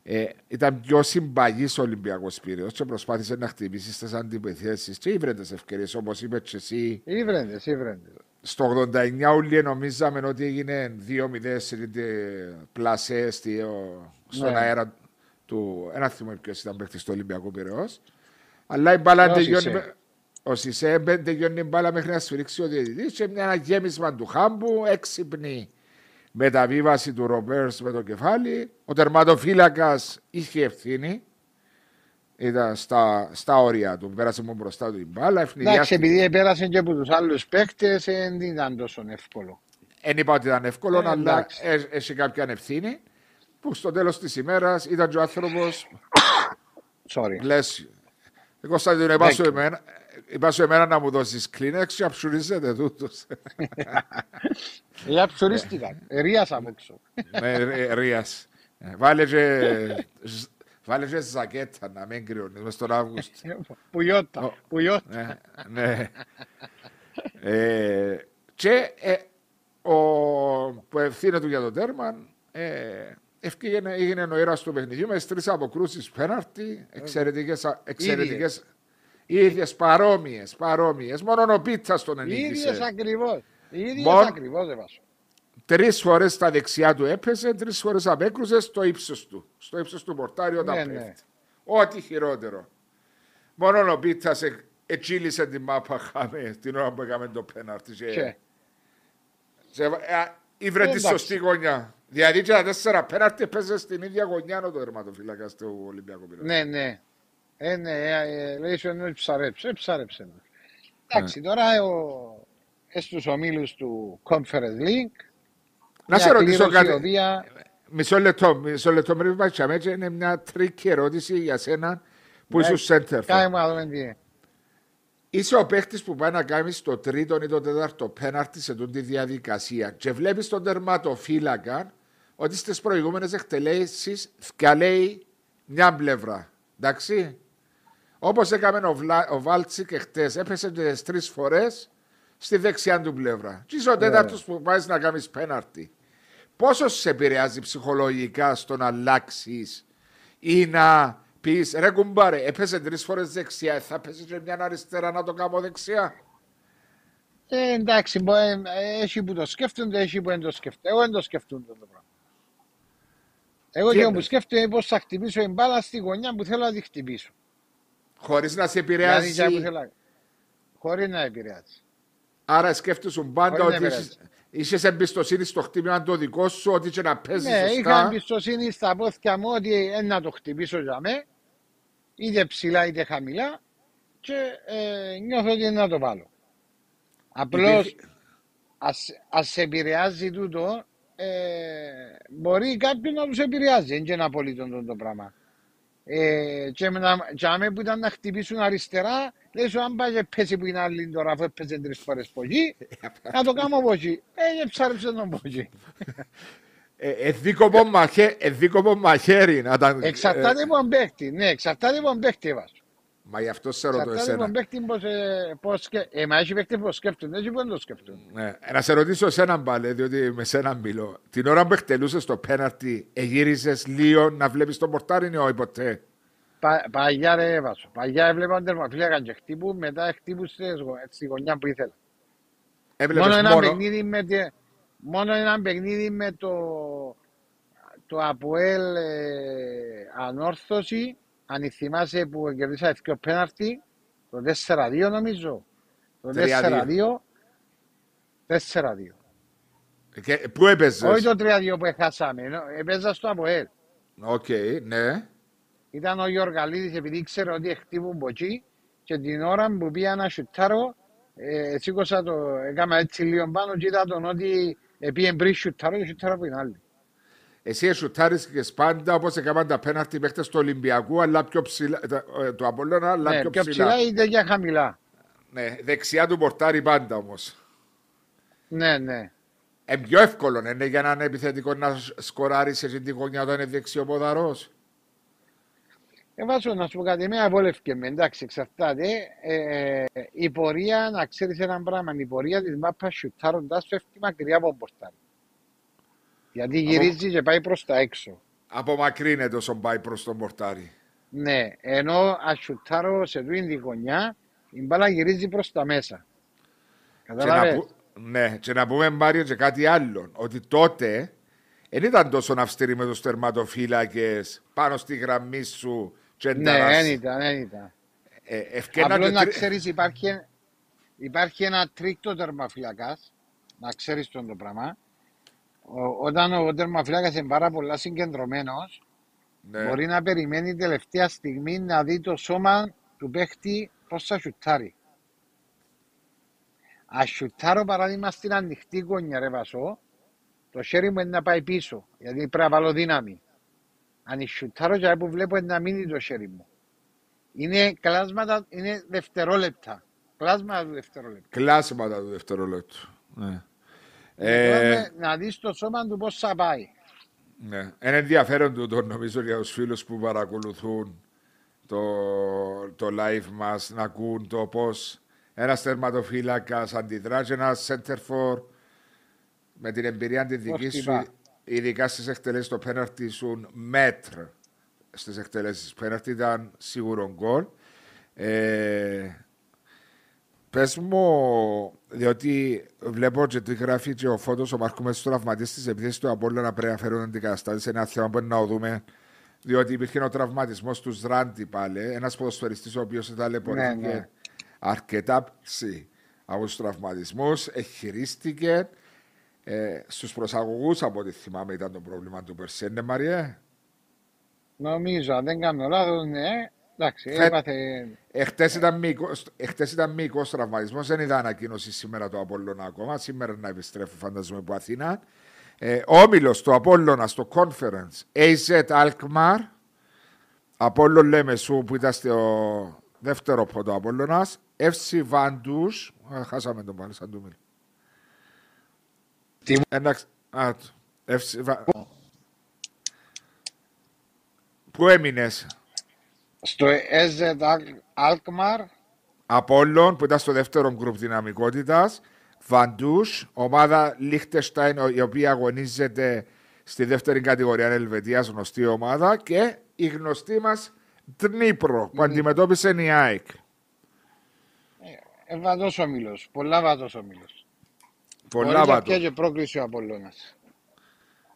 ε, ήταν πιο συμπαγής ο Ολυμπιακός Πύρεο και προσπάθησε να χτυπήσεις στι αντιπιθέσεις και ήβρε τις ευκαιρίες όπως είπες και εσύ. Ήβρεντες, ήβρεντες. Στο 89 όλοι νομίζαμε ότι έγινε 2-0 σε πλασέ στη- ο- στον Ναι. αέρα του. Ένα θυμό ποιος ήταν παίχτη του Ολυμπιακού Πυραιό. Αλλά η μπάλα Ο τελειώνει. Σισε. με- Ο Σισε μπε- τελειώνει η μπάλα μέχρι να σφυρίξει ο διαιτητής και μια ένα γέμισμα του χάμπου έξυπνη μεταβίβαση του Ρομπέρς με το κεφάλι. Ο τερματοφύλακας είχε ευθύνη. Ήταν στα, στα όρια του. Πέρασε μου μπροστά του η μπάλα. Εντάξει, ευνηδιάστηκε. επειδή πέρασε και από τους άλλους παίκτες, δεν ήταν τόσο εύκολο. Δεν είπα ότι ήταν εύκολο, Ε, αλλά εντάξει. έ- έχει κάποια ευθύνη. Που στο τέλος της ημέρας ήταν και ο άνθρωπος. Sorry. Λες, εγώ θα την είπα σου Εντάξει. εμένα, είπα σου εμένα να μου δώσεις Kleenex και αψουρίζεται τούτος. Για ψουρίστηκα. Ρίασα από έξω. Με ρίας. Βάλε και, βάλε και ζακέτα να μην κρυώνεις μες τον Αύγουστο. Πουιώτα. Ω. Πουιώτα. ναι, ναι. Ε, και ε, ο που ευθύνεται για το τέρμα ε, ευκήγαινε, έγινε ο ήρωας του παιχνιδιού με τρεις αποκρούσεις πέναρτι, εξαιρετικές, εξαιρετικές ίδιες παρόμοιες, παρόμοιες. Μόνο ο Πίτσας τον Οι ίδιες ενίκησε. ακριβώς. Οι ίδιες Μόνο- ακριβώς δεν βάζω. Τρεις φορές στα δεξιά του έπεσε, τρεις φορές απέκρουσε στο ύψος του. Στο ύψος του πορτάρι όταν Ναι, πέφτει. ναι. Ό,τι χειρότερο. Μόνο ο Πίτσας ε, ετσίλησε την μάπα χάμε, την ώρα που έκαμε το πέναρτι. Και, Και. σε, ε, ήβρε τη Εντάξει. σωστή γωνιά. Δηλαδή και τα τέσσερα πέναρτι έπαιζε στην ίδια γωνιά ο το τερματοφύλακα του Ολυμπιακού Πυραιός. Ναι, ναι. Ε, ναι, ε, ε, λέει σου εννοεί ψαρέψε. Ε, ψαρέψε. Εντάξει, τώρα ο, ε, στους ομίλους του Conference League Να μια σε ρωτήσω κλήρωση κάτι. η οποία Μισό λεπτό, μισό λεπτό πριν πάει τσαμέ, και είναι μια τρίκη ερώτηση για σένα που Ναι, ήσουν center. Κάνε μου να δούμε τι είναι. Είσαι ο παίχτης που πάει να κάνει το τρίτο ή το τέταρτο πέναρτι σε τούτη διαδικασία. Και βλέπεις τον τερματοφύλακα ότι στις προηγούμενες εκτελέσεις λέει μια πλευρά. Εντάξει; Όπως έκαμε ο, Βλα... ο Βάλτσικ εχθέ, έπεσε τις τρεις φορές στη δεξιά του πλευρά. Και είσαι ο τέταρτος που πάει να κάνεις πέναρτι. Πόσο σε επηρεάζει ψυχολογικά στο να αλλάξεις ή να πεις ρε κουμπάρε, έπεσε τρεις φορές δεξιά, θα πέσεις και μια αριστερά να το κάνω δεξιά. Ε, εντάξει, μπο, ε, έχει που το σκέφτονται, έχει που δεν το σκέφτονται. Εγώ δεν το σκέφτονται το πράγμα. Εγώ και που σκέφτομαι πώς θα χτυπήσω η μπάλα στη γωνιά που θέλω να τη χτυπήσω. Χωρίς να σε επηρεάσει. Δηλαδή, Χωρίς να επηρεάσει. Άρα σκέφτεσαι πάντα ότι είσαι εμπιστοσύνη στο χτύπημα το δικό σου, ότι και να παίζεις ναι, σωστά. είχα εμπιστοσύνη στα πόθηκια μου ότι να το χτυπήσω για μέ, είτε ψηλά είτε χαμηλά και ε, νιώθω ότι να το βάλω. Απλώς ας σε επηρεάζει τούτο, ε, μπορεί κάποιον να τους επηρεάζει. Δεν είναι ένα απολύτω το πράγμα. Ε, και με που ήταν να χτυπήσουν αριστερά, λέει σου αν πάει και πέσει που είναι άλλη τώρα, αφού έπαιζε τρεις φορές από εκεί, να το κάνω από εκεί. Ε, και ψάρεψε τον από εκεί. Εδίκοπο μαχαίρι να ήταν... Εξαρτάται από τον παίχτη, ναι, εξαρτάται από τον παίχτη βάζω. Μα γι' αυτό σε ρωτώ εσένα. Εξαρτάται από τον παίχτη πώς, ε, πώς σκε... Ε, μα έχει παίχτη πώς σκέφτονται, έτσι πώς το σκέφτονται. Ναι. Να σε ρωτήσω εσένα πάλι, διότι με σένα μιλώ. Την ώρα που εκτελούσες το πέναρτι, εγύρισες λίγο να βλέπεις το πορτάρι ή όχι ποτέ. Πα, παγιά ρε έβασο. Παγιά έβλεπα τον τερματοφύλακα και χτύπου, μετά χτύπουσες στη γωνιά που ήθελα. Έβλεπες μόνο, ένα μόνο... παιχνίδι με, μόνο ένα παιχνίδι με το, το Αποέλ ε, Ανόρθωση, αν θυμάσαι που κερδίσα δύο πέναρτι, το 4-2 νομίζω. Το 4-2. 4-2. Και, πού έπαιζες; Όχι το 3-2 που έχασαμε, έπαιζα στο Αποέλ. OK, okay, ναι. Ήταν ο Γιώργαλίδης επειδή ήξερε ότι χτύπουν από εκεί και την ώρα που πήγα να σουτάρω ε, σήκωσα το, έκανα έτσι λίγο πάνω και είδα τον ότι πήγε πριν σουτάρω και σουτάρω από την άλλη. Εσύ σουτάρισκες πάντα όπως έκαναν τα πέναρτι παίχτες του Ολυμπιακού αλλά πιο ψηλά, ε, το Απόλλωνα αλλά ναι, πιο, πιο ψηλά. ψηλά είτε και χαμηλά. Ναι, δεξιά του πορτάρι πάντα όμως. Ναι, ναι. Ε, πιο εύκολο είναι για να είναι επιθετικό να σκοράρει σε την γωνιά όταν είναι δεξιοποδαρός. Ε, βάζω να σου πω κάτι, με αβόλευκε με, εντάξει, εξαρτάται. Ε, η πορεία, να ξέρεις ένα πράγμα, η πορεία της μάπας σουτάροντας πέφτει μακριά από πορτάρι. Γιατί γυρίζει και πάει προς τα έξω. Απομακρύνεται όσο πάει προς τον πορτάρι. Ναι, ενώ ασουτάρω σε τούτη τη γωνιά, η μπάλα γυρίζει προς τα μέσα. Καταλάβες. Ναι, και να πούμε Μάριο και κάτι άλλο, ότι τότε δεν ήταν τόσο αυστηρή με τους τερματοφύλακες πάνω στη γραμμή σου και Ναι, δεν ήταν, δεν ήταν. Ε, Απλώς να ξέρεις υπάρχει, υπάρχει ένα τρίκτο τερμαφυλακάς, να ξέρεις τον το πράγμα. Ο, όταν ο τερμαφυλάκας είναι πάρα πολλά συγκεντρωμένος, ναι. μπορεί να περιμένει τελευταία στιγμή να δει το σώμα του παίχτη πώς θα σουτάρει. Α σουτάρω παράδειγμα στην ανοιχτή γωνιά ρε βασό, το χέρι μου είναι να πάει πίσω, γιατί πρέπει να βάλω δύναμη. Αν σουτάρω και που βλέπω είναι να μείνει το χέρι μου. Είναι κλάσματα, είναι δευτερόλεπτα. Κλάσματα του δευτερόλεπτου. Κλάσματα του δευτερόλεπτου. Ναι. Ε, να δεις το σώμα του πώς θα πάει. Ναι. Είναι ενδιαφέρον του το νομίζω για τους φίλους που παρακολουθούν το, το live μας να ακούν το πώς ένας τερματοφύλακα αντιδρά και ένας center for με την εμπειρία της δικής σου, ειδικά στις εκτελέσεις το πέναρτι σου μέτρ στις εκτελέσεις πέναρτι ήταν σίγουρο γκολ. Ε, Πες μου, διότι βλέπω και τι γράφει και ο Φώτος ο Μάρκο μέσα στο τραυματίστη της επιθέση του Απόλυτο να πρέπει να φέρουν αντικαταστάσει. σε ένα θέμα που να δούμε. Διότι υπήρχε ο τραυματισμός του Ζράντι πάλι. Ένας ποδοσφαιριστής ο οποίος ταλαιπωρήθηκε ναι, ναι. αρκετά ψη από τους τραυματισμούς. Εχειρίστηκε. Ε, Στους προσαγωγούς, από ό,τι θυμάμαι, ήταν το πρόβλημα του Περσέντε, Μαριέ. Νομίζω, αν δεν κάνω λάθος, ναι. Εντάξει, έπαθε... Εχθές ήταν, μήκος, εχθές ήταν μήκος τραυματισμός, δεν είδα ανακοίνωση σήμερα το Απόλλωνα ακόμα, σήμερα να επιστρέφω φανταζομαι από Αθήνα. Ε, όμιλος του Απόλλωνα στο conference, AZ Alkmaar, Απόλλων λέμε σου που ήταν στο δεύτερο πόντο Απόλλωνας. FC Βαντούς, α, χάσαμε τον πάλι σαν του μίλ. Τι- Εντάξει, α, το- FC Βα- Πού έμεινες, Στο EZ Alkmaar, Απόλλων που ήταν στο δεύτερο γκρουπ δυναμικότητας, Βαντούς, ομάδα Λίχτεστάιν η οποία αγωνίζεται στη δεύτερη κατηγορία Ελβετίας, γνωστή ομάδα και η γνωστή μας Τνίπρο που αντιμετώπισε η ΑΕΚ. ε, βατός όμιλος, πολλά βατός όμιλος. Πολλά Μπορεί να βάτο. πιάσει πρόκληση ο Απολλώνας.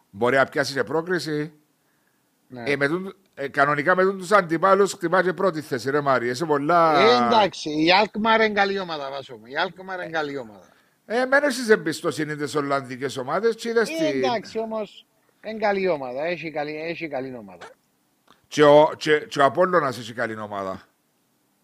Μπορεί να πιάσει και πρόκριση. Ναι. Ε, με τούν- ε, κανονικά με τους αντιπάλους χτυπάς και πρώτη θέση, ρε Μάρι. Είσαι πολλά. Ε, εντάξει, η Alkmaar είναι καλή ομάδα, βάσο μου. Η Alkmaar είναι καλή ομάδα. Ε, μένω στις εμπιστοσύνη της Ολλανδικέ ομάδε. Τις είδες Ε, τι- εντάξει, όμως είναι καλή ομάδα. Έχει καλή, έχει καλή ομάδα. Και ο, και, και ο Απόλλωνας έχει καλή ομάδα.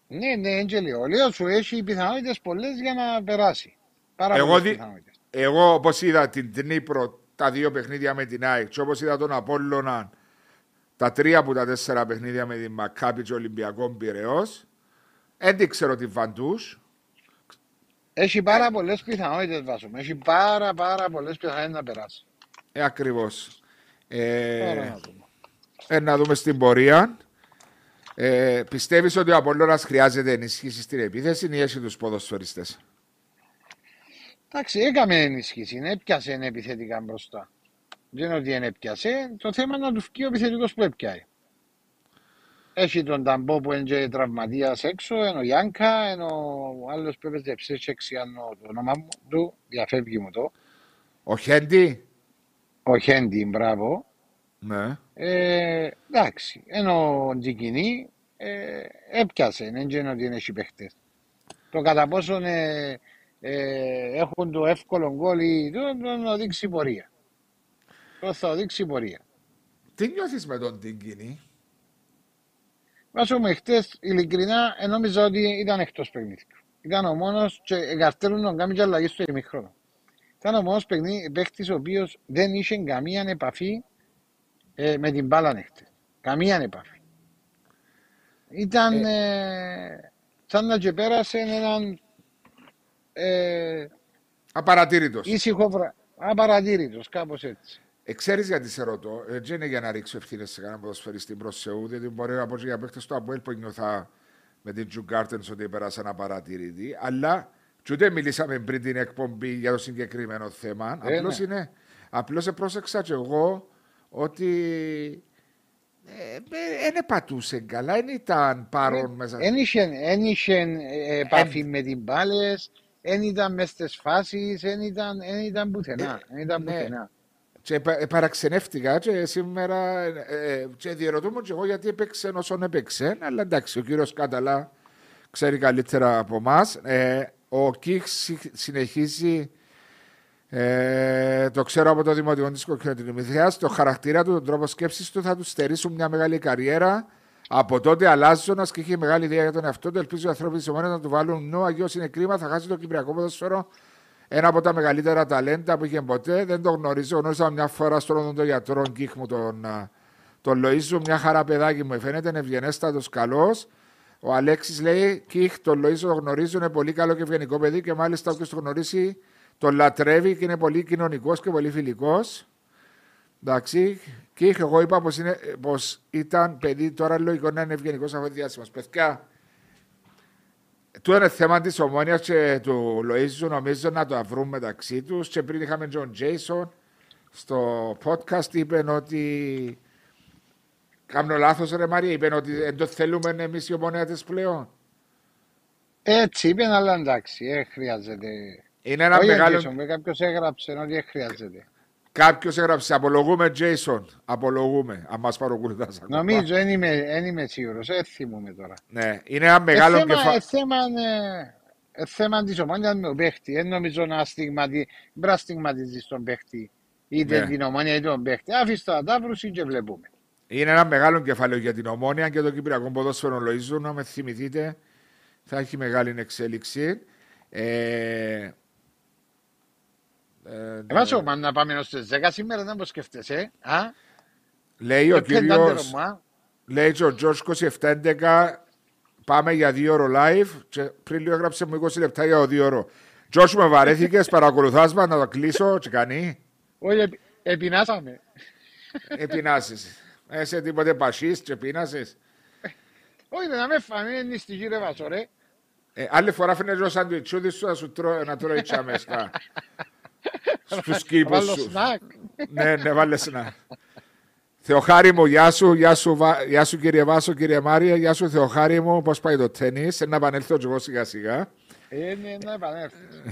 Ναι, ναι, Έντζελη. Ο Λέω σου έχει πιθανότητες πολλές για να περάσει. Πάρα Εγώ πολλές δι- πιθανότητες. Εγώ όπως είδα την Τνίπρο τα δύο παιχνίδια με την ΑΕΚ και όπως είδα τον Απόλλωνα τα τρία από τα τέσσερα παιχνίδια με την Μακάπη και Ολυμπιακό Πυραιός, δεν ξέρω τι Βαντούς. Έχει πάρα πολλές πιθανότητες, βάσο μου. Έχει πάρα, πάρα πολλές πιθανότητες να περάσει. Ε, ακριβώς. Ε, Τώρα να δούμε. Ε, να δούμε στην πορεία. Ε, πιστεύεις ότι ο Απόλλωνας χρειάζεται ενίσχυση στην επίθεση ή έχει τους ποδοσφαιριστές; Εντάξει, έκαμε ενίσχυση. Είναι έπιασε είναι επιθετικά μπροστά. Δεν είναι ότι είναι έπιασε. Το θέμα είναι να του βγει ο επιθετικός που έπιαει. Έχει τον Ταμπό που είναι και τραυματίας έξω, ενώ ο Γιάνκα, ενώ ο άλλος που έπαιζε ψήξε αν το όνομα μου, του, διαφεύγει μου το. Ο Χέντι, Ο Χέντι, μπράβο. ναι. Ε, εντάξει, ενώ ο Τζικινή ε, έπιασε, δεν είναι ότι είναι έχει παίχτες. Το κατά πόσον ε, ε, έχουν το εύκολο γκολ ή το, το, το δείξει πορεία. Το θα δείξει πορεία. Τι νιώθεις με τον Τιγκίνη; Βάσο μου εχθές, ειλικρινά, ε, νόμιζα ότι ήταν εκτός παιχνίδιου. Ήταν ο μόνος και εγκαρτέλουν τον κάνει και αλλαγή στο ημίχρονο. Ήταν ο μόνος παιχνί- παίχτης ο οποίος δεν είχε καμία επαφή ε, με την μπάλα εχθές. Καμία επαφή. Ήταν ε, σαν να και πέρασε έναν ε, Απαρατήρητος. ήσυχο βρα... απαρατήρητος, κάπως έτσι. Ε, ξέρεις γιατί σε ρωτώ; Ε, δεν είναι για να ρίξω ευθύνες σε κανέναν ποδοσφαιριστή προς Θεού, διότι μπορεί να πω και για παίχτες του Αποέλ που νιώθα με την Τζου Γκάρτενς ότι πέρασαν απαρατήρητοι, αλλά και ούτε μιλήσαμε πριν την εκπομπή για το συγκεκριμένο θέμα. Ε, απλώς ναι. είναι, απλώς πρόσεξα και εγώ ότι δεν ε, πατούσε καλά, δεν ήταν παρόν μέσα. Εν είχε, εν είχε ε, επαφή με την μπάλες, εν ήταν μες στις φάσεις, εν ήταν, εν ήταν πουθενά. Και πα- ε, παραξενεύτηκα και σήμερα ε, ε, και διερωτούμε και εγώ γιατί έπαιξε όσον έπαιξε. Αλλά εντάξει, ο κύριος Κάταλα ξέρει καλύτερα από εμάς. ο Κίχ συ- συνεχίζει, ε, το ξέρω από το Δημοτικό της Κοκκινοτινημηθία, το χαρακτήρα του, τον τρόπο σκέψης του θα του στερήσουν μια μεγάλη καριέρα. Από τότε αλλάζοντα και είχε μεγάλη ιδέα για τον εαυτό του, ελπίζω οι άνθρωποι τη ομόνια να του βάλουν νου. Αγίος είναι κρίμα, θα χάσει το Κυπριακό ποδοσφαίρο ένα από τα μεγαλύτερα ταλέντα που είχε ποτέ. Δεν το γνωρίζω. Γνώρισα μια φορά στον τον γιατρό Γκίχ μου, τον, α, τον Λοίζου, μια χαρά παιδάκι μου. Φαίνεται είναι ευγενέστατος, καλός. Ο Αλέξης λέει: Κίχ, τον Λοίζο το γνωρίζω, είναι πολύ καλό και ευγενικό παιδί και μάλιστα όποιος το γνωρίσει τον λατρεύει και είναι πολύ κοινωνικός και πολύ φιλικός. Εντάξει. Κίχ, εγώ είπα πως πως ήταν παιδί, τώρα λογικό να είναι ευγενικός αυτό διάσημο. Παιδιά, του είναι θέμα της ομόνοια και του Λοίζου, νομίζω να το βρουν μεταξύ τους. Και πριν είχαμε τον Τζέισον στο podcast, είπε ότι. Κάνω λάθος, ρε Μαρία, είπε ότι δεν το θέλουμε εμείς οι ομονέτε πλέον. Έτσι είπε, αλλά εντάξει, ε, χρειάζεται. Είναι ένα Όχι μεγάλο. Jason, με κάποιος έγραψε ότι δεν χρειάζεται. Κάποιος έγραψε Απολογούμε, Jason. Απολογούμε. Αν μας παρακολουθάς. Νομίζω, δεν είμαι, εν είμαι σίγουρος, δεν θυμούμαι τώρα. Ναι, είναι ένα μεγάλο ε, θέμα, κεφάλαιο. ε, θέμα, ε, ε, θέμα της ομόνιας με τον παίχτη. Δεν νομίζω να στιγματι... μπρας στιγματίζεις τον παίχτη. Είτε Ναι. την ομόνια είτε τον παίχτη. Άφησε τα ταύρους και βλέπουμε. Είναι ένα μεγάλο κεφάλαιο για την ομόνια και το Κυπριακό Ποδόσφαιρο Λοίζου. Να με θυμηθείτε, θα έχει μεγάλη εξέλιξη. Ε, ε, Εμάς μα να πάμε ως τις 10 σήμερα δεν πως σκέφτεσαι. Α, λέει ο Ε, ποιον ήταν κύριο. τερμα; Λέει και ο Τζόρς 27-11 πάμε για δύο ώρο live και πριν λίγο έγραψε μου 20 λεπτά για δύο ώρο. Τζος με βαρέθηκες, παρακολουθάς μας να το κλείσω και κάνει. Όχι, επι- επεινάσαμε. Επινάσεις. Είσαι τίποτε πασίς και πίνασες. Όχι, να με φάμε, είναι νηστική ρε βάσο, ρε. Ε, άλλη φορά φαίνεται ο σαντουιτσούδης σου να, σου τρώ, να τρώει τσάμε στα, στους κήπους Βάλω σου. σνακ. ναι, ναι, βάλε να. Θεοχάρη μου, γεια σου, γεια σου, Βα- γεια σου κύριε Βάσο, κύριε Μάρια, γεια σου Θεοχάρη μου, πώς πάει το τέννις, να επανέλθω και εγώ σιγά σιγά. Ε, ναι, να επανέλθεις.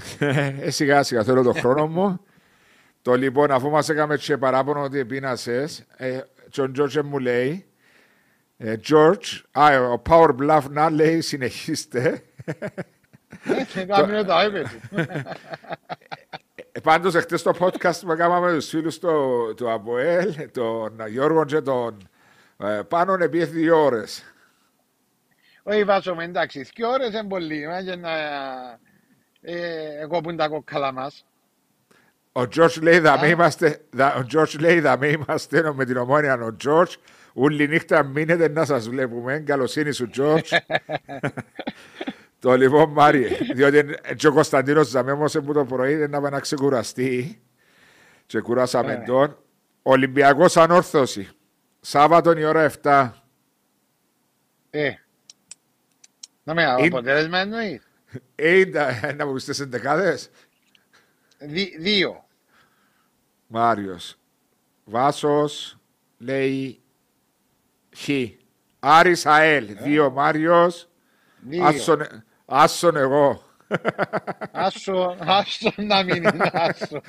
ε, σιγά σιγά θέλω το χρόνο μου. το λοιπόν, αφού μας έκαμε και παράπονο ότι πίνασες, ε, και ο Τζόρτζ μου λέει, ε, George, α, ο Power Bluff να λέει συνεχίστε. Ε, Κάμινε το iPad του. Ε, πάντως, εχθές το podcast που έκαναμε με τους φίλους του, του ΑΠΟΕΛ, τον Γιώργο και τον ε, Πάνον επί δύο ώρες. Όχι, βάσο με, εντάξει, δύο ώρες είναι πολύ, μα, για να ε, κόπουν τα κόκκαλα μας. Ο George λέει, θα με Α. είμαστε, δα- ο George λέει, θα με είμαστε με την ομόνια ο George. Όλη νύχτα μείνετε να σας βλέπουμε. Καλοσύνη σου, George. το λοιπόν, Μάριε, διότι ε, και ο Κωνσταντίνος Ζαμέμος που το πρωί δεν να πάει να ξεκουραστεί και κουράσαμε Ε. τον. Ολυμπιακός Ανόρθωση. Σάββατον η ώρα 7. Ε, να με Είναι- αποτέλεσμα εννοείς; Ε, να- να μου πεις τις εντεκάδες. Δι- Δύο. Μάριος. Βάσος λέει Χ. Άρης ΑΕΛ. Δύο Μάριος. Δύο. Άσον, άσον εγώ. Άσο, άσο να μην είναι άσο.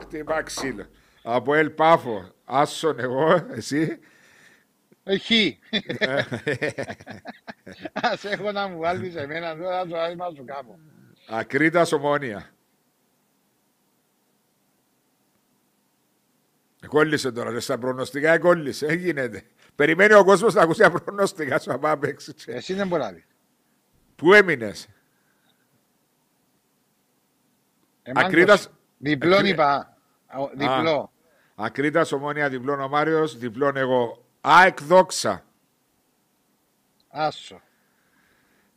Χτύπα ξύλο. Από ΕΛ Πάφο. Άσον εγώ. Εσύ. Έχει. Ας έχω να μου βάλεις εμένα τώρα το άσμα σου κάνω. Ακρίτας Ομόνια. Κόλλησε τώρα, ρε, στα προγνωστικά κόλλησε, δεν γίνεται. Περιμένει ο κόσμος να ακούσει τα προγνωστικά σου, απά παίξει. Εσύ δεν μπορείς να δεις. Πού έμεινες, Εμάν Ακρίτας- το- Διπλόν Ακρί- είπα. Α, Διπλό. Ακρίτας Ομόνια, διπλών ο Μάριος, διπλών εγώ. ΑΕΚ Δόξα. Άσο.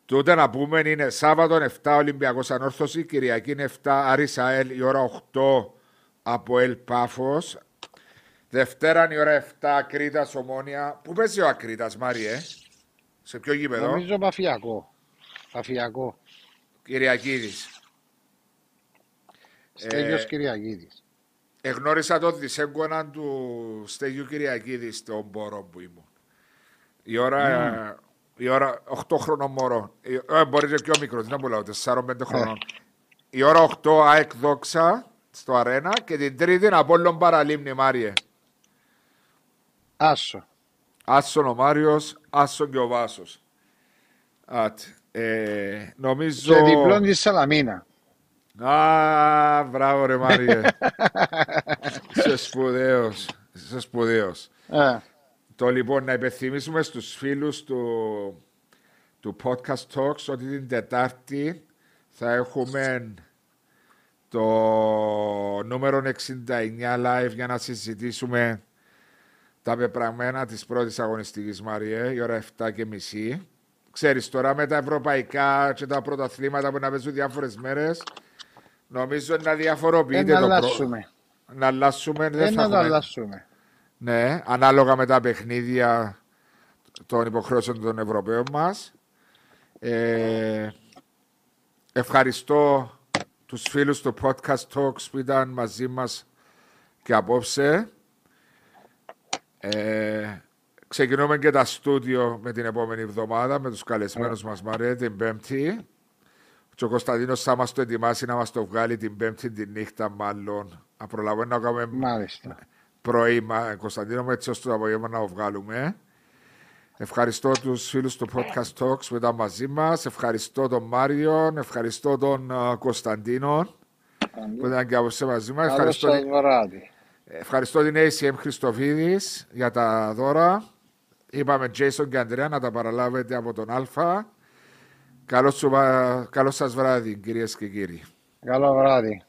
Τούτε να πούμε είναι Σάββατο 7 Ολυμπιακός Ανόρθωσης, Κυριακή είναι 7 Άρης ΑΕΛ η ώρα 8 από ΕΛ Πάφος. Δευτέρα η ώρα 7 Κρήτας Ομόνια. Πού παίζει ο Ακρίτας Μάριε, σε ποιο γήπεδο, Νομίζω παφιακό. Παφιακό. Κυριακίδης. Στέλιος Ε, Κυριακίδης. Εγνώρισα τον δισέγγωνα του Στέγιου Κυριακίδη στον Μπορό που ήμουν. Η ώρα, ε, η ώρα 8 χρονών μωρό. Η- Ε, μπορεί και πιο μικρό, τι να πουλάω, 4-5 χρονών. Η ώρα 8 ΑΕΚ Δόξα στο Αρένα και την τρίτη είναι Απόλλων Παραλίμνη Μάριε. Άσο. Άσον ο Μάριος, Άσον και ο Βάσος. Άτε, ε, νομίζω... Και διπλόν της Σαλαμίνα. Α, μπράβο ρε Μάριε. Είσαι σπουδαίος. Είσαι σπουδαίος. Ε, Το λοιπόν να υπενθυμίσουμε στους φίλους του, του Podcast Talks ότι την Τετάρτη θα έχουμε το νούμερο 69 live για να συζητήσουμε τα πεπραγμένα της πρώτης αγωνιστικής Μαριέ, η ώρα 7 και μισή. Ξέρεις τώρα με τα ευρωπαϊκά και τα πρωταθλήματα που να παίζουν διάφορες μέρες νομίζω να Δεν διαφοροποιείται να το προ... αλλάσουμε. Να αλλάσουμε, δεν Δεν θα να το έχουμε αλλάσουμε. ναι, ανάλογα με τα παιχνίδια των υποχρεώσεων των Ευρωπαίων μας. Ε, ευχαριστώ τους φίλους του Podcast Talks που ήταν μαζί μας και απόψε. Ε, ξεκινούμε και τα στούντιο με την επόμενη εβδομάδα με τους καλεσμένους μας Μαρέ την Πέμπτη. Και ο Κωνσταντίνος θα μας το ετοιμάσει να μας το βγάλει την Πέμπτη τη νύχτα μάλλον. Να προλαβαίνουμε να κάνουμε Μάλιστα. πρωί, μα, Κωνσταντίνο, με έτσι ώστε το απόγευμα να το βγάλουμε. Ευχαριστώ τους φίλους του Podcast Talks που ήταν μαζί μας. Ευχαριστώ τον Μάριο, ευχαριστώ τον α, Κωνσταντίνο που ήταν και απόψε μαζί μας. Καλό Ευχαριστώ, σας την- βράδυ. ευχαριστώ την ACM Χριστοφίδης για τα δώρα. Είπαμε Jason και Αντρέα να τα παραλάβετε από τον Α. Καλό, σου, βα- καλό σας βράδυ κυρίες και κύριοι. Καλό βράδυ.